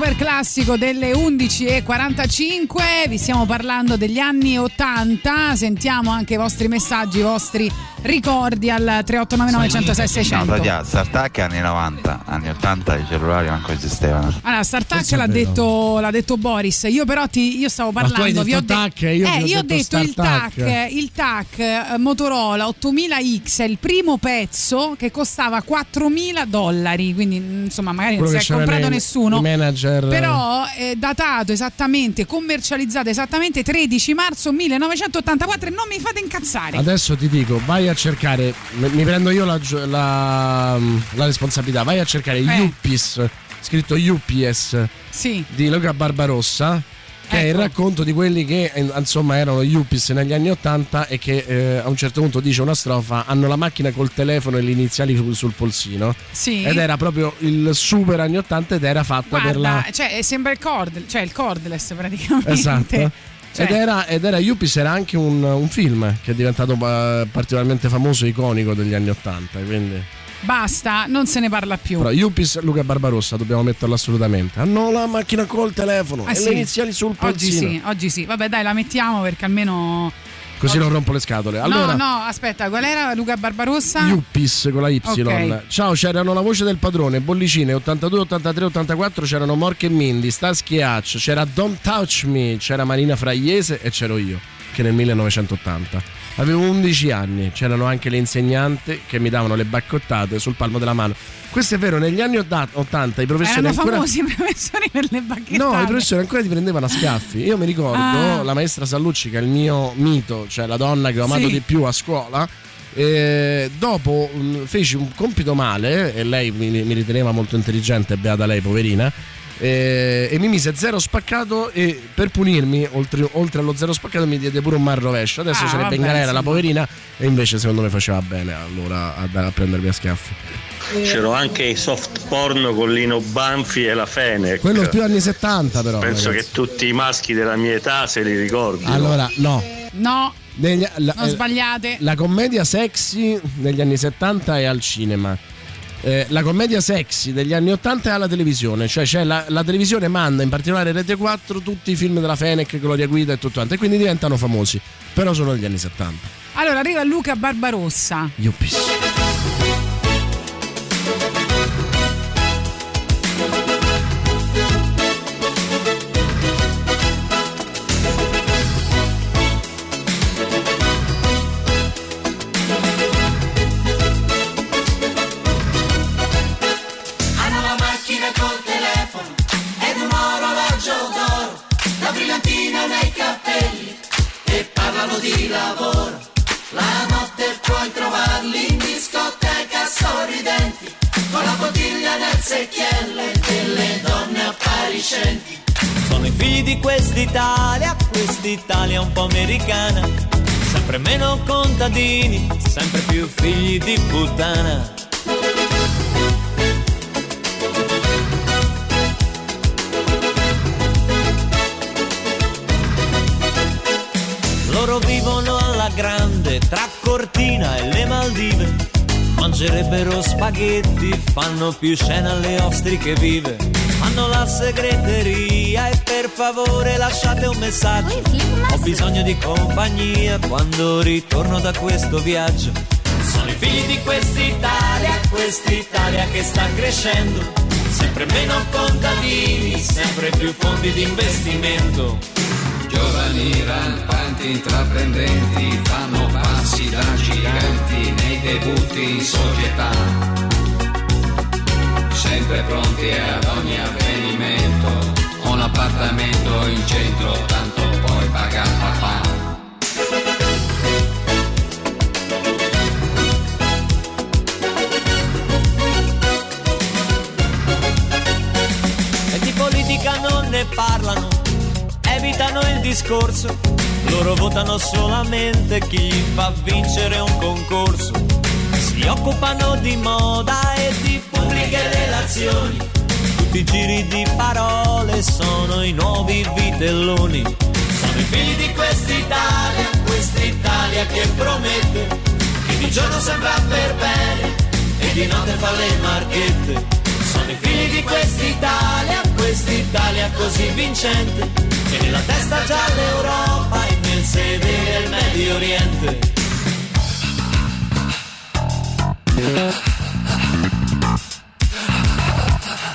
Super classico
delle 11.45. Vi stiamo parlando degli anni 80. Sentiamo anche i vostri messaggi, i vostri ricordi al 3899 106
No,
600.
Tatiana, Startup è anni 90, anni 80 i cellulari manco esistevano.
Allora,
è
l'ha detto, l'ha detto Boris. Io però ti, io stavo
Ma tu hai
parlando. vi ho de-
TAC, io
eh,
vi ho
io ho
detto
detto il. TAC, il TAC eh, Motorola 8000X è il primo pezzo che costava 4000 dollari. Quindi, insomma, magari non
Quello
si
che
è comprato nessuno.
i manager.
Però è datato esattamente, commercializzato esattamente 13 marzo 1984 e non mi fate incazzare.
Adesso ti dico, vai a cercare, mi prendo io la, la- la responsabilità, vai a cercare
Eh.
UPIS, scritto UPS
Sì.
di Luca Barbarossa, che è il
Ecco.
racconto di quelli che eh, insomma erano UPIS negli anni 80 e che eh, a un certo punto dice una strofa, hanno la macchina col telefono e le iniziali sul, sul polsino.
Sì.
Ed era proprio il super anni 80 ed era fatta per
Guarda,
la...
cioè, sembra il cord, cioè il cordless praticamente.
Esatto.
Cioè-
Ed, era, ed era Yuppies era anche un, un film che è diventato eh, particolarmente famoso e iconico degli anni 80 quindi
Basta, non se ne parla più.
però Yuppies Luca Barbarossa dobbiamo metterlo assolutamente hanno la macchina col telefono
Ah,
e
sì.
le iniziali sul
Oggi
polsino
sì, oggi sì. Vabbè, dai, la mettiamo perché almeno.
così non rompo le scatole allora
No, no, aspetta, qual era Luca Barbarossa?
Yuppies con la Y
Ok.
ciao c'erano la voce del padrone bollicine 82 83 84 c'erano Mork e Mindy Starsky e Hutch c'era Don't Touch Me c'era Marina Fraiese e c'ero io che nel 1980 avevo 11 anni c'erano anche le insegnanti che mi davano le baccottate sul palmo della mano questo è vero negli anni 80 i professori
Erano
ancora
famosi i professori per le bacchettate.
No, i professori ancora ti prendevano a schiaffi. Io mi ricordo
Ah.
la maestra Sallucci, che è il mio mito, cioè la donna che ho amato
Sì.
di più a scuola. eh, dopo mh, feci un compito male e lei mi, mi riteneva molto intelligente, beata lei, poverina. Eh, e mi mise zero spaccato e per punirmi oltre, oltre allo zero spaccato mi diede pure un mar rovescio adesso
Ah,
sarebbe
vabbè,
in galera la
insomma.
poverina e invece secondo me faceva bene allora a, a prendermi a schiaffi
C'ero anche i soft porno con Lino Banfi e la Fenech.
quello più anni 70 però
Penso
ragazzi.
che tutti i maschi della mia età se li ricordino.
allora no
No,
Negli- la-
non sbagliate.
La commedia sexy negli anni 70 è al cinema. Eh, la commedia sexy degli anni 80 è alla televisione, cioè c'è la, la televisione manda in particolare Rete 4 tutti i film della Fenech, Gloria Guida e tutto quanto, e quindi diventano famosi, però sono degli anni 70.
Allora arriva Luca Barbarossa.
Yuppis.
Bottiglia nel secchiello e delle donne appariscenti.
Sono i figli di quest'Italia, quest'Italia un po' americana. Sempre meno contadini, sempre più figli di puttana. Loro vivono alla grande tra Cortina e le Maldive. Mangerebbero spaghetti, fanno più scena alle ostriche vive. Hanno la segreteria e per favore lasciate un messaggio. Ho bisogno di compagnia quando ritorno da questo viaggio. Sono i figli di quest'Italia, quest'Italia che sta crescendo. Sempre meno contadini, sempre più fondi di investimento.
Giovani rampanti intraprendenti fanno passi da giganti nei debutti in società. Sempre pronti ad ogni avvenimento, un appartamento in centro, tanto poi paga papà.
E di politica non ne parlano, evitano il discorso. Loro votano solamente chi gli fa vincere un concorso. Si occupano di moda e di pubbliche relazioni. Tutti i giri di parole sono i nuovi vitelloni. Sono i figli di quest'Italia, quest'Italia che promette, che di giorno sembra per bene e di notte fa le marchette. Sono i figli di quest'Italia, Italia così vincente, che nella testa già l'Europa e nel sedere il Medio Oriente.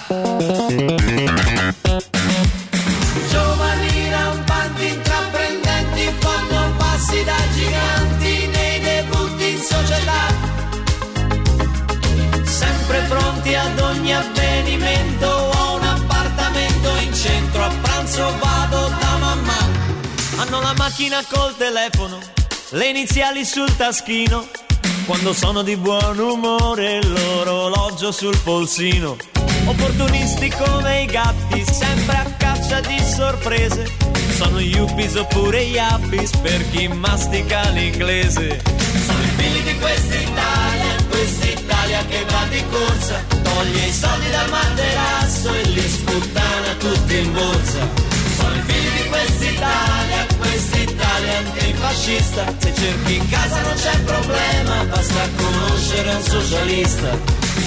Giovani pranzo vado da mamma. Hanno la macchina col telefono, le iniziali sul taschino. Quando sono di buon umore, l'orologio sul polsino. Opportunisti come i gatti, sempre a caccia di sorprese. Sono yuppies oppure yappis per chi mastica l'inglese. Sono i figli di quest'Italia, quest'Italia che va di corsa. Toglie i soldi dal materasso e li sputtana tutti in borsa. Sono i figli di quest'Italia, quest'Italia antifascista. Se cerchi in casa non c'è problema, basta conoscere un socialista.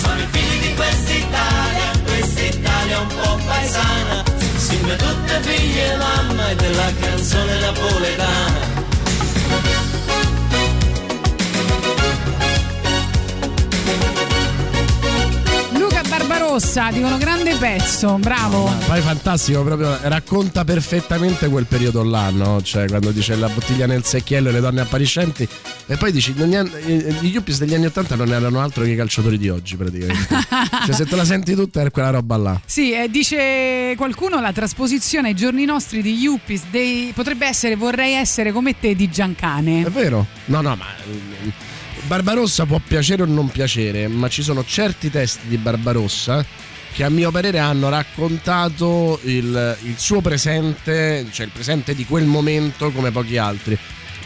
Sono i figli di quest'Italia, quest'Italia un po' paesana. Simbe tutte figlie e mamma e della canzone napoletana.
Barbarossa, dicono grande pezzo, bravo.
Poi fantastico, proprio racconta perfettamente quel periodo là, no? Cioè, quando dice la bottiglia nel secchiello e le donne appariscenti. E poi dici, han- eh, gli Yuppies degli anni Ottanta non erano altro che i calciatori di oggi, praticamente. cioè, se te la senti tutta è quella roba là.
Sì, eh, dice qualcuno la trasposizione ai giorni nostri di Yuppies dei, potrebbe essere vorrei essere come te di Giancane.
È vero? No, no, ma. Barbarossa può piacere o non piacere, ma ci sono certi testi di Barbarossa che a mio parere hanno raccontato il, il suo presente, cioè il presente di quel momento come pochi altri.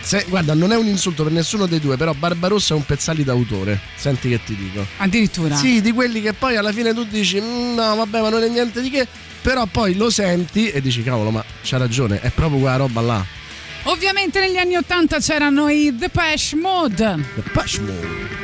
Se- guarda, non è un insulto per nessuno dei due, però Barbarossa è un pezzali d'autore. Senti che ti dico.
Addirittura.
Sì, di quelli che poi alla fine tu dici, "Mm, no, vabbè, ma non è niente di che. Però poi lo senti e dici, cavolo, ma c'ha ragione, è proprio quella roba là.
Ovviamente negli anni Ottanta c'erano i The Pesh Mode.
The Pesh Mode.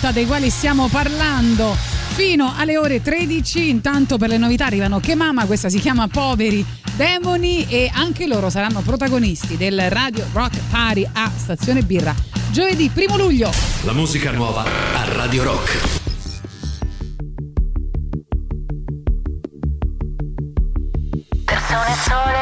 90 dei quali stiamo parlando fino alle ore 13. Intanto per le novità arrivano Che mamma questa si chiama Poveri Demoni e anche loro saranno protagonisti del Radio Rock pari a Stazione Birra giovedì 1 luglio.
La musica nuova a Radio Rock.
Persone sole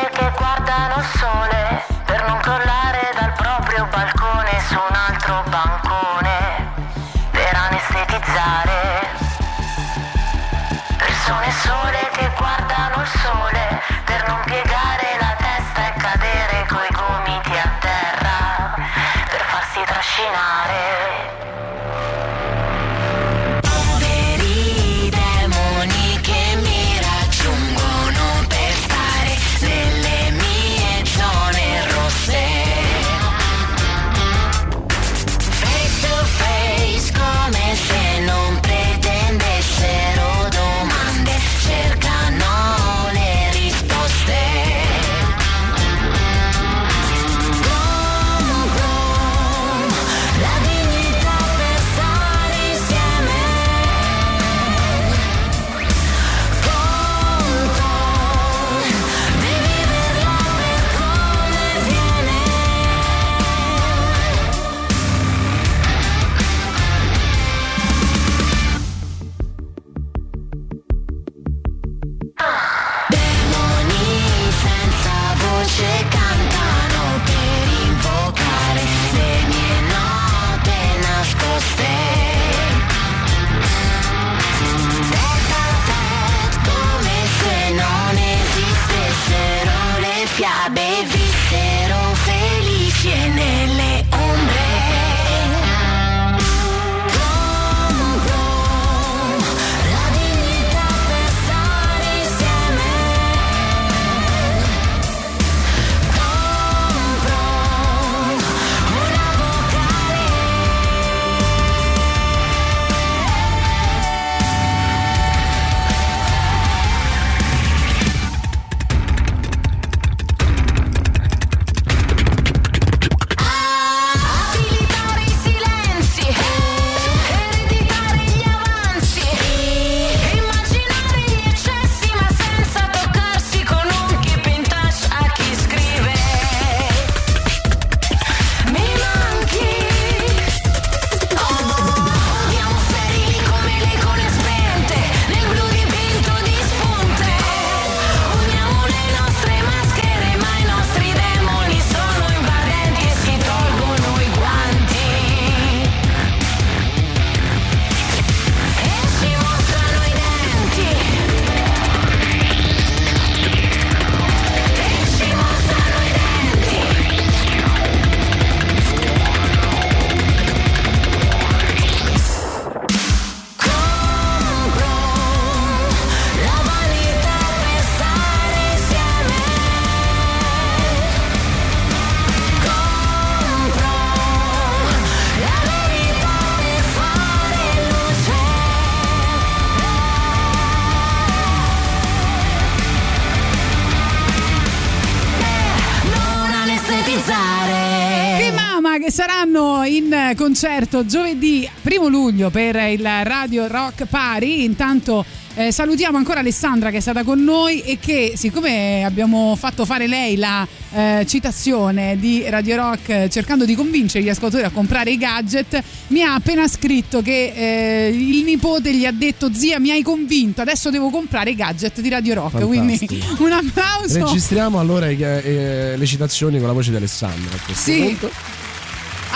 concerto giovedì 1 luglio per il Radio Rock Party. Intanto eh, salutiamo ancora Alessandra che è stata con noi e che siccome abbiamo fatto fare lei la eh, citazione di Radio Rock eh, cercando di convincere gli ascoltatori a comprare i gadget, mi ha appena scritto che eh, il nipote gli ha detto zia mi hai convinto, adesso devo comprare i gadget di Radio Rock. Quindi
Fantastico.
un applauso.
Registriamo allora eh, le citazioni con la voce di Alessandra a questo
Sì.
punto.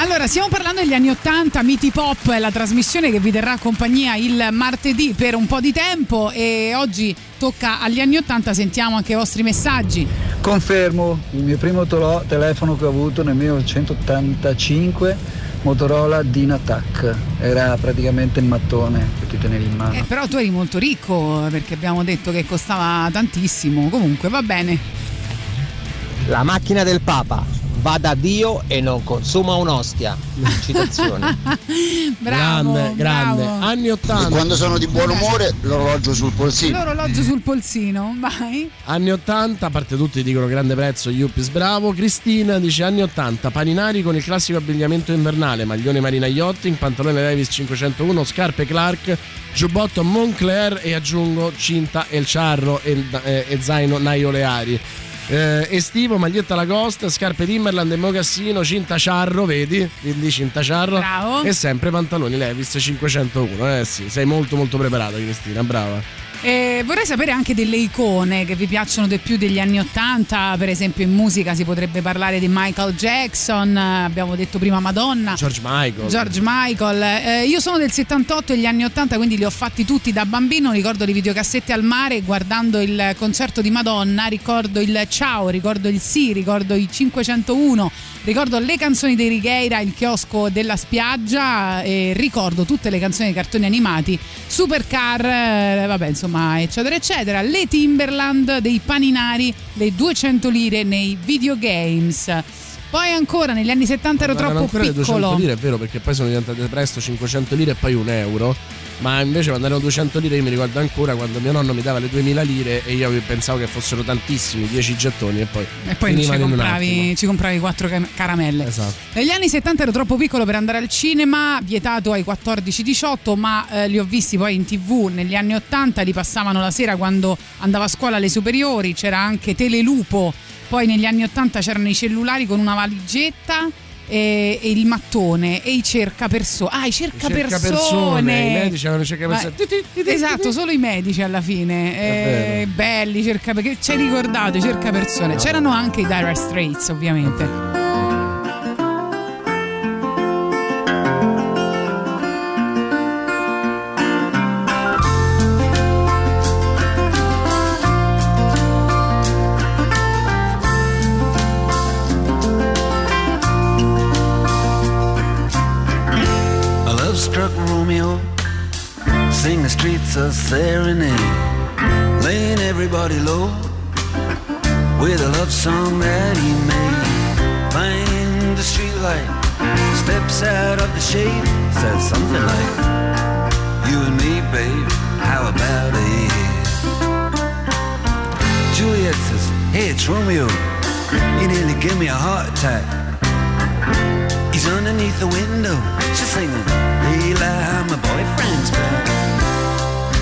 Allora, stiamo parlando degli anni 80, Miti Pop è la trasmissione che vi terrà compagnia il martedì per un po' di tempo e oggi tocca agli anni 80, sentiamo anche i vostri messaggi.
Confermo, il mio primo tolo- telefono che ho avuto nel 1985, Motorola Dynatac, era praticamente il mattone che ti tenevi in mano.
Eh, però tu eri molto ricco perché abbiamo detto che costava tantissimo, comunque va bene.
La macchina del Papa. Va da Dio e non consuma un'ostia. Citazione.
Bravo,
grande, grande.
bravo.
Anni 80.
E quando sono di buon umore, l'orologio sul polsino.
L'orologio sul polsino, vai.
Anni 80, a parte tutti dicono grande prezzo, Yuppis bravo. Cristina dice anni 80, paninari con il classico abbigliamento invernale, maglione Marina Yachting, pantalone Levis 501, scarpe Clark, giubbotto Moncler e aggiungo cinta El Charro e, e- e zaino Naio Leari. Eh, estivo, maglietta Lacoste, scarpe Timberland e mocassino, cinta Charro, vedi? Quindi cinta Charro.
Bravo.
E sempre pantaloni Levis 501. Eh sì, sei molto molto preparata Cristina, brava.
E vorrei sapere anche delle icone che vi piacciono di più degli anni Ottanta, per esempio in musica si potrebbe parlare di Michael Jackson, abbiamo detto prima Madonna.
George Michael.
George Michael, Eh, io sono del 78 e gli anni 80, quindi li ho fatti tutti da bambino. Ricordo le videocassette al mare, guardando il concerto di Madonna, ricordo il Ciao, ricordo il Sì, ricordo i 501, ricordo le canzoni dei Righeira, il chiosco della spiaggia e ricordo tutte le canzoni dei cartoni animati, Supercar, eh, vabbè insomma, eccetera, eccetera. Le Timberland dei paninari, le 200 lire nei videogames. Poi ancora negli anni 70 ero troppo
ancora le 200
piccolo.
lire, è vero, perché poi sono diventate presto 500 lire e poi un euro. Ma invece quando erano 200 lire io mi ricordo ancora quando mio nonno mi dava le 2000 lire e io pensavo che fossero tantissimi, 10 gettoni e poi
E poi ci compravi, ci compravi quattro cam- caramelle.
Esatto.
Negli anni 70 ero troppo piccolo per andare al cinema, vietato ai 14-18, ma eh, li ho visti poi in tv negli anni 80, li passavano la sera quando andavo a scuola alle superiori, c'era anche Telelupo, poi negli anni 80 c'erano i cellulari con una valigetta. E, e il mattone e i cercapersone. Ah, i cercapersone!
cercapersone, i medici avevano cercapersone.
Esatto, solo i medici alla fine. Eh, belli, cerca perché ci hai ricordato i cercapersone. C'erano anche i Dire Straits, ovviamente.
A serenade, laying everybody low with a love song that he made. Find the streetlight, steps out of the shade, says something like, You and me, babe, how about it? Juliet says, Hey, it's Romeo, you nearly give me a heart attack. He's underneath the window, she's singing, Eli, my boyfriend's back.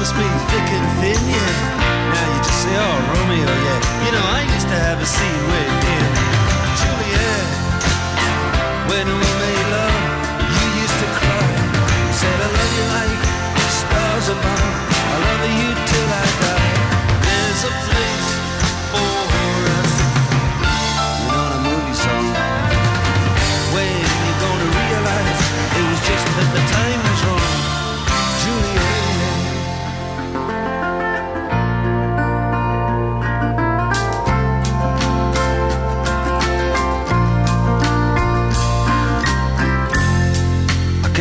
Promised me thick and thin, yeah. Now you just say, oh, Romeo, yeah. You know, I used to have a scene with him. Juliet, when we made love, you used to cry. You said, I love you like stars above. I love you till I die. There's a place for us. You're movie song. When you gonna realize it was just that the time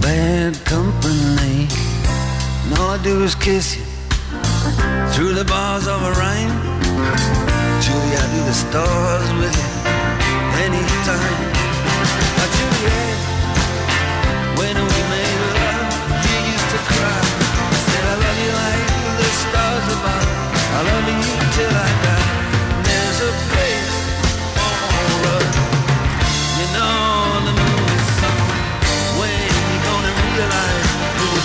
bad company. And all I do is kiss you through the bars of a rain. Julie, I do the stars with you anytime.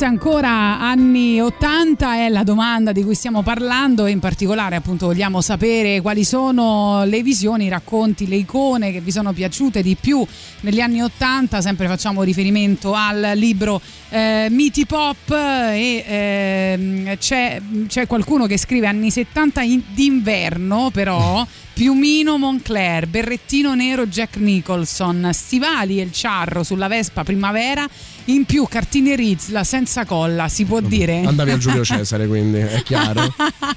Straits ancora anni 80 è la domanda di cui stiamo parlando e in particolare appunto vogliamo sapere quali sono le visioni, i racconti, le icone che vi sono piaciute di più negli anni 80, sempre facciamo riferimento al libro eh, Miti Pop e ehm, c'è, c'è qualcuno che scrive anni 70 in- d'inverno però Piumino Moncler, berrettino nero Jack Nicholson, stivali e il ciarro sulla Vespa primavera, in più cartine Rizla senza colla, si può dire?
Andavi a Giulio Cesare, quindi è chiaro.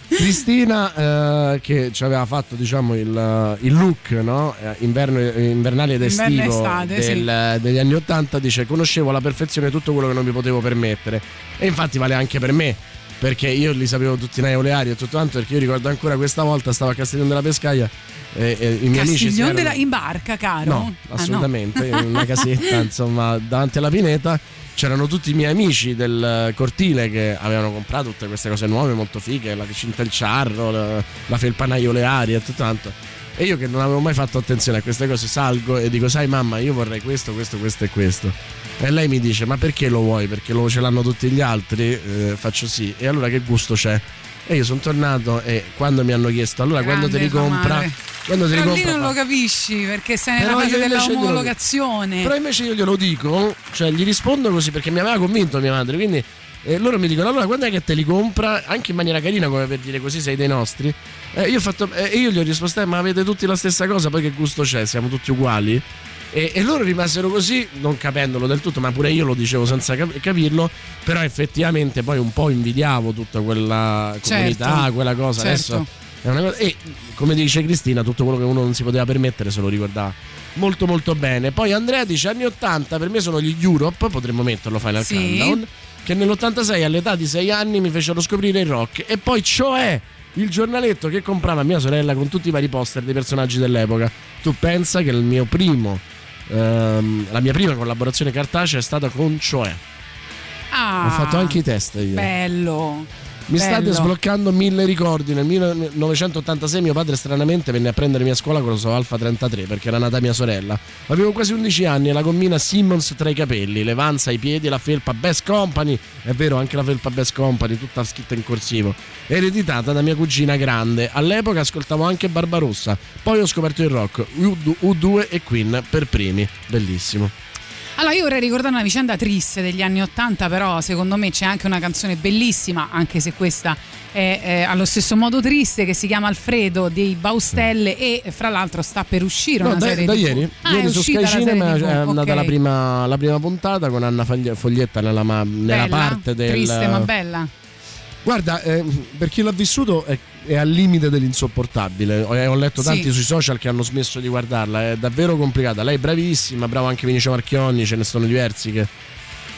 Cristina, eh, che ci aveva fatto diciamo il, il look no? Eh, inverno, invernale ed estivo
estate,
del- degli anni 80, dice conoscevo alla perfezione tutto quello che non mi potevo permettere. E infatti vale anche per me. Perché io li sapevo tutti nei oleari e tutto quanto, perché io ricordo ancora questa volta stavo a Castiglione della Pescaia e, e i miei amici si
Castiglione
erano-
della- in barca, caro?
No,
Ah,
assolutamente, in una casetta, insomma, davanti alla pineta c'erano tutti i miei amici del cortile che avevano comprato tutte queste cose nuove, molto fighe, la cinta il ciarro, la, la felpanaio olearia e tutto tanto. E io che non avevo mai fatto attenzione a queste cose salgo e dico, sai mamma, io vorrei questo, questo, questo e questo. E lei mi dice, ma perché lo vuoi? Perché lo ce l'hanno tutti gli altri? Eh, faccio sì. E allora che gusto c'è? E io sono tornato e quando mi hanno chiesto, allora quando te li
Grande
compra?
madre.
Quando te li
Però lì
compra?
non
fa-
lo capisci perché sei nella fase
io invece glielo-
dell'omologazione.
Però invece io glielo dico, cioè gli rispondo così perché mi aveva convinto mia madre, quindi eh, loro mi dicono allora quando è che te li compra? Anche in maniera carina come per dire così sei dei nostri. Eh, io, ho fatto, eh, io gli ho risposto eh, ma avete tutti la stessa cosa, poi che gusto c'è? Siamo tutti uguali? E, e loro rimasero così, non capendolo del tutto, ma pure io lo dicevo senza cap- capirlo, però effettivamente poi un po' invidiavo tutta quella comunità,
Certo.
quella cosa.
Certo.
Adesso è una cosa- e come dice Cristina, tutto quello che uno non si poteva permettere se lo ricordava molto molto bene. Poi Andrea dice anni 80 per me sono gli Europe, potremmo metterlo Final
Sì.
Countdown, che nell'86 all'età di 6 anni mi fecero scoprire il rock e poi cioè il giornaletto che comprava mia sorella con tutti i vari poster dei personaggi dell'epoca. Tu pensa che il mio primo ehm, la mia prima collaborazione cartacea è stata con Cioè.
Ah,
Ho fatto anche i test io.
Bello.
Mi state
Bello.
sbloccando mille ricordi. Nel 1986 mio padre stranamente venne a prendermi a scuola con lo so Alfa 33 perché era nata mia sorella. Avevo quasi 11 anni e la gommina Simmons tra i capelli, le vanze ai piedi, la felpa Best Company, è vero anche la felpa Best Company, tutta scritta in corsivo, ereditata da mia cugina grande. All'epoca ascoltavo anche Barbarossa, poi ho scoperto il rock, U- U2 e Queen per primi, bellissimo.
Allora, io vorrei ricordare una vicenda triste degli anni Ottanta, però secondo me c'è anche una canzone bellissima, anche se questa è eh, allo stesso modo triste, che si chiama Alfredo dei Baustelle e fra l'altro sta per uscire
No,
una
da,
serie
da
TV.
ieri,
Ah,
ieri
è
su Sky Cinema è andata
ok.
la, prima, la prima puntata con Anna Foglietta nella, nella
Bella?
parte del...
Triste ma bella.
Guarda, eh, per chi l'ha vissuto è, è al limite dell'insopportabile. Ho, ho letto
Sì.
tanti sui social che hanno smesso di guardarla. È davvero complicata. Lei è bravissima, bravo anche Vinicio Marchionni, ce ne sono diversi che.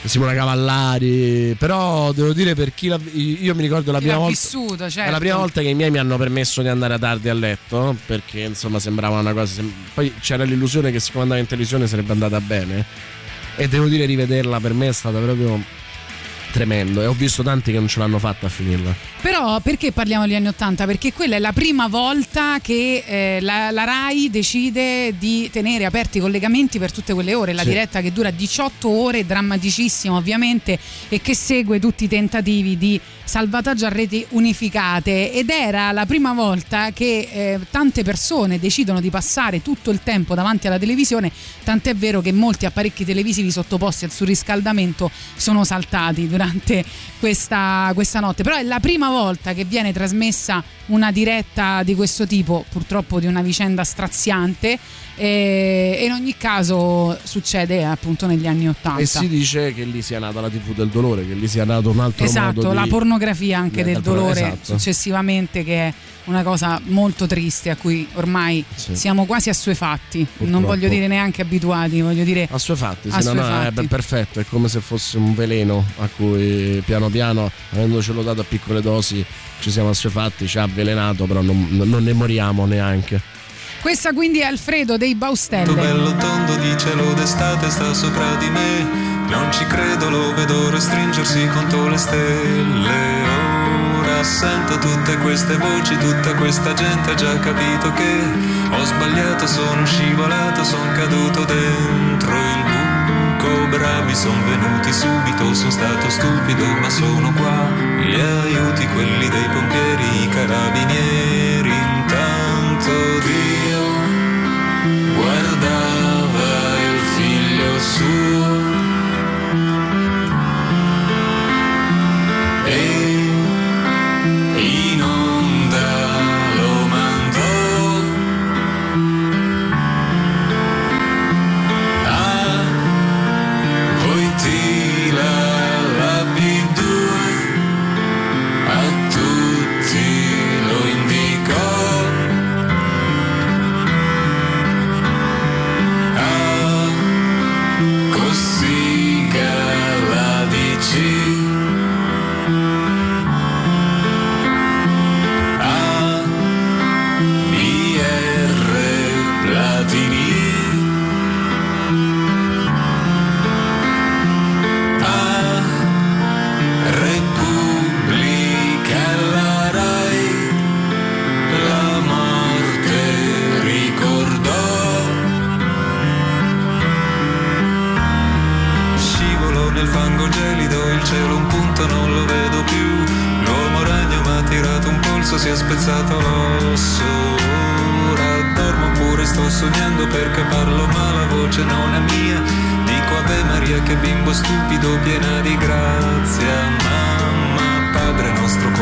Simona Cavallari. Però devo dire per chi l'ha. Io mi ricordo la prima volta.
vissuto, certo.
la prima volta che i miei mi hanno permesso di andare tardi a letto perché insomma sembrava una cosa. Poi c'era l'illusione che siccome andava in televisione sarebbe andata bene. E devo dire, rivederla per me è stata proprio tremendo. E ho visto tanti che non ce l'hanno fatta a finirla.
Però perché parliamo degli anni Ottanta? Perché quella è la prima volta che eh, la, la RAI decide di tenere aperti i collegamenti per tutte quelle ore, la
Sì.
diretta che dura 18 ore, drammaticissima ovviamente, e che segue tutti i tentativi di salvataggio a reti unificate ed era la prima volta che eh, tante persone decidono di passare tutto il tempo davanti alla televisione, tant'è vero che molti apparecchi televisivi sottoposti al surriscaldamento sono saltati durante questa, questa notte. Però è la prima volta che viene trasmessa una diretta di questo tipo, purtroppo di una vicenda straziante. E in ogni caso succede appunto negli anni Ottanta.
E si dice che lì sia nata la TV del dolore, che lì sia nato un altro
Esatto,
modo di...
la pornografia anche
Eh,
del
del pro-
dolore
esatto.
successivamente che è una cosa molto triste a cui ormai
Sì.
siamo quasi assuefatti, non
Purtroppo.
voglio dire neanche abituati, voglio dire
Assuefatti, sì, no, no, è
assuefatti.
ben perfetto, è come se fosse un veleno a cui piano piano, avendocelo dato a piccole dosi, ci siamo assuefatti, ci ha avvelenato, però non, non ne moriamo neanche.
Questa quindi è Alfredo dei Baustelle.
bello tondo di cielo d'estate sta sopra di me. Non ci credo, lo vedo restringersi contro le stelle. Ora sento tutte queste voci, tutta questa gente ha già capito che Ho sbagliato, sono scivolato, sono caduto dentro il buco. Bravi son venuti subito, sono stato stupido ma sono qua. Gli aiuti, quelli dei pompieri, i carabinieri. Intanto Dio guardava il figlio suo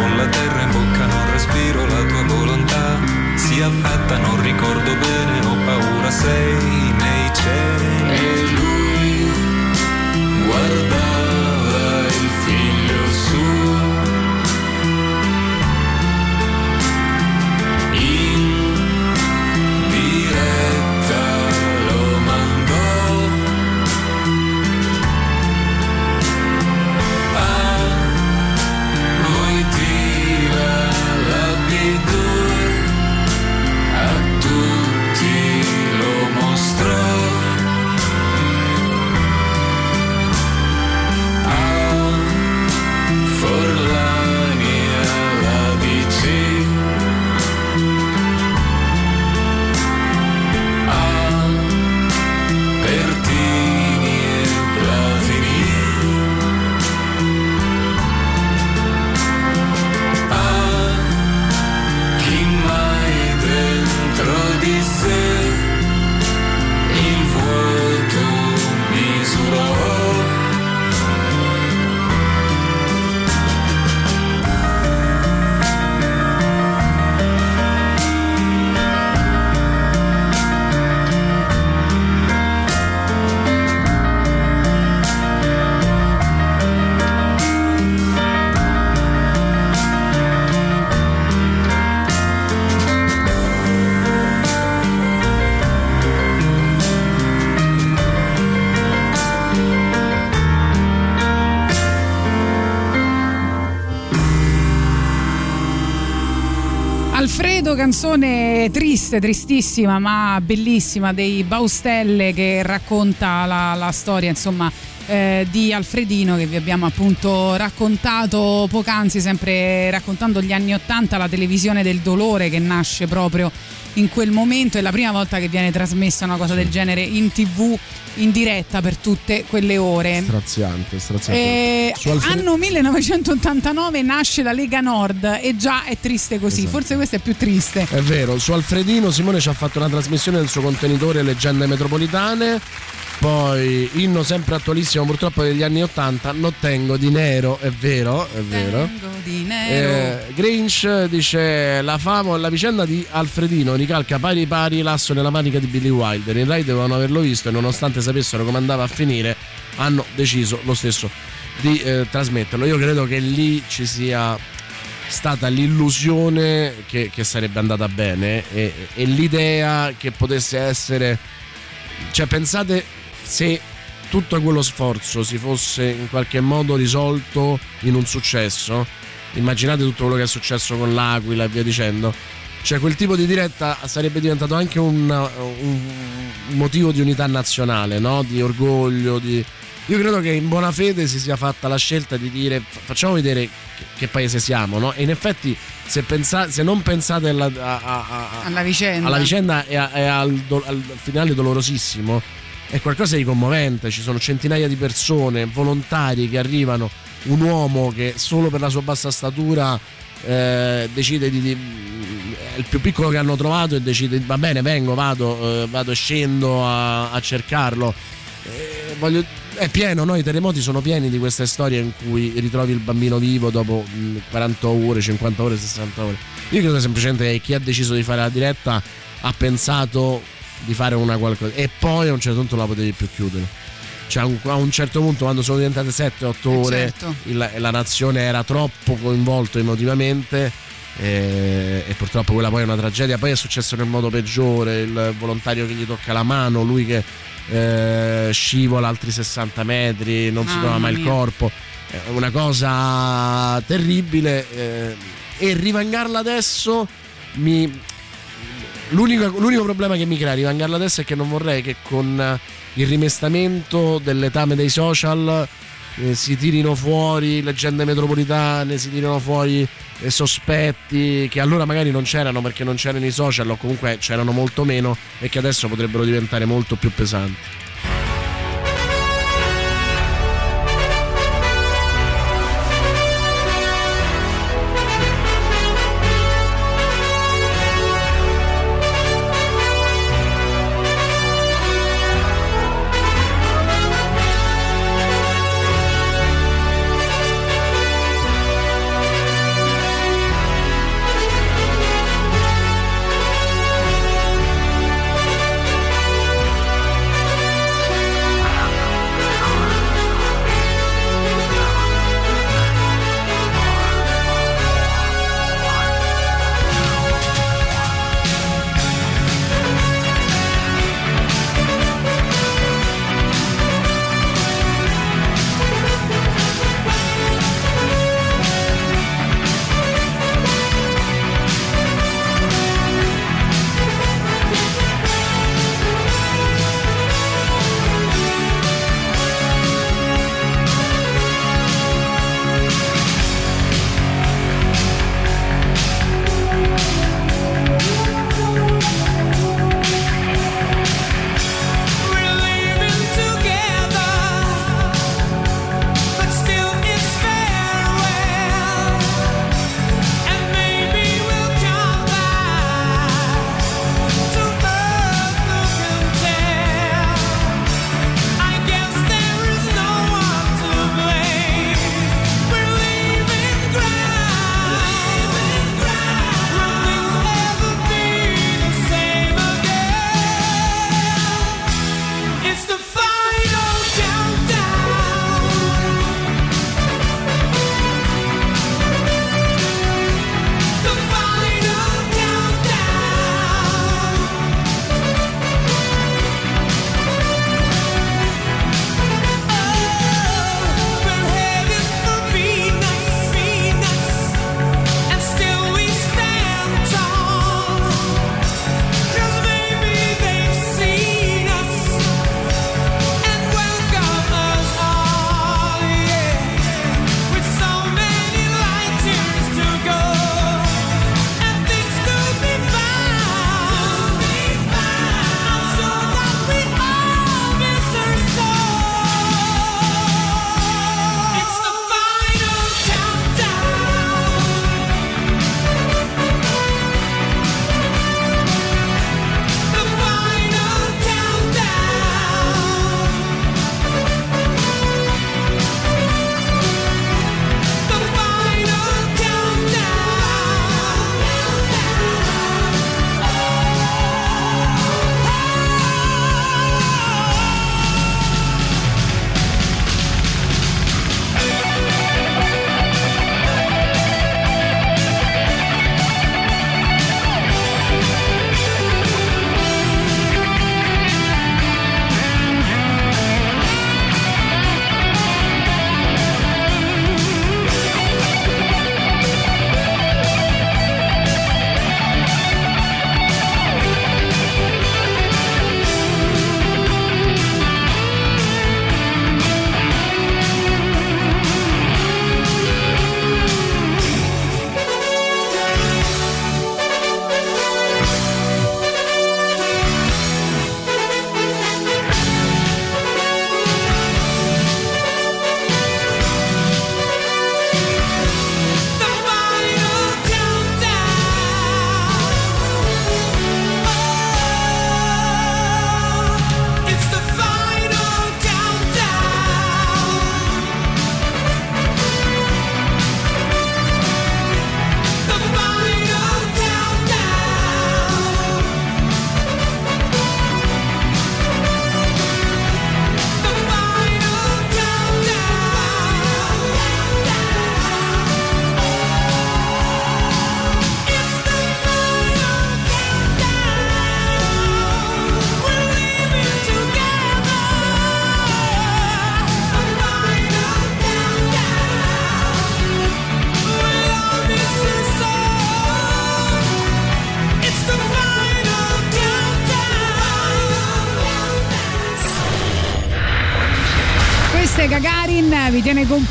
con la terra in bocca non respiro la tua volontà. Sia fatta, non ricordo bene, ho paura, sei nei cieli. E lui guardava il figlio suo
canzone triste, tristissima, ma bellissima dei Baustelle che racconta la, la storia, insomma. eh, di Alfredino che vi abbiamo appunto raccontato poc'anzi, sempre raccontando gli anni Ottanta, la televisione del dolore che nasce proprio in quel momento. È la prima volta che viene trasmessa una cosa del genere in tv in diretta per tutte quelle ore.
Straziante, straziante.
Eh,
Alfred-
anno 1989 nasce la Lega Nord e già è triste così,
Esatto.
forse questo è più triste.
È vero, su Alfredino Simone ci ha fatto una trasmissione del suo contenitore Leggende Metropolitane. Poi, inno sempre attualissimo purtroppo degli anni 80, Non tengo di nero, è vero, è vero.
Di nero.
Eh, Grinch dice la, famo, la vicenda di Alfredino ricalca pari pari l'asso nella manica di Billy Wilder. In Rai dovevano averlo visto e nonostante sapessero come andava a finire, hanno deciso lo stesso di eh, trasmetterlo. Io credo che lì ci sia stata l'illusione che, che sarebbe andata bene e, e l'idea che potesse essere. Cioè, pensate se tutto quello sforzo si fosse in qualche modo risolto in un successo. Immaginate tutto quello che è successo con l'Aquila e via dicendo. Cioè, quel tipo di diretta sarebbe diventato anche un, un motivo di unità nazionale, no? Di orgoglio, di. Io credo che in buona fede si sia fatta la scelta di dire "Fa- facciamo vedere che, che paese siamo, no? E in effetti, se, pensa- se non pensate alla, a- a- a-
Alla vicenda.
alla vicenda e, e al, do- al finale dolorosissimo, è qualcosa di commovente. Ci sono centinaia di persone, volontari che arrivano, un uomo che solo per la sua bassa statura eh, decide di, di- è il più piccolo che hanno trovato e decide va bene vengo vado, eh, vado e scendo a, a cercarlo Eh, voglio- è pieno no? i terremoti sono pieni di queste storie in cui ritrovi il bambino vivo dopo mh, 40 ore 50 ore 60 ore io credo semplicemente che chi ha deciso di fare la diretta ha pensato di fare una qualcosa e poi a un certo punto la potevi più chiudere cioè a un, certo punto quando sono diventate 7-8 ore
certo.
il- la nazione era troppo coinvolto emotivamente e, e purtroppo quella poi è una tragedia poi è successo nel modo peggiore il volontario che gli tocca la mano lui che eh, scivola altri 60 metri non si
Mamma
trova mai il
mia.
corpo è una cosa terribile eh, e rivangarla adesso mi L'unico, l'unico problema che mi crea rivangarla adesso è che non vorrei che con eh, il rimestamento dell'etame dei social eh, si tirino fuori leggende metropolitane, si tirino fuori eh, sospetti che allora magari non c'erano perché non c'erano i social o comunque c'erano molto meno e che adesso potrebbero diventare molto più pesanti.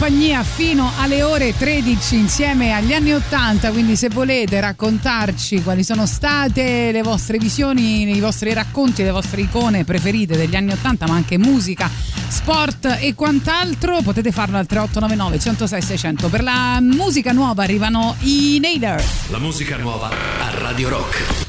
Compagnia fino alle ore 13 insieme agli anni 80, quindi se volete raccontarci quali sono state le vostre visioni, i vostri racconti, le vostre icone preferite degli anni 80, ma anche musica, sport e quant'altro, potete farlo al 3899 106 600. Per la musica nuova arrivano i Nader.
La musica nuova a Radio Rock.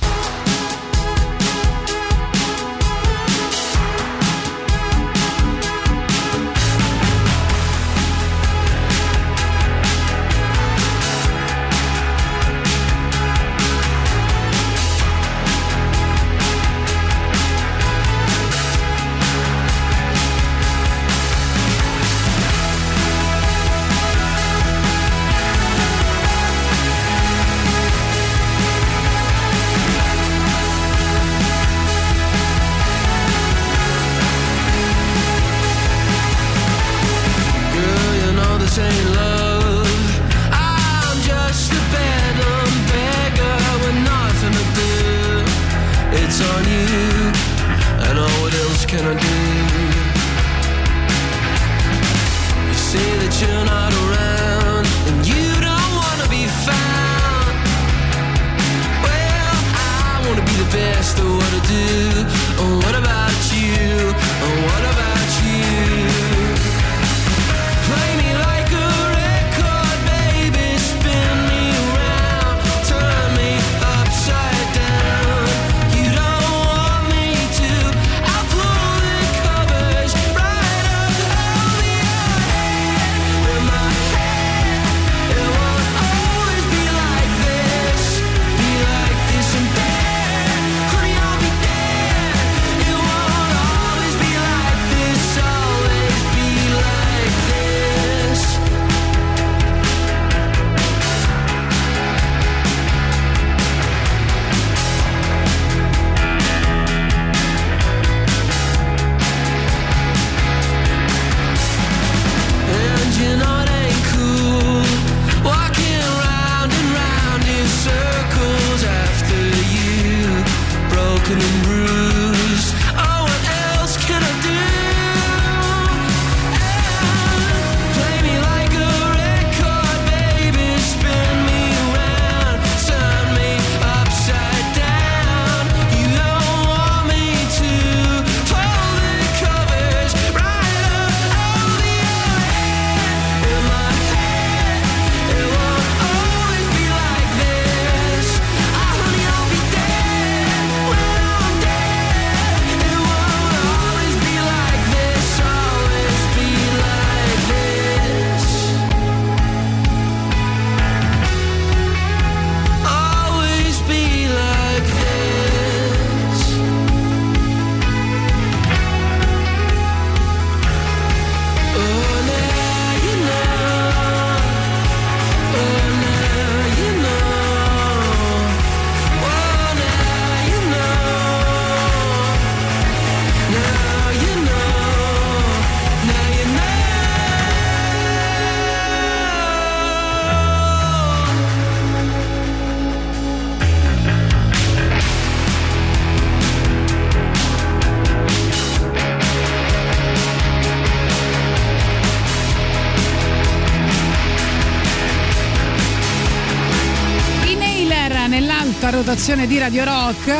Rotazione di Radio Rock.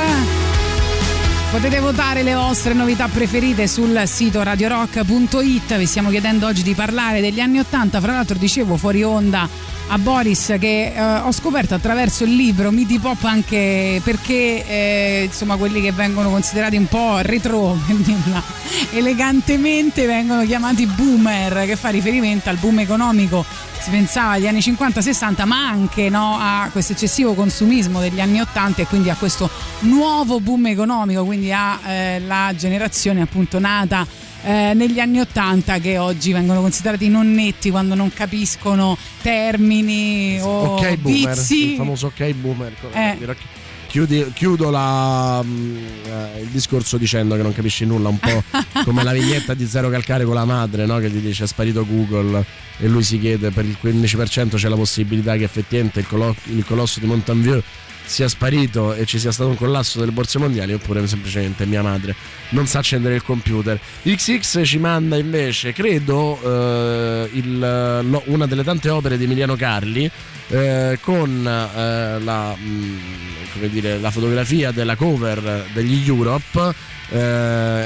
Potete votare le vostre novità preferite sul sito radiorock.it. Vi stiamo chiedendo oggi di parlare degli anni 80. Fra l'altro, dicevo fuori onda a Boris che eh, ho scoperto attraverso il libro Midi Pop anche perché eh, insomma quelli che vengono considerati un po' retro elegantemente vengono chiamati boomer che fa riferimento al boom economico si pensava agli anni 50-60 ma anche no, a questo eccessivo consumismo degli anni 80 e quindi a questo nuovo boom economico quindi alla generazione appunto nata eh, negli anni 80 che oggi vengono considerati nonnetti quando non capiscono termini o
ok boomer,
vizi
il famoso ok boomer.
Eh.
Chiudi- chiudo la, mm, eh, il discorso dicendo che non capisci nulla, un po' come la vignetta di Zero Calcare con la madre, no? che gli dice è sparito Google e lui si chiede per il 15% c'è la possibilità che effettivamente il, colo- il colosso di Mountain View sia sparito e ci sia stato un collasso delle borse mondiali oppure semplicemente mia madre non sa accendere il computer. XX ci manda invece, credo, eh, il- lo- una delle tante opere di Emiliano Carli eh, con eh, la, mm, come dire, la fotografia della cover degli Europe. eh,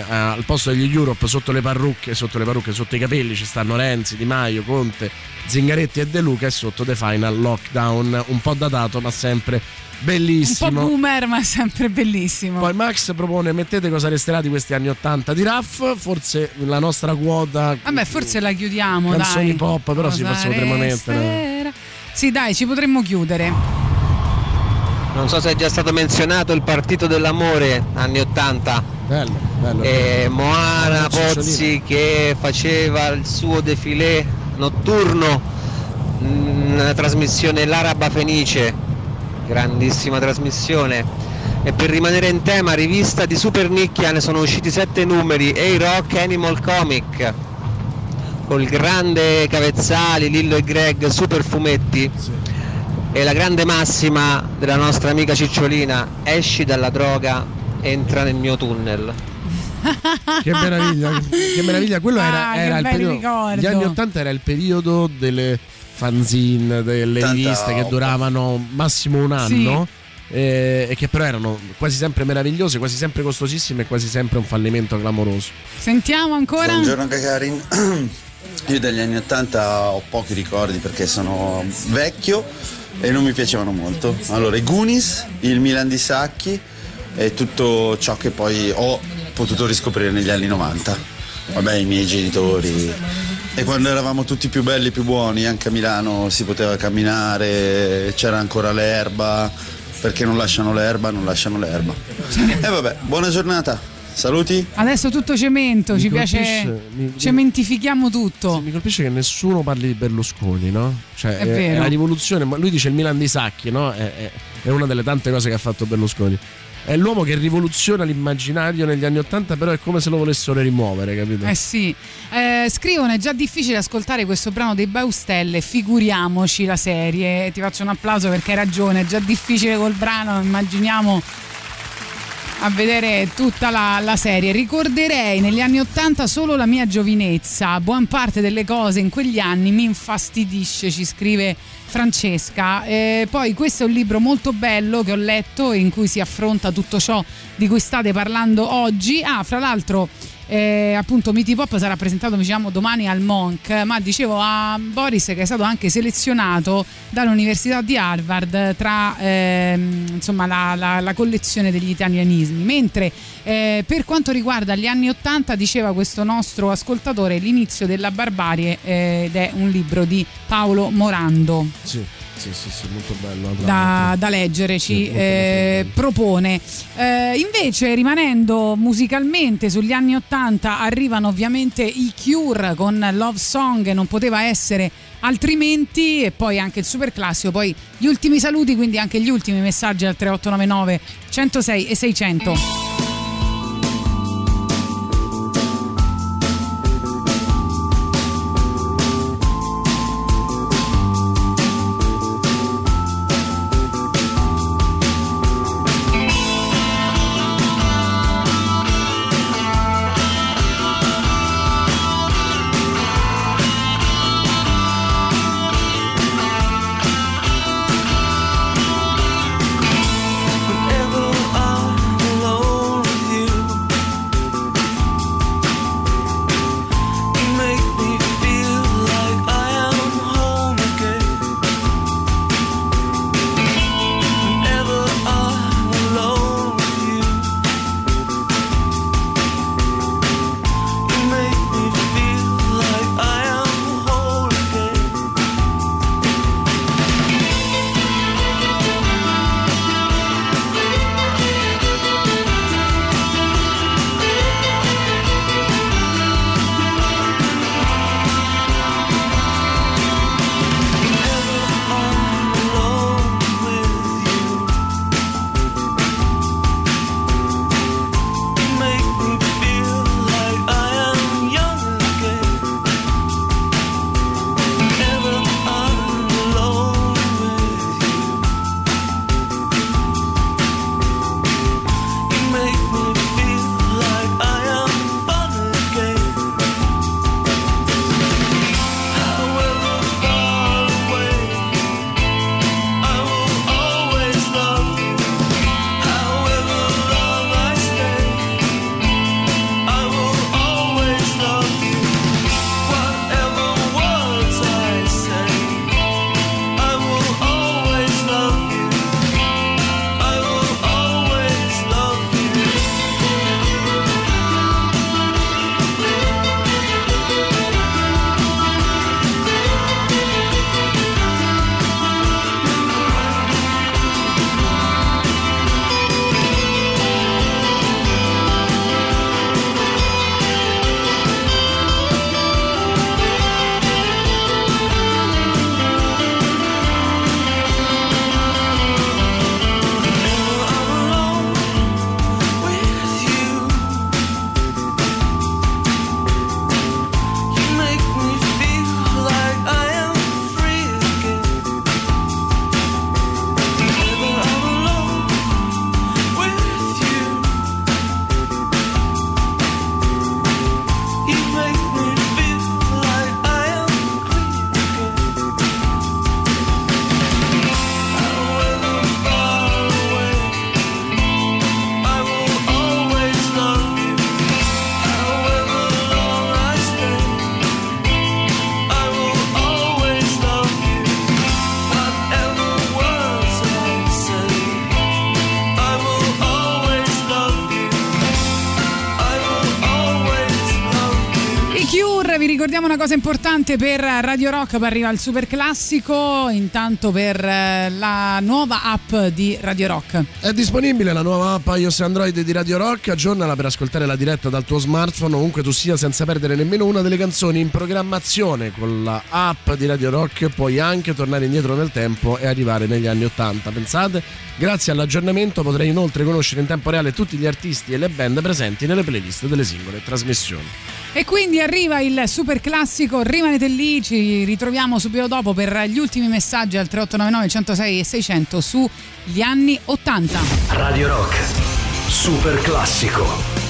al posto degli Europe sotto le parrucche, sotto le parrucche, sotto i capelli ci stanno Renzi, Di Maio, Conte, Zingaretti e De Luca e sotto The Final Lockdown, un po' datato ma sempre
Un po'
bellissimo.
boomer, ma sempre bellissimo.
Poi Max propone mettete cosa resterà di questi anni 80 di Raff, forse la nostra quota
Vabbè, forse la chiudiamo,
canzoni
dai.
pop, però
Cosa
forse potremmo mettere.
resterà? Sì, dai, ci potremmo chiudere.
Non so se è già stato menzionato il partito dell'amore anni 80.
Bello, bello.
Eh, Moana
Bello,
Pozzi che faceva il suo defilé notturno mm, nella trasmissione L'Araba Fenice, grandissima trasmissione. E per rimanere in tema, rivista di super nicchia, ne sono usciti sette numeri, A-Rock Animal Comic, col grande Cavezzali, Lillo e Greg, super fumetti. E la grande massima della nostra amica Cicciolina, esci dalla droga, entra nel mio tunnel.
Che meraviglia, che meraviglia. Quello era,
Ah, che
era il periodo.
ricordo.
Gli anni 80 era il periodo delle fanzine, delle
Tanta
riviste che
roba.
duravano massimo un
Sì.
anno. eh, E che però erano quasi sempre meravigliose, quasi sempre costosissime e quasi sempre un fallimento clamoroso.
Sentiamo ancora?
Buongiorno Gagarin. Io degli anni 80 ho pochi ricordi perché sono vecchio e non mi piacevano molto. Allora, i Goonies, il Milan di Sacchi e tutto ciò che poi ho potuto riscoprire negli anni 90. Vabbè, i miei genitori. E quando eravamo tutti più belli, più buoni, anche a Milano si poteva camminare, c'era ancora l'erba. Perché non lasciano l'erba, non lasciano l'erba. E vabbè, buona giornata. Saluti.
Adesso tutto cemento,
Mi
ci
colpisce-
piace.
mi-
Cementifichiamo tutto.
Mi colpisce che nessuno parli di Berlusconi, no? Cioè,
È vero.
la rivoluzione, ma lui dice il Milan di Sacchi, no? È, è- è una delle tante cose che ha fatto Berlusconi. È l'uomo che rivoluziona l'immaginario negli anni Ottanta, però è come se lo volessero rimuovere, capito?
Eh sì, Eh, scrivono è già difficile ascoltare questo brano dei Baustelle, figuriamoci la serie. Ti faccio un applauso perché hai ragione, è già difficile col brano, immaginiamo a vedere tutta la, la serie. Ricorderei negli anni Ottanta solo la mia giovinezza, buon parte delle cose in quegli anni mi infastidisce, ci scrive Francesca. Eh, poi questo è un libro molto bello che ho letto in cui si affronta tutto ciò di cui state parlando oggi. Ah, fra l'altro eh, appunto Miti Pop sarà presentato diciamo domani al Monk. Ma dicevo a Boris che è stato anche selezionato dall'Università di Harvard tra ehm, insomma la, la- la collezione degli italianismi. Mentre eh, per quanto riguarda gli anni 80 diceva questo nostro ascoltatore l'inizio della barbarie eh, ed è un libro di Paolo Morando.
Sì, sì, sì, sì, molto bello.
da, da leggere ci eh, propone. Eh, invece, rimanendo musicalmente sugli anni Ottanta, arrivano ovviamente i Cure con Love Song, non poteva essere altrimenti, e poi anche il super classico. Poi gli ultimi saluti, quindi anche gli ultimi messaggi al 3899 106 e 600. Cosa importante per Radio Rock, arriva il super classico, intanto per eh, la nuova app di Radio Rock.
È disponibile la nuova app iOS Android di Radio Rock, aggiornala per ascoltare la diretta dal tuo smartphone ovunque tu sia senza perdere nemmeno una delle canzoni in programmazione. Con la app di Radio Rock puoi anche tornare indietro nel tempo e arrivare negli anni 80. Pensate, grazie all'aggiornamento potrai inoltre conoscere in tempo reale tutti gli artisti e le band presenti nelle playlist delle singole trasmissioni.
E quindi arriva il super classico, rimanete lì, ci ritroviamo subito dopo per gli ultimi messaggi al 3899 106 e 600 sugli anni 80.
Radio Rock, super classico.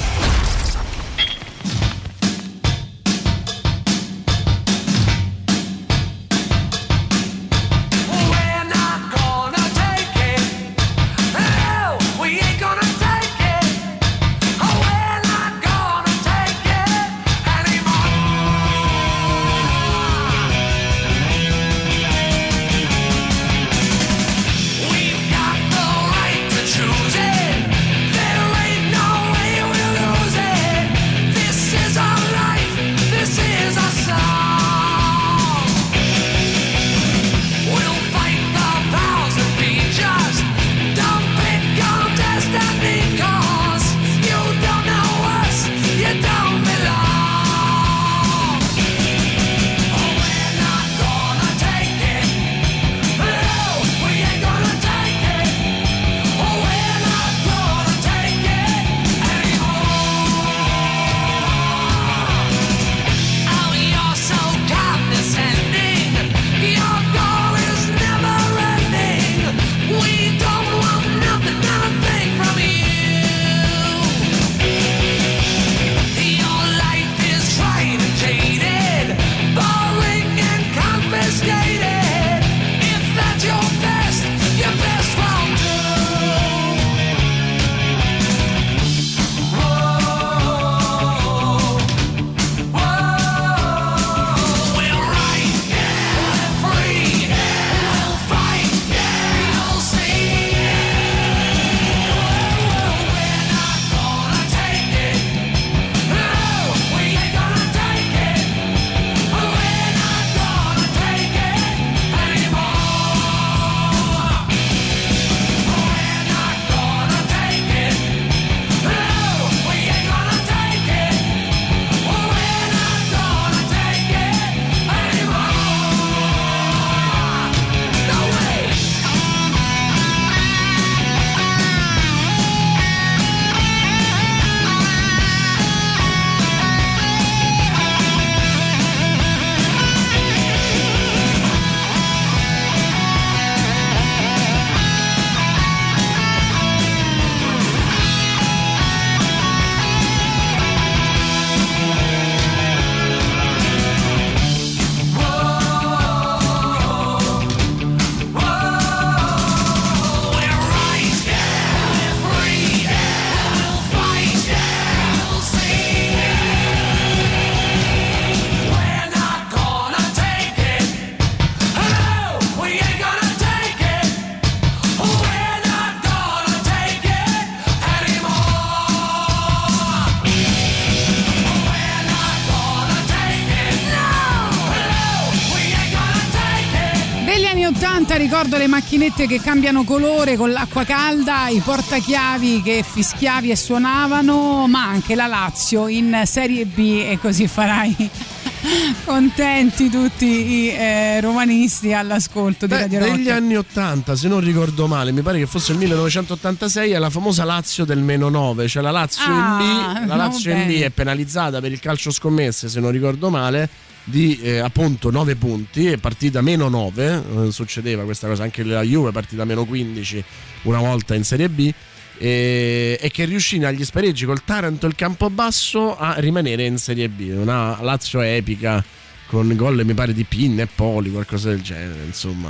Ricordo le macchinette che cambiano colore con l'acqua calda, i portachiavi che fischiavi e suonavano, ma anche la Lazio in Serie B e così farai contenti tutti i eh, romanisti all'ascolto di
Beh,
Radio Rock.
negli anni 80, se non ricordo male, mi pare che fosse il 1986, è la famosa Lazio del meno 9, cioè la Lazio
Ah,
in B, la Lazio in B
bene.
è penalizzata per il calcio scommesse, se non ricordo male, di eh, appunto 9 punti, è partita meno 9, eh, succedeva questa cosa, anche la Juve partita meno 15 una volta in Serie B. E, e che riuscì negli spareggi col Taranto e il Campobasso a rimanere in Serie B. Una Lazio epica con gol mi pare di Pinne e Poli, qualcosa del genere. Insomma,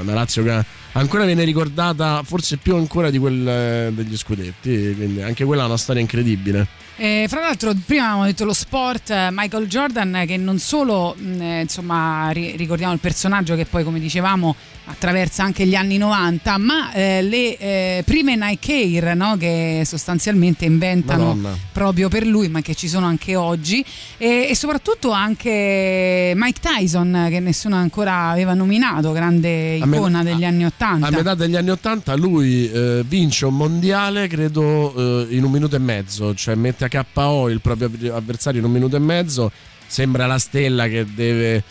una Lazio che ancora viene ricordata forse più ancora di quel eh, degli scudetti, quindi anche quella è una storia incredibile.
Eh, fra l'altro, prima avevamo detto lo sport, eh, Michael Jordan, che non solo mh, eh, insomma ri- ricordiamo il personaggio che poi, come dicevamo, attraversa anche gli anni 90, ma eh, le eh, prime Nike Air no, che sostanzialmente inventano
Madonna.
proprio per lui, ma che ci sono anche oggi, e, e soprattutto anche Mike Tyson, che nessuno ancora aveva nominato, grande icona degli anni 80.
A metà degli anni 80 lui eh, vince un mondiale, credo, eh, in un minuto e mezzo, cioè mette a KO il proprio avver- avversario in un minuto e mezzo, sembra la stella che deve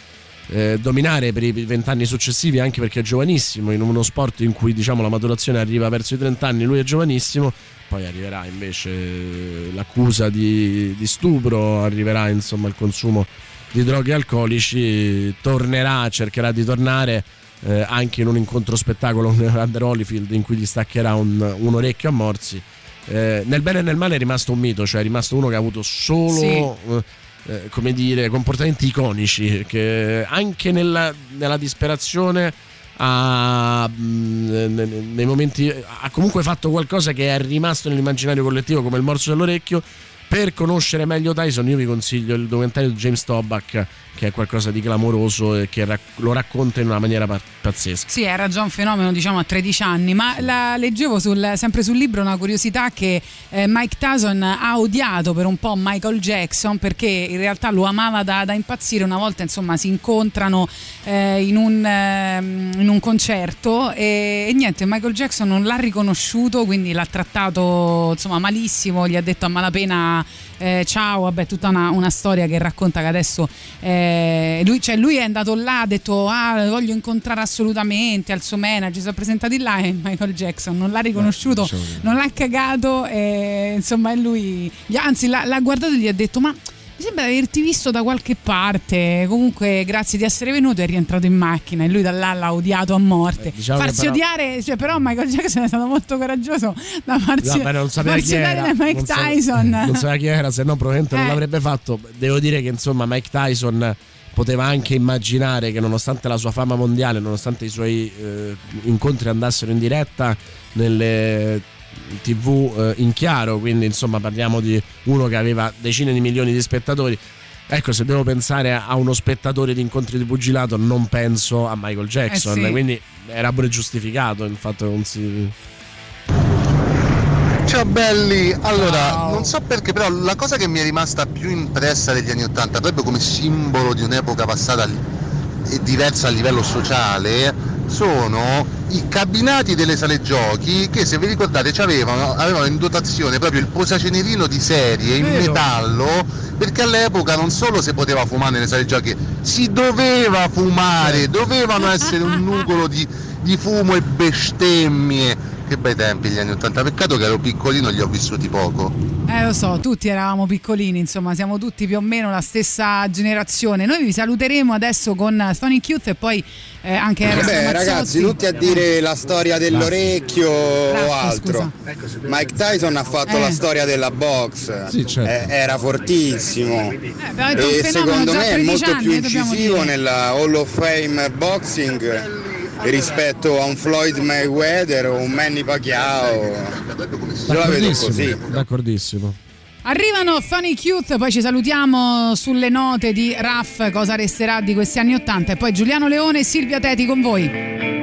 eh, dominare per i vent'anni successivi, anche perché è giovanissimo, in uno sport in cui diciamo la maturazione arriva verso i 30 anni, lui è giovanissimo, poi arriverà invece eh, l'accusa di, di stupro, arriverà insomma il consumo di droghe alcolici, tornerà, cercherà di tornare eh, anche in un incontro spettacolo con Under Holyfield in cui gli staccherà un, un orecchio a morsi. Eh, nel bene e nel male è rimasto un mito, cioè è rimasto uno che ha avuto solo eh, eh, come dire, comportamenti iconici, che anche nella, nella disperazione ha, ne- nei momenti, ha comunque fatto qualcosa che è rimasto nell'immaginario collettivo come il morso dell'orecchio. Per conoscere meglio Tyson, io vi consiglio il documentario di James Toback, che è qualcosa di clamoroso e che lo racconta in una maniera pa- pazzesca.
Sì, era già un fenomeno, diciamo, a 13 anni, ma la leggevo sul- sempre sul libro una curiosità che eh, Mike Tyson ha odiato per un po' Michael Jackson perché in realtà lo amava da, da impazzire. Una volta, insomma, si incontrano eh, in, un, ehm, in un concerto e, e niente, Michael Jackson non l'ha riconosciuto, quindi l'ha trattato, insomma, malissimo, gli ha detto a malapena eh, ciao, vabbè, tutta una, una storia che racconta che adesso eh, lui, cioè lui è andato là, ha detto ah, voglio incontrare assolutamente al suo manager, si sono presentati là e Michael Jackson non l'ha riconosciuto, non l'ha cagato e insomma e lui, anzi l'ha, l'ha guardato e gli ha detto ma mi sembra di averti visto da qualche parte. Comunque, grazie di essere venuto. È rientrato in macchina e lui da là l'ha odiato a morte.
diciamo che
farsi
però-
odiare, cioè, però, Michael Jackson è stato molto coraggioso da farsi,
No, non sapeva
farsi
chi
odiare
era.
da Mike
non sa-
Tyson.
non sapeva chi era, se no probabilmente non
Eh.
l'avrebbe fatto. Devo dire che insomma Mike Tyson poteva anche immaginare che nonostante la sua fama mondiale, nonostante i suoi eh, incontri andassero in diretta nelle tv eh, in chiaro, quindi insomma parliamo di uno che aveva decine di milioni di spettatori. Ecco, se devo pensare a uno spettatore di incontri di pugilato, non penso a Michael Jackson.
Eh sì.
Quindi era pure giustificato il fatto che non si.
Ciao belli, allora non so perché però la cosa che mi è rimasta più impressa degli anni Ottanta proprio come simbolo di un'epoca passata diversa a livello sociale sono i cabinati delle sale giochi che se vi ricordate c'avevano- avevano in dotazione proprio il posacenerino di serie in
Vero.
metallo perché all'epoca non solo si poteva fumare nelle sale giochi si doveva fumare dovevano essere un nugolo di, di fumo e bestemmie che bei tempi gli anni 80 peccato che ero piccolino e li ho vissuti poco
Eh, lo so, tutti eravamo piccolini, insomma, siamo tutti più o meno la stessa generazione. Noi vi saluteremo adesso con Sonic Youth e poi eh, anche Eros
Beh,
Ramazzotti.
ragazzi, tutti a dire la storia dell'orecchio o
Raffa,
altro. Mike Tyson ha fatto
Eh.
la storia della box.
Sì, certo.
Eh, era fortissimo.
un
e secondo me è
13
molto
anni,
più
eh,
incisivo nella Hall of Fame Boxing rispetto a un Floyd Mayweather o un Manny Pacquiao. Io la vedo così.
d'accordissimo.
Arrivano Funny Youth, poi ci salutiamo sulle note di Raff, cosa resterà di questi anni 80 e poi Giuliano Leone e Silvia Teti con voi.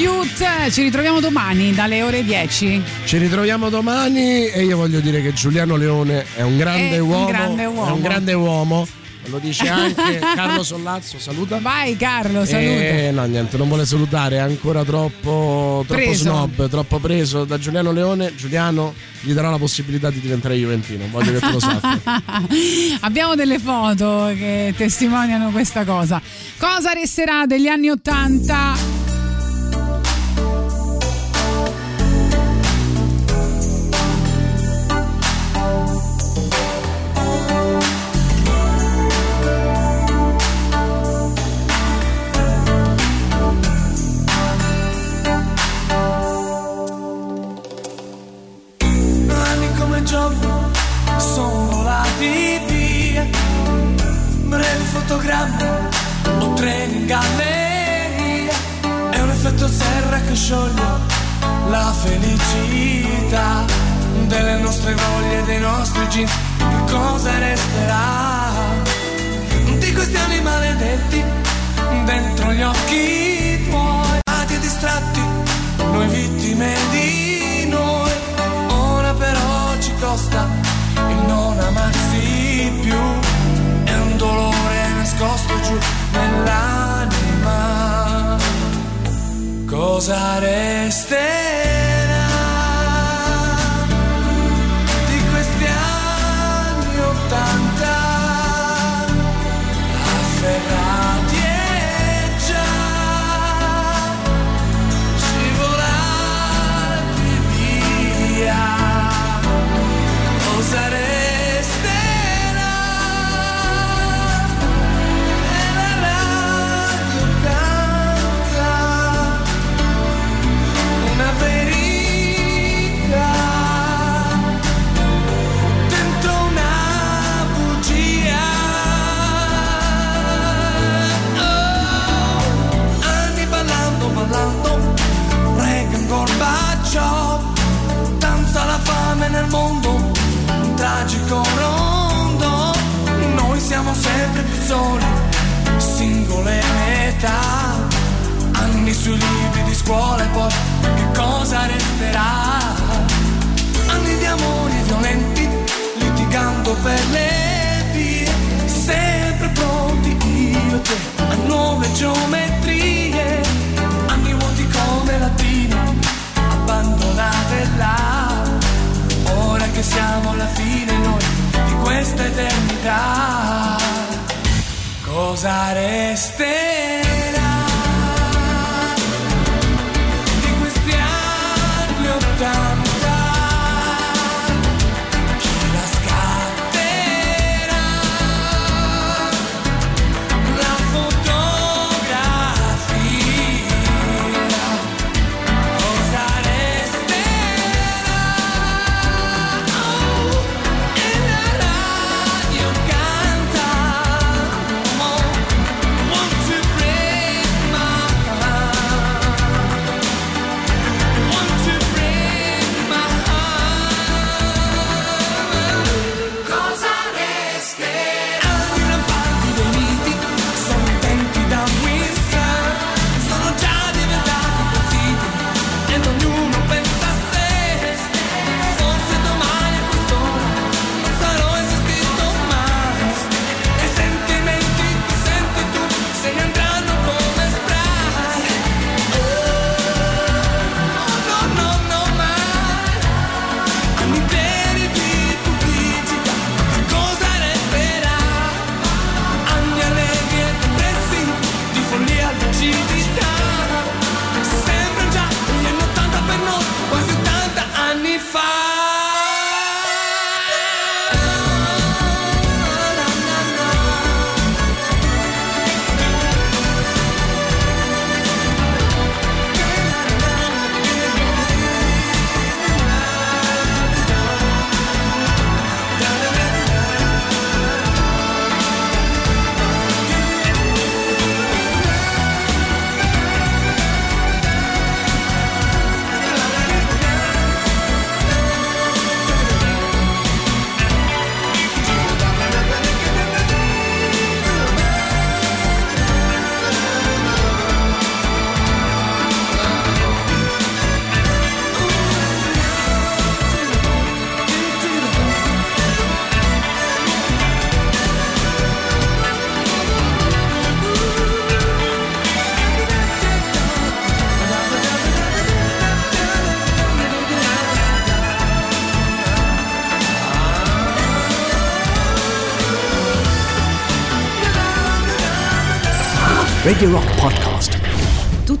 Cute. Ci ritroviamo domani dalle ore 10.
Ci ritroviamo domani e io voglio dire che Giuliano Leone è un grande,
è
uomo,
un
grande
uomo.
È un grande uomo. Lo dice anche Carlo Sollazzo saluta.
Vai Carlo eh, saluta.
eh, no niente non vuole salutare è ancora troppo, troppo snob troppo preso da Giuliano Leone. Giuliano gli darà la possibilità di diventare Juventino voglio che tu lo sappia.
Abbiamo delle foto che testimoniano questa cosa. Cosa resterà degli anni Ottanta?